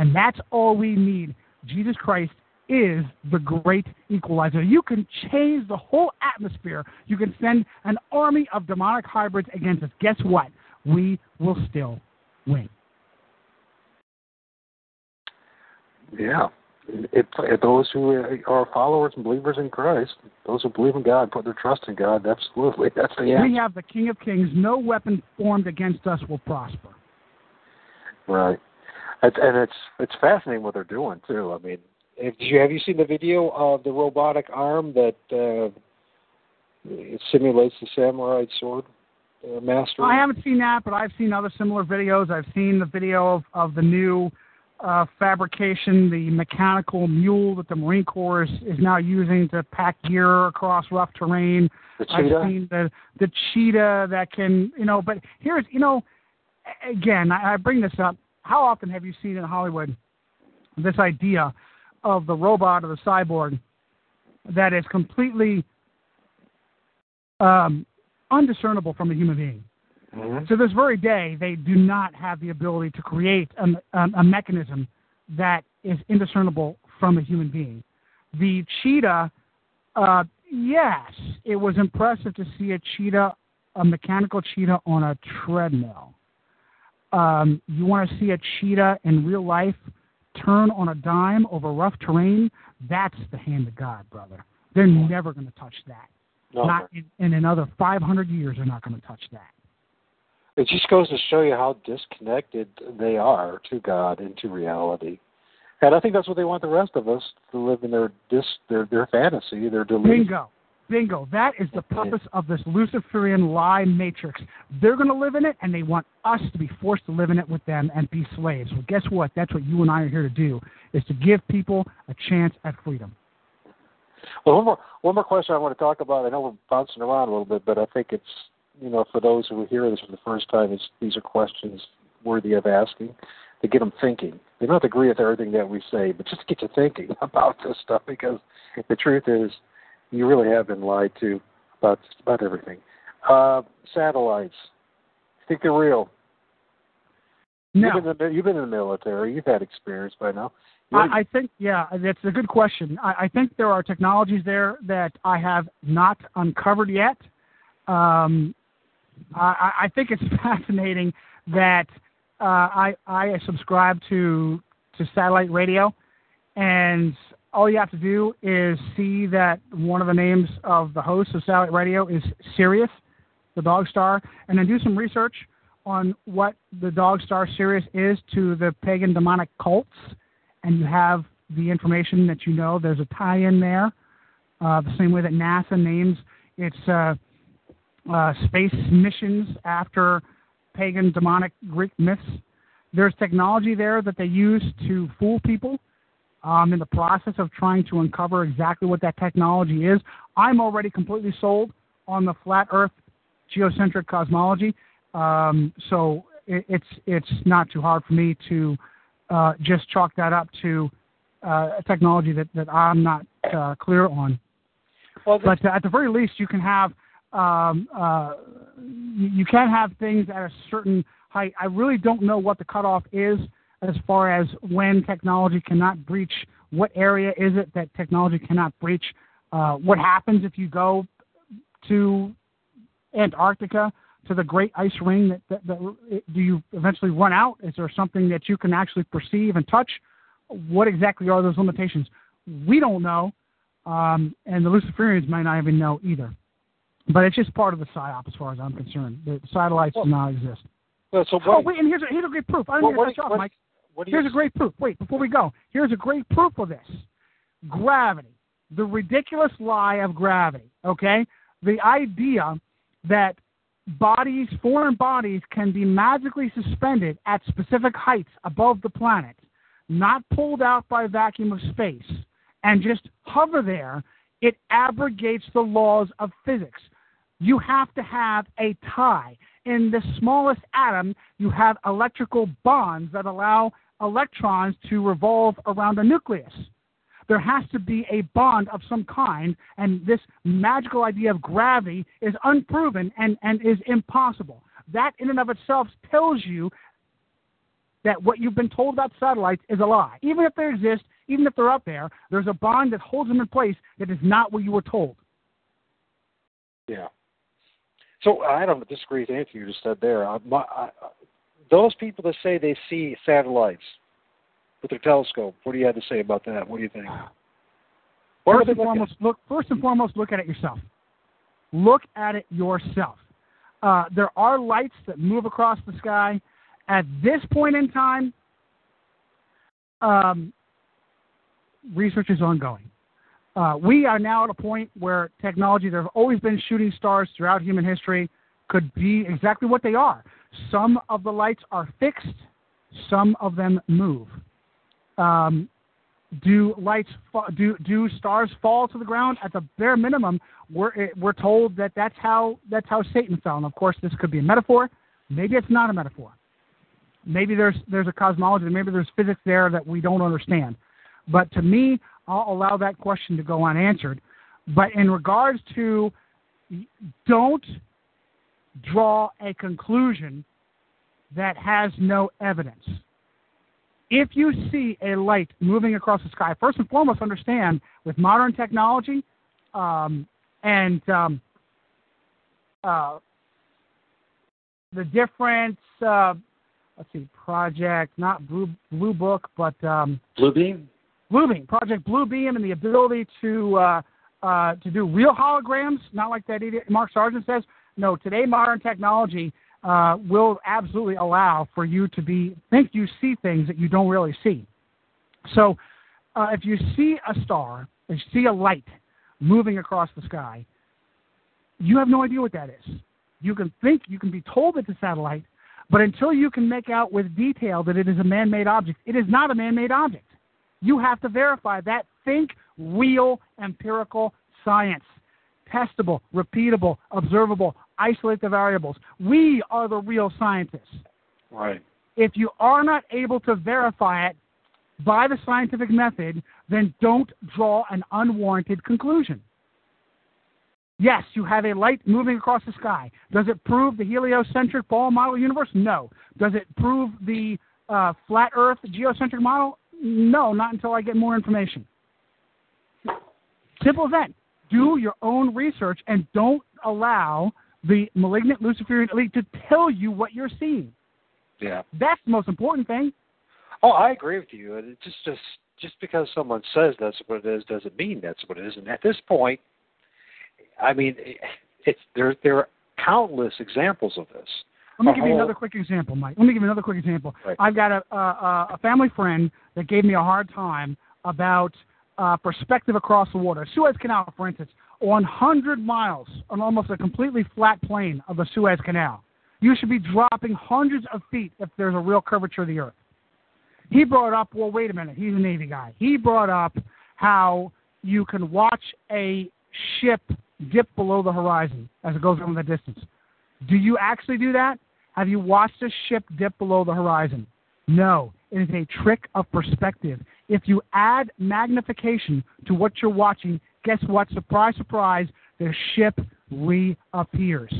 And that's all we need. Jesus Christ is the great equalizer. You can change the whole atmosphere. You can send an army of demonic hybrids against us. Guess what? We will still win. Yeah. It, it, those who are followers and believers in Christ, those who believe in God, put their trust in God, absolutely. That's the answer. We have the King of Kings. No weapon formed against us will prosper. Right. It's, and it's it's fascinating what they're doing too. I mean, have you have you seen the video of the robotic arm that uh, it simulates the samurai sword uh, master? I haven't seen that, but I've seen other similar videos. I've seen the video of, of the new uh, fabrication, the mechanical mule that the Marine Corps is, is now using to pack gear across rough terrain. The cheetah? I've seen the the cheetah that can, you know. But here's, you know, again, I, I bring this up. How often have you seen in Hollywood this idea of the robot or the cyborg that is completely um, undiscernible from a human being? Mm-hmm. To this very day, they do not have the ability to create a, a, a mechanism that is indiscernible from a human being. The cheetah, uh, yes, it was impressive to see a cheetah, a mechanical cheetah on a treadmill. Um, you want to see a cheetah in real life turn on a dime over rough terrain? That's the hand of God, brother. They're never going to touch that. No, not in, in another 500 years, they're not going to touch that. It just goes to show you how disconnected they are to God and to reality. And I think that's what they want the rest of us to live in their dis their their fantasy, their delusion. Bingo. Bingo. That is the purpose of this Luciferian lie matrix. They're going to live in it, and they want us to be forced to live in it with them and be slaves. Well, guess what? That's what you and I are here to do, is to give people a chance at freedom. Well, one more one more question I want to talk about. I know we're bouncing around a little bit, but I think it's you know for those who hear this for the first time, it's, these are questions worthy of asking to get them thinking. They don't agree with everything that we say, but just to get you thinking about this stuff because the truth is, you really have been lied to about about everything. Uh, satellites, You think they're real? No. You've been, in the, you've been in the military. You've had experience by now. I, I think, yeah, that's a good question. I, I think there are technologies there that I have not uncovered yet. Um, I, I think it's fascinating that uh, I, I subscribe to to satellite radio, and all you have to do is see that one of the names of the host of satellite radio is Sirius, the dog star, and then do some research on what the dog star Sirius is to the pagan demonic cults and you have the information that you know. There's a tie-in there, uh, the same way that NASA names its uh, uh, space missions after pagan, demonic Greek myths. There's technology there that they use to fool people. Um, in the process of trying to uncover exactly what that technology is, I'm already completely sold on the flat Earth geocentric cosmology. Um, so it, it's it's not too hard for me to uh, just chalk that up to uh, a technology that, that I'm not uh, clear on. Well, but uh, at the very least, you can have um, uh, you can have things at a certain height. I really don't know what the cutoff is as far as when technology cannot breach. What area is it that technology cannot breach? Uh, what happens if you go to Antarctica to the great ice ring that, that, that, do you eventually run out? Is there something that you can actually perceive and touch? What exactly are those limitations? We don't know um, and the luciferians might not even know either. But it's just part of the psyop as far as i'm concerned. The satellites well, do not exist. well, so oh wait and here's a, here's a great proof. I don't what, what, what, mike. what here's a great proof wait before we go here's a great proof of this gravity the ridiculous lie of gravity okay the idea that bodies, foreign bodies, can be magically suspended at specific heights above the planet, not pulled out by vacuum of space, and just hover there, it abrogates the laws of physics. You have to have a tie. In the smallest atom, you have electrical bonds that allow electrons to revolve around a nucleus there has to be a bond of some kind, and this magical idea of gravity is unproven and, and is impossible. That, in and of itself, tells you that what you've been told about satellites is a lie. Even if they exist, even if they're up there, there's a bond that holds them in place that is not what you were told. Yeah. So I don't disagree with anything you just said there. I, my, I, those people that say they see satellites, with their telescope. What do you have to say about that? What do you think? First and foremost, look. First and foremost, look at it yourself. Look at it yourself. Uh, there are lights that move across the sky. At this point in time, um, research is ongoing. Uh, we are now at a point where technology, there have always been shooting stars throughout human history, could be exactly what they are. Some of the lights are fixed, some of them move. Um, do lights do do stars fall to the ground? At the bare minimum, we're we're told that that's how that's how Satan fell. And of course, this could be a metaphor. Maybe it's not a metaphor. Maybe there's there's a cosmology. Maybe there's physics there that we don't understand. But to me, I'll allow that question to go unanswered. But in regards to don't draw a conclusion that has no evidence if you see a light moving across the sky, first and foremost, understand with modern technology um, and um, uh, the different, uh, let's see, project, not Blue, Blue Book, but um, Bluebeam. Bluebeam, Project Bluebeam, and the ability to uh, uh, to do real holograms, not like that idiot Mark Sargent says. No, today modern technology uh, will absolutely allow for you to be think you see things that you don't really see. So, uh, if you see a star, if you see a light moving across the sky, you have no idea what that is. You can think, you can be told it's a satellite, but until you can make out with detail that it is a man-made object, it is not a man-made object. You have to verify that. Think real empirical science. Testable, repeatable, observable, isolate the variables. We are the real scientists. Right. If you are not able to verify it by the scientific method, then don't draw an unwarranted conclusion. Yes, you have a light moving across the sky. Does it prove the heliocentric ball model universe? No. Does it prove the uh, flat Earth geocentric model? No, not until I get more information. Simple as that. Do your own research and don't allow the malignant Luciferian elite to tell you what you're seeing. Yeah. That's the most important thing. Oh, I agree with you. It just just just because someone says that's what it is doesn't mean that's what it is. And at this point, I mean, it's there. There are countless examples of this. Let me give you another quick example, Mike. Let me give you another quick example. Right. I've got a, a, a family friend that gave me a hard time about uh, perspective across the water. Suez Canal, for instance, 100 miles on almost a completely flat plain of the Suez Canal. You should be dropping hundreds of feet if there's a real curvature of the Earth. He brought up, well, wait a minute, he's a Navy guy. He brought up how you can watch a ship dip below the horizon as it goes over the distance. Do you actually do that? Have you watched a ship dip below the horizon? No. It is a trick of perspective. If you add magnification to what you're watching, guess what? Surprise, surprise, the ship reappears.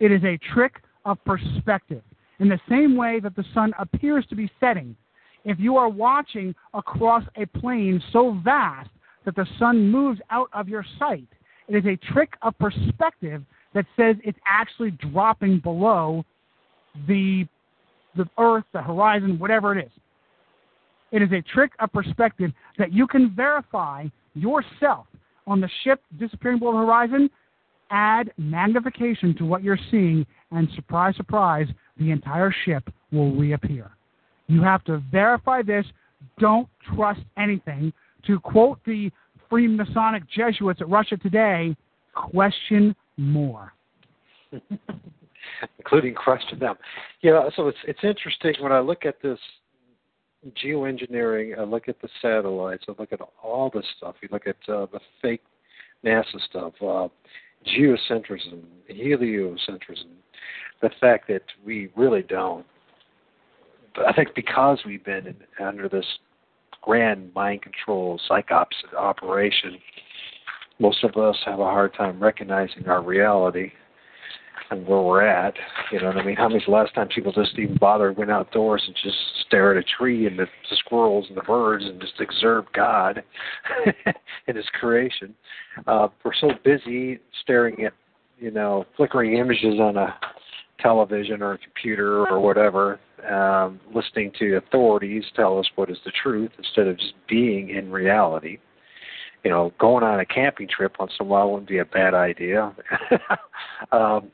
It is a trick of perspective. In the same way that the sun appears to be setting, if you are watching across a plane so vast that the sun moves out of your sight, it is a trick of perspective that says it's actually dropping below the the earth, the horizon, whatever it is. It is a trick of perspective that you can verify yourself on the ship disappearing below the horizon. Add magnification to what you're seeing, and surprise, surprise, the entire ship will reappear. You have to verify this. Don't trust anything. To quote the Freemasonic Jesuits at Russia Today, question more. including question them. Yeah, so it's it's interesting when I look at this geoengineering. I look at the satellites. I look at all this stuff. You look at uh, the fake NASA stuff, uh, geocentrism, heliocentrism. The fact that we really don't. But I think because we've been in, under this grand mind control psyops operation, most of us have a hard time recognizing our reality and where we're at. You know what I mean? How many's the last time people just even bothered went outdoors and just stare at a tree and the, the squirrels and the birds and just observe God and His creation? Uh, we're so busy staring at you know flickering images on a television or a computer or whatever, um, listening to authorities tell us what is the truth instead of just being in reality you know, going on a camping trip once in a while wouldn't be a bad idea. um,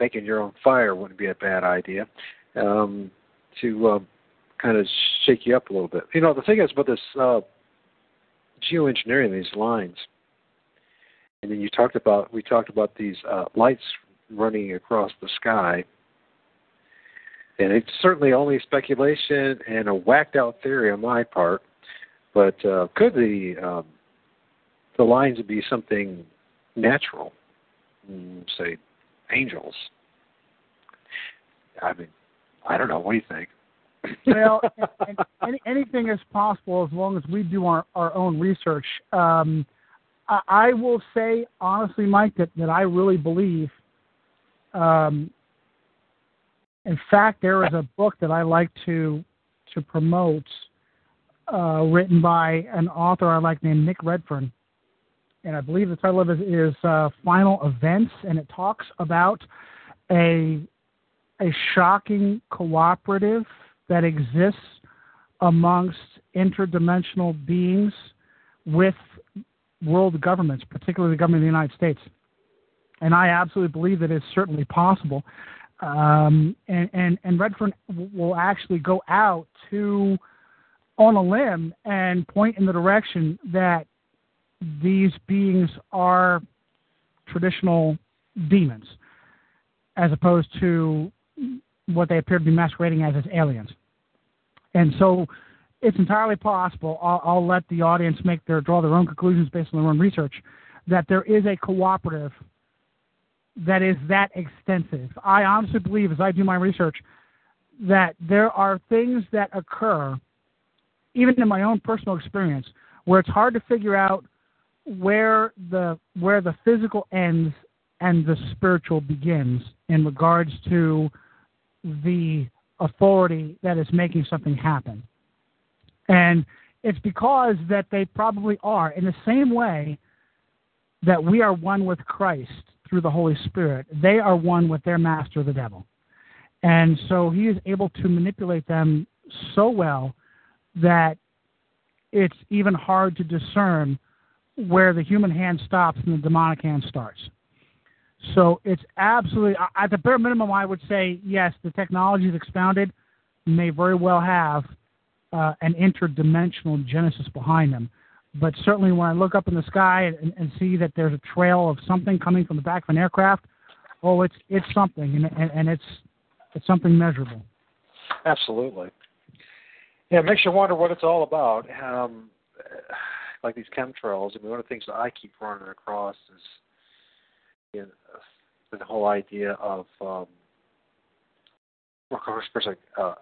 making your own fire wouldn't be a bad idea. Um, to um, kind of shake you up a little bit. You know, the thing is about this uh, geoengineering these lines, and then you talked about we talked about these uh, lights running across the sky. And it's certainly only speculation and a whacked out theory on my part, but uh, could the um, the lines would be something natural, mm, say angels. I mean, I don't know. What do you think? well, and, any, anything is possible as long as we do our, our own research. Um, I, I will say honestly, Mike, that, that I really believe. Um, in fact, there is a book that I like to to promote, uh, written by an author I like named Nick Redfern. And I believe the title of it is uh, Final Events, and it talks about a a shocking cooperative that exists amongst interdimensional beings with world governments, particularly the government of the United States. And I absolutely believe that it's certainly possible. Um, and, and, and Redfern will actually go out to on a limb and point in the direction that these beings are traditional demons, as opposed to what they appear to be masquerading as as aliens. And so it's entirely possible. I'll, I'll, let the audience make their draw their own conclusions based on their own research. That there is a cooperative that is that extensive. I honestly believe, as I do my research, that there are things that occur, even in my own personal experience, where it's hard to figure out where the where the physical ends and the spiritual begins in regards to the authority that is making something happen. And it's because that they probably are in the same way that we are one with Christ through the Holy Spirit. They are one with their master, the devil. And so he is able to manipulate them so well that it's even hard to discern where the human hand stops and the demonic hand starts. So it's absolutely, at the bare minimum, I would say yes, the technology is expounded, may very well have uh, an interdimensional genesis behind them. But certainly, when I look up in the sky and, and, see that there's a trail of something coming from the back of an aircraft, oh, it's it's something, and, and, and it's it's something measurable. Absolutely. Yeah, it makes you wonder what it's all about. Um, like these chemtrails. I mean, one of the things that I keep running across is you know, the whole idea of, um, of course, uh,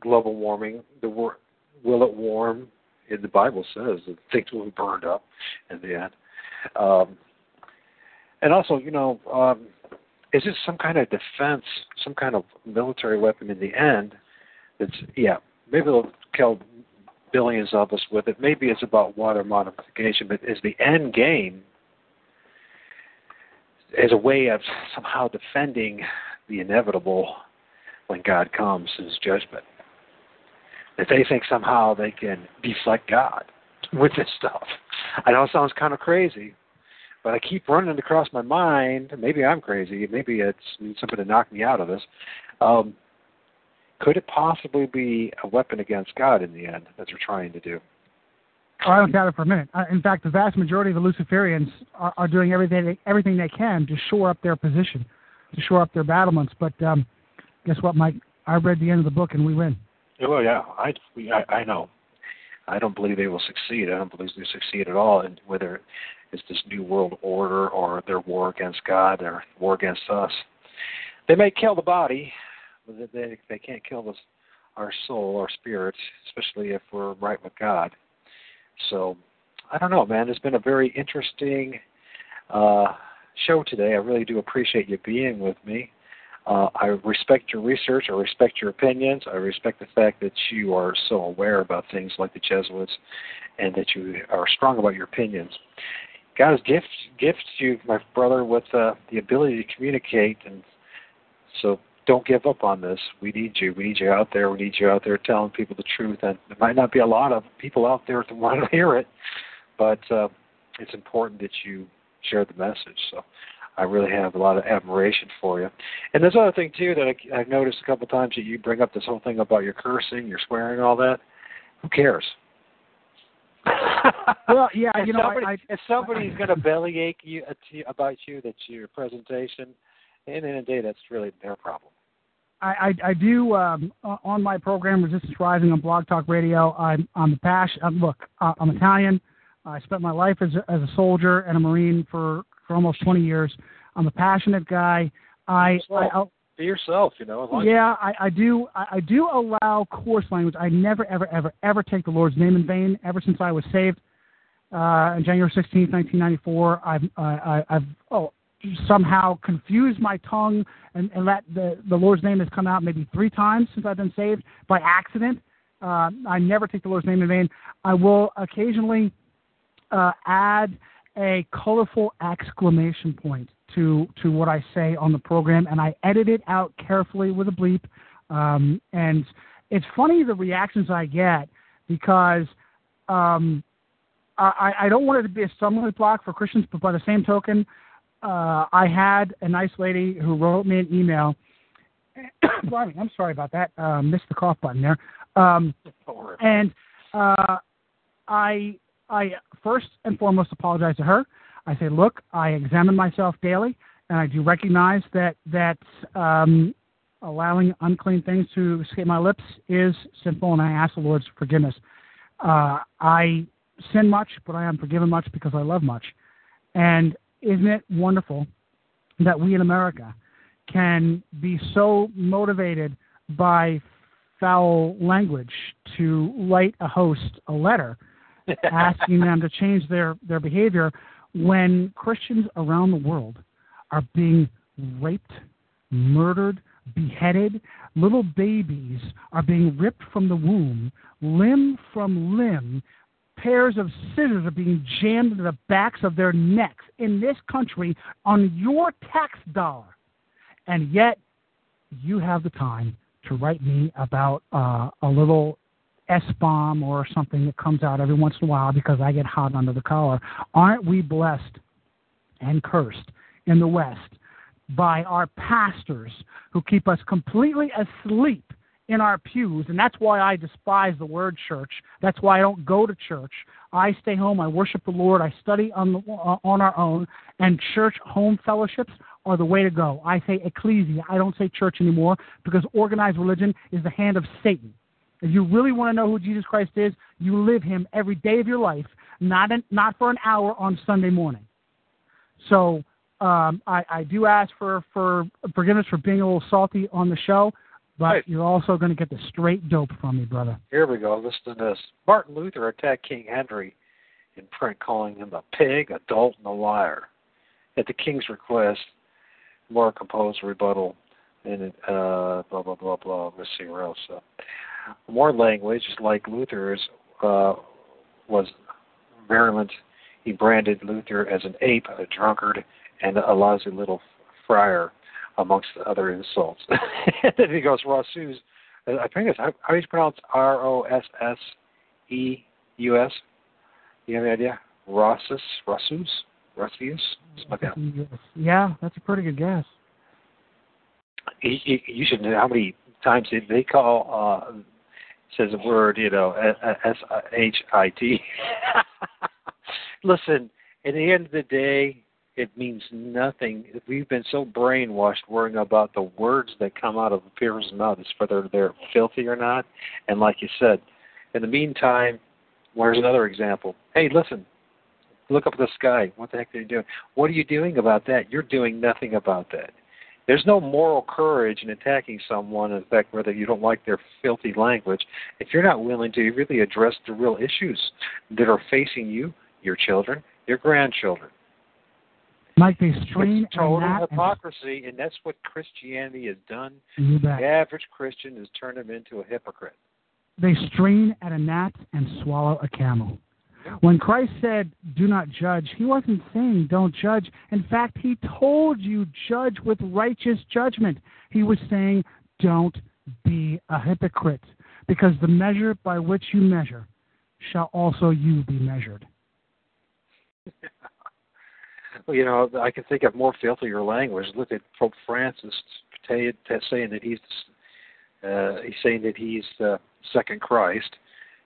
global warming. The war, will it warm? The Bible says that things will be burned up in the end. Um, and also, you know, um, is this some kind of defense, some kind of military weapon in the end? That's yeah, maybe they'll kill billions of us with it. Maybe it's about water modification, but is the end game as a way of somehow defending the inevitable when God comes, his judgment? That they think somehow they can deflect God with this stuff. I know it sounds kind of crazy, but I keep running across my mind. Maybe I'm crazy. Maybe it's somebody to knock me out of this. Um, could it possibly be a weapon against God in the end that they're trying to do? Oh, I don't doubt it for a minute. Uh, in fact, the vast majority of the Luciferians are, are doing everything they, everything they can to shore up their position, to shore up their battlements. But um, guess what, Mike? I read the end of the book and we win. Oh yeah, I, we, I I know. I don't believe they will succeed. I don't believe they succeed at all. And whether it's this new world order or their war against God or war against us, they may kill the body, they they can't kill us, our soul, our spirits, especially if we're right with God. So I don't know, man. It's been a very interesting uh, show today. I really do appreciate you being with me. Uh, I respect your research. I respect your opinions. I respect the fact that you are so aware about things like the Jesuits and that you are strong about your opinions. God has gifted gifts you, my brother, with uh, the ability to communicate, and so don't give up on this. We need you. We need you out there. We need you out there telling people the truth. And there might not be a lot of people out there that want to hear it, but uh, it's important that you share the message. So I really have a lot of admiration for you. And there's other thing too that I, I've noticed a couple of times that you bring up this whole thing about your cursing, your swearing, all that. Who cares? well, yeah, you if know, somebody, I, I, if somebody's going to bellyache you uh, about you, that's your presentation end of the day, that's really their problem. I, I, I do um, on my program Resistance Rising on Blog Talk Radio. I'm I'm the passion. Uh, look, uh, I'm Italian. I spent my life as a, as a soldier and a Marine for, for almost 20 years. I'm a passionate guy. I, I I'll, be yourself, you know. Yeah, I, I do. I, I do allow coarse language. I never, ever, ever, ever take the Lord's name in vain. Ever since I was saved, uh, on January 16, 1994, I've, uh, I, I've oh, somehow confuse my tongue and, and let the, the Lord's name has come out maybe three times since I've been saved by accident. Uh, I never take the Lord's name in vain. I will occasionally uh, add a colorful exclamation point to to what I say on the program, and I edit it out carefully with a bleep. Um, and it's funny the reactions I get because um, I, I don't want it to be a stumbling block for Christians, but by the same token, uh, I had a nice lady who wrote me an email. I'm sorry about that. Uh, missed the cough button there. Um, and uh, I I first and foremost apologize to her. I say, look, I examine myself daily, and I do recognize that that um, allowing unclean things to escape my lips is sinful, and I ask the Lord's forgiveness. Uh, I sin much, but I am forgiven much because I love much. And isn't it wonderful that we in America can be so motivated by foul language to write a host a letter asking them to change their, their behavior when Christians around the world are being raped, murdered, beheaded, little babies are being ripped from the womb, limb from limb, pairs of scissors are being jammed into the backs of their necks in this country on your tax dollar. And yet, you have the time to write me about uh, a little S bomb or something that comes out every once in a while because I get hot under the collar. Aren't we blessed and cursed in the West by our pastors who keep us completely asleep in our pews, and that's why I despise the word church. That's why I don't go to church. I stay home. I worship the Lord. I study on the, uh, on our own, and church home fellowships are the way to go. I say ecclesia. I don't say church anymore because organized religion is the hand of Satan. If you really want to know who Jesus Christ is, you live Him every day of your life, not an, not for an hour on Sunday morning. So um, I, I do ask for for forgiveness for being a little salty on the show. But right. you're also going to get the straight dope from me, brother. Here we go. Listen to this. Martin Luther attacked King Henry in print, calling him a pig, a dolt, and a liar. At the king's request, More composed a rebuttal and uh, blah blah blah blah. Let's see where else. Uh, more language, like Luther's, uh, was virulent. He branded Luther as an ape, a drunkard, and a lousy little friar amongst other insults. and then he goes, Rossus, I think it's, how, how do you pronounce R O S S E U S? You have any idea? Rossus? Rossus? Like that. Yeah, that's a pretty good guess. You, you, you should know how many times they, they call, uh, says a word, you know, S H I T. Listen, at the end of the day, it means nothing. We've been so brainwashed worrying about the words that come out of a person's mouth, as whether they're filthy or not. And like you said, in the meantime, where's another example? Hey, listen, look up at the sky. What the heck are you doing? What are you doing about that? You're doing nothing about that. There's no moral courage in attacking someone, in fact, whether you don't like their filthy language, if you're not willing to really address the real issues that are facing you, your children, your grandchildren. Mike, they strain it's total hypocrisy, and, and that's what Christianity has done. The average Christian has turned him into a hypocrite. They strain at a gnat and swallow a camel. When Christ said, Do not judge, he wasn't saying don't judge. In fact, he told you, judge with righteous judgment. He was saying, Don't be a hypocrite, because the measure by which you measure shall also you be measured. you know, I can think of more filthier language. Look at Pope Francis saying that he's uh, he's saying that he's the second Christ,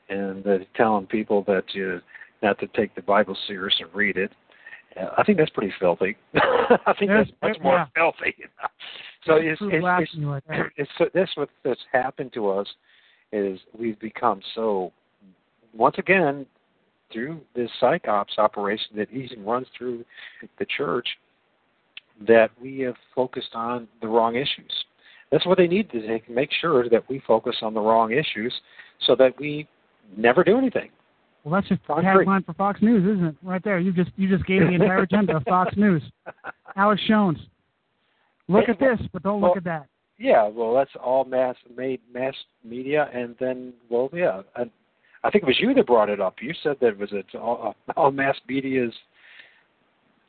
and uh, telling people that uh, not to take the Bible serious and read it. Uh, I think that's pretty filthy. I think that's much more yeah. filthy. so it's, it's, it's, it's, it's this what that's happened to us is we've become so once again through this psyops operation that even runs through the church that we have focused on the wrong issues. That's what they need to make sure that we focus on the wrong issues so that we never do anything. Well, that's just the tagline for Fox News, isn't it? Right there. You just you just gave the entire agenda of Fox News. Alex Jones. Look at this, but don't look at that. Yeah, well, that's all mass made mass media, and then well, yeah, and I think it was you that brought it up. You said that it was it's all, all mass media is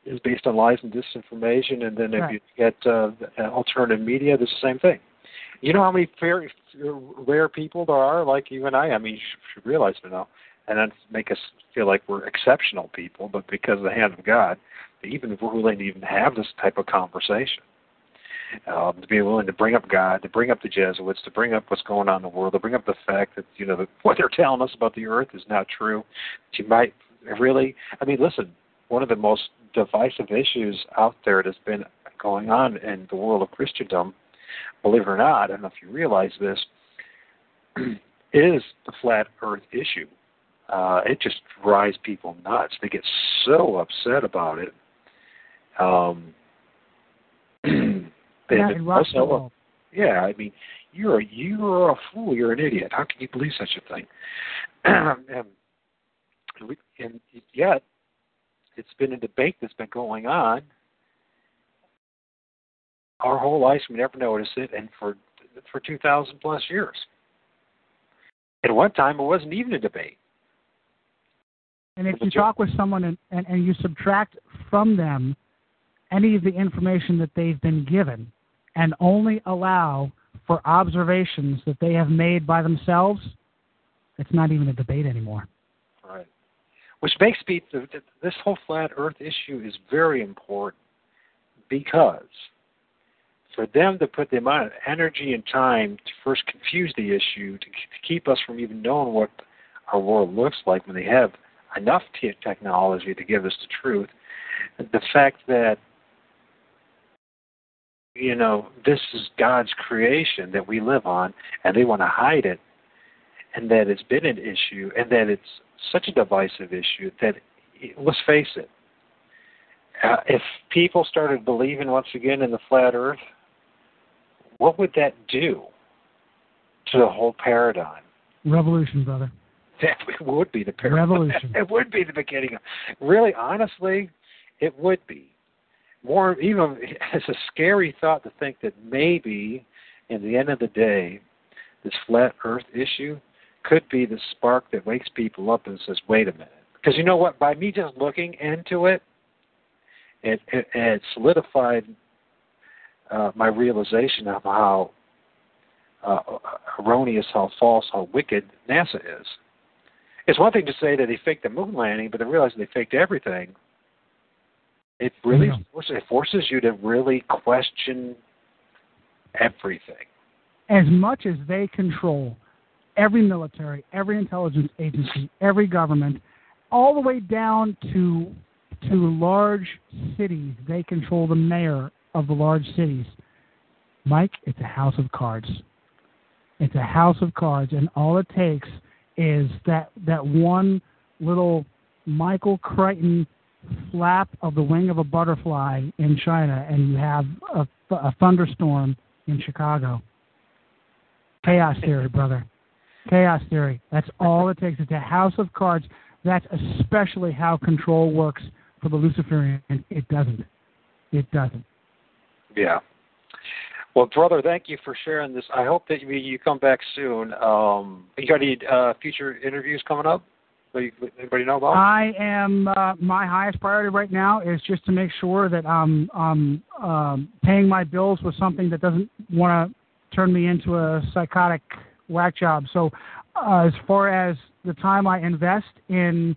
is based on lies and disinformation, and then if Right. you get uh, alternative media, it's the same thing. You know how many very rare people there are like you and I. I mean, you should, should realize it now, and then make us feel like we're exceptional people, but because of the hand of God, even if we're willing to even have this type of conversation um, to be willing to bring up God, to bring up the Jesuits, to bring up what's going on in the world, to bring up the fact that you know what they're telling us about the Earth is not true. That you might really, I mean, listen, one of the most divisive issues out there that's been going on in the world of Christendom, believe it or not, I don't know if you realize this, is the flat Earth issue. Uh, it just drives people nuts. They get so upset about it. Um, they- Yeah, the also- yeah, I mean, you're a you're a fool. You're an idiot. How can you believe such a thing? and, we, and yet, it's been a debate that's been going on our whole lives. We never noticed it, and for for two thousand plus years. At one time, it wasn't even a debate. And if you you- talk with someone and, and, and you subtract from them any of the information that they've been given and only allow for observations that they have made by themselves, it's not even a debate anymore. Right. Which makes me th- th- this whole flat Earth issue is very important because for them to put the amount of energy and time to first confuse the issue, to, keep us from even knowing what our world looks like when they have enough technology to give us the truth, the fact that you know this is God's creation that we live on, and they want to hide it, and that it's been an issue, and that it's such a divisive issue that let's face it, uh, if people started believing once again in the flat Earth, what would that do to the whole paradigm? Revolution, brother. That would be the paradigm. Revolution. It would be the beginning. Of, really, honestly, it would be more. Even it's a scary thought to think that maybe, in the end of the day, this flat Earth issue could be the spark that wakes people up and says, "Wait a minute." Because you know what? By me just looking into it, it it, it solidified uh, my realization of how uh, erroneous, how false, how wicked NASA is. It's one thing to say that they faked the moon landing, but to realize they faked everything, it really Yeah. forces, it forces you to really question everything. As much as they control every military, every intelligence agency, every government, all the way down to to large cities, they control the mayor of the large cities. Mike, it's a house of cards. It's a house of cards, and all it takes is that that one little Michael Crichton flap of the wing of a butterfly in China, and you have a, a thunderstorm in Chicago. Chaos theory, brother. Chaos theory. That's all it takes. It's a house of cards. That's especially how control works for the Luciferian. It doesn't. It doesn't. Yeah. Well, brother, thank you for sharing this. I hope that you, come back soon. Um, you got any uh, future interviews coming up? That you, anybody know about? I am. Uh, my highest priority right now is just to make sure that I'm um, um, paying my bills with something that doesn't want to turn me into a psychotic whack job. So, uh, as far as the time I invest in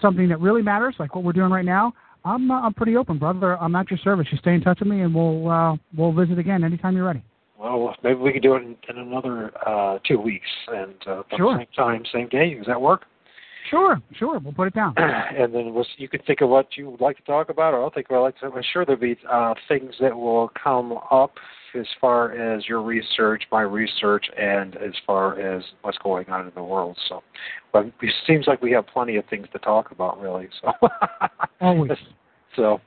something that really matters, like what we're doing right now, I'm uh, I'm pretty open, brother. I'm at your service. You stay in touch with me, and we'll uh, we'll visit again anytime you're ready. well, maybe we could do it in, in another uh, two weeks, and uh, Sure. the same time, same day. Does that work? Sure, sure. We'll put it down. and then we'll, you can think of what you would like to talk about, or I'll think what I'd like to. I'm sure there'll be uh, things that will come up as far as your research, my research, and as far as what's going on in the world. So, but it seems like we have plenty of things to talk about, really. So, Always. so,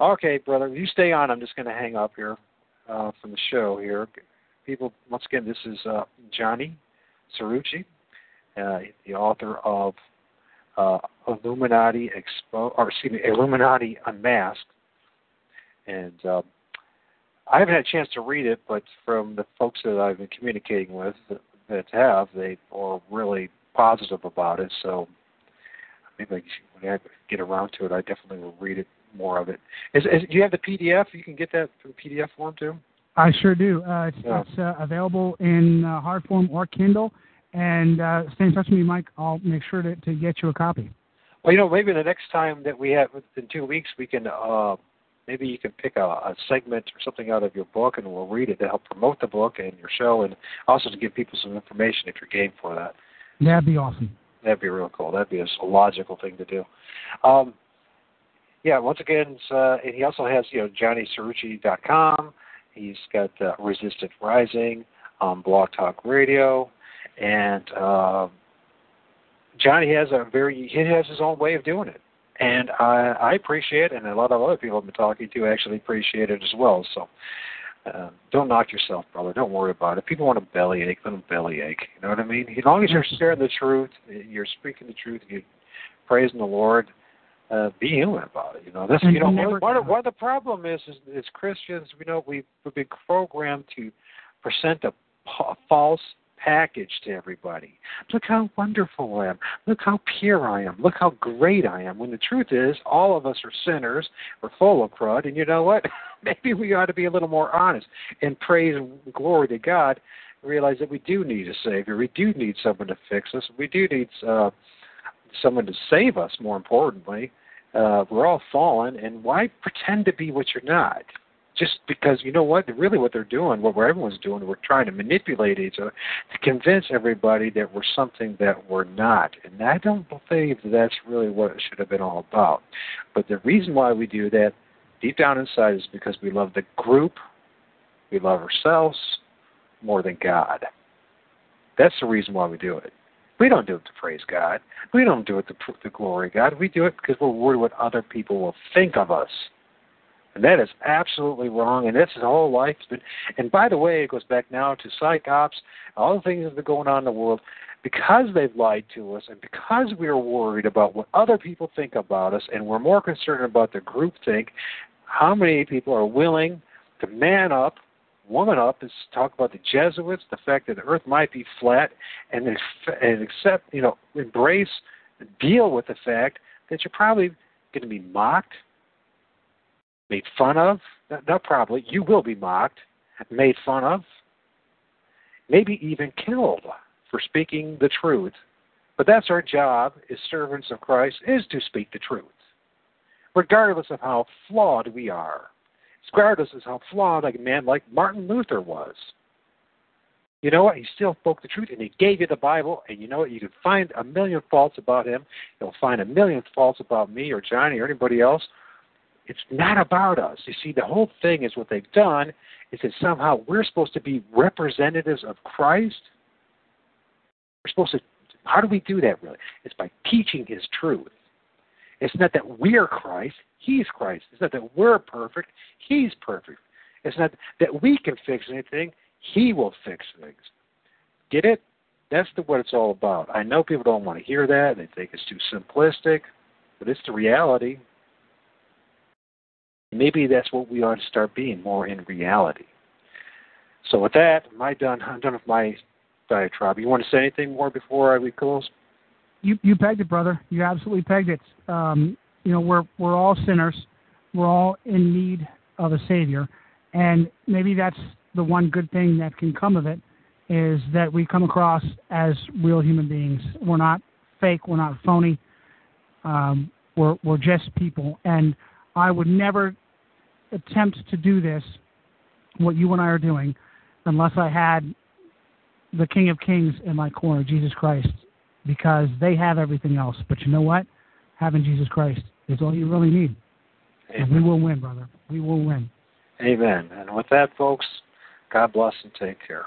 okay, brother, you stay on. I'm just going to hang up here uh, from the show here. People, once again, this is uh, Johnny Cirucci, uh, the author of uh, Illuminati Expo, or excuse me, Illuminati Unmasked, and uh, I haven't had a chance to read it, but from the folks that I've been communicating with that, that have, they are really positive about it. So maybe when I get around to it, I definitely will read it more of it. Is, is do you have the PDF? You can get that through PDF form too. I sure do. Uh, it's Yeah. it's uh, available in uh, hard form or Kindle. And uh, stay in touch with me, Mike. I'll make sure to, to get you a copy. Well, you know, maybe the next time that we have in two weeks, we can uh, maybe you can pick a, a segment or something out of your book, and we'll read it to help promote the book and your show, and also to give people some information if you're game for that. That'd be awesome. That'd be real cool. That'd be a logical thing to do. Um, yeah, once again, uh, and he also has you know JohnnyCirucci.com. He's got uh, Resistant Rising on Blog Talk Radio, and uh, Johnny has a very he has his own way of doing it, and I, I appreciate it, and a lot of other people I've been talking to actually appreciate it as well. So. Uh, don't knock yourself, brother. Don't worry about it. People want to bellyache, let them bellyache. You know what I mean? As long as you're sharing the truth, you're speaking the truth, you're praising the Lord, uh, be human about it. You know, this. You know, one, of, one of the problem is, is, is Christians. You know, we've, we've been programmed to present a, pa- false package to everybody. Look how wonderful I am. Look how pure I am. Look how great I am. When the truth is, all of us are sinners. We're full of crud. And you know what? Maybe we ought to be a little more honest and praise and glory to God. Realize that we do need a Savior. We do need someone to fix us. We do need uh, someone to save us. More importantly, uh, we're all fallen, and why pretend to be what you're not? Just because you know what, really, what they're doing, what everyone's doing, we're trying to manipulate each other to convince everybody that we're something that we're not. And I don't believe that that's really what it should have been all about. But the reason why we do that, deep down inside, is because we love the group, we love ourselves more than God. That's the reason why we do it. We don't do it to praise God. We don't do it to, to glory God. We do it because we're worried what other people will think of us. And that is absolutely wrong. And that's his whole life. Been, and by the way, it goes back now to psyops, all the things that are going on in the world. Because they've lied to us and because we're worried about what other people think about us and we're more concerned about the group think, how many people are willing to man up, woman up, and talk about the Jesuits, the fact that the earth might be flat, and, and accept, you know, embrace, deal with the fact that you're probably going to be mocked, made fun of. Not, probably, you will be mocked, made fun of, maybe even killed for speaking the truth. But that's our job as servants of Christ is to speak the truth, regardless of how flawed we are, regardless of how flawed a man like Martin Luther was. You know what? He still spoke the truth, and he gave you the Bible. And you know what? You can find a million faults about him. You'll find a million faults about me or Johnny or anybody else. It's not about us. You see, the whole thing is what they've done is that somehow we're supposed to be representatives of Christ. We're supposed to. How do we do that really? It's by teaching His truth. It's not that we're Christ, He's Christ. It's not that we're perfect, He's perfect. It's not that we can fix anything, He will fix things. Get it? That's the, what it's all about. I know people don't want to hear that, they think it's too simplistic, but it's the reality. Maybe that's what we ought to start being more in reality. So with that, am I done? I'm done with my diatribe. You want to say anything more before I we close? You you pegged it, brother. You absolutely pegged it. Um, you know, we're we're all sinners. We're all in need of a savior, and maybe that's the one good thing that can come of it is that we come across as real human beings. We're not fake. We're not phony. Um, we're we're just people, and I would never attempt to do this, what you and I are doing, unless I had the King of Kings in my corner, Jesus Christ, because they have everything else. But you know what? Having Jesus Christ is all you really need. And we will win, brother. We will win. Amen. And with that, folks, God bless and take care.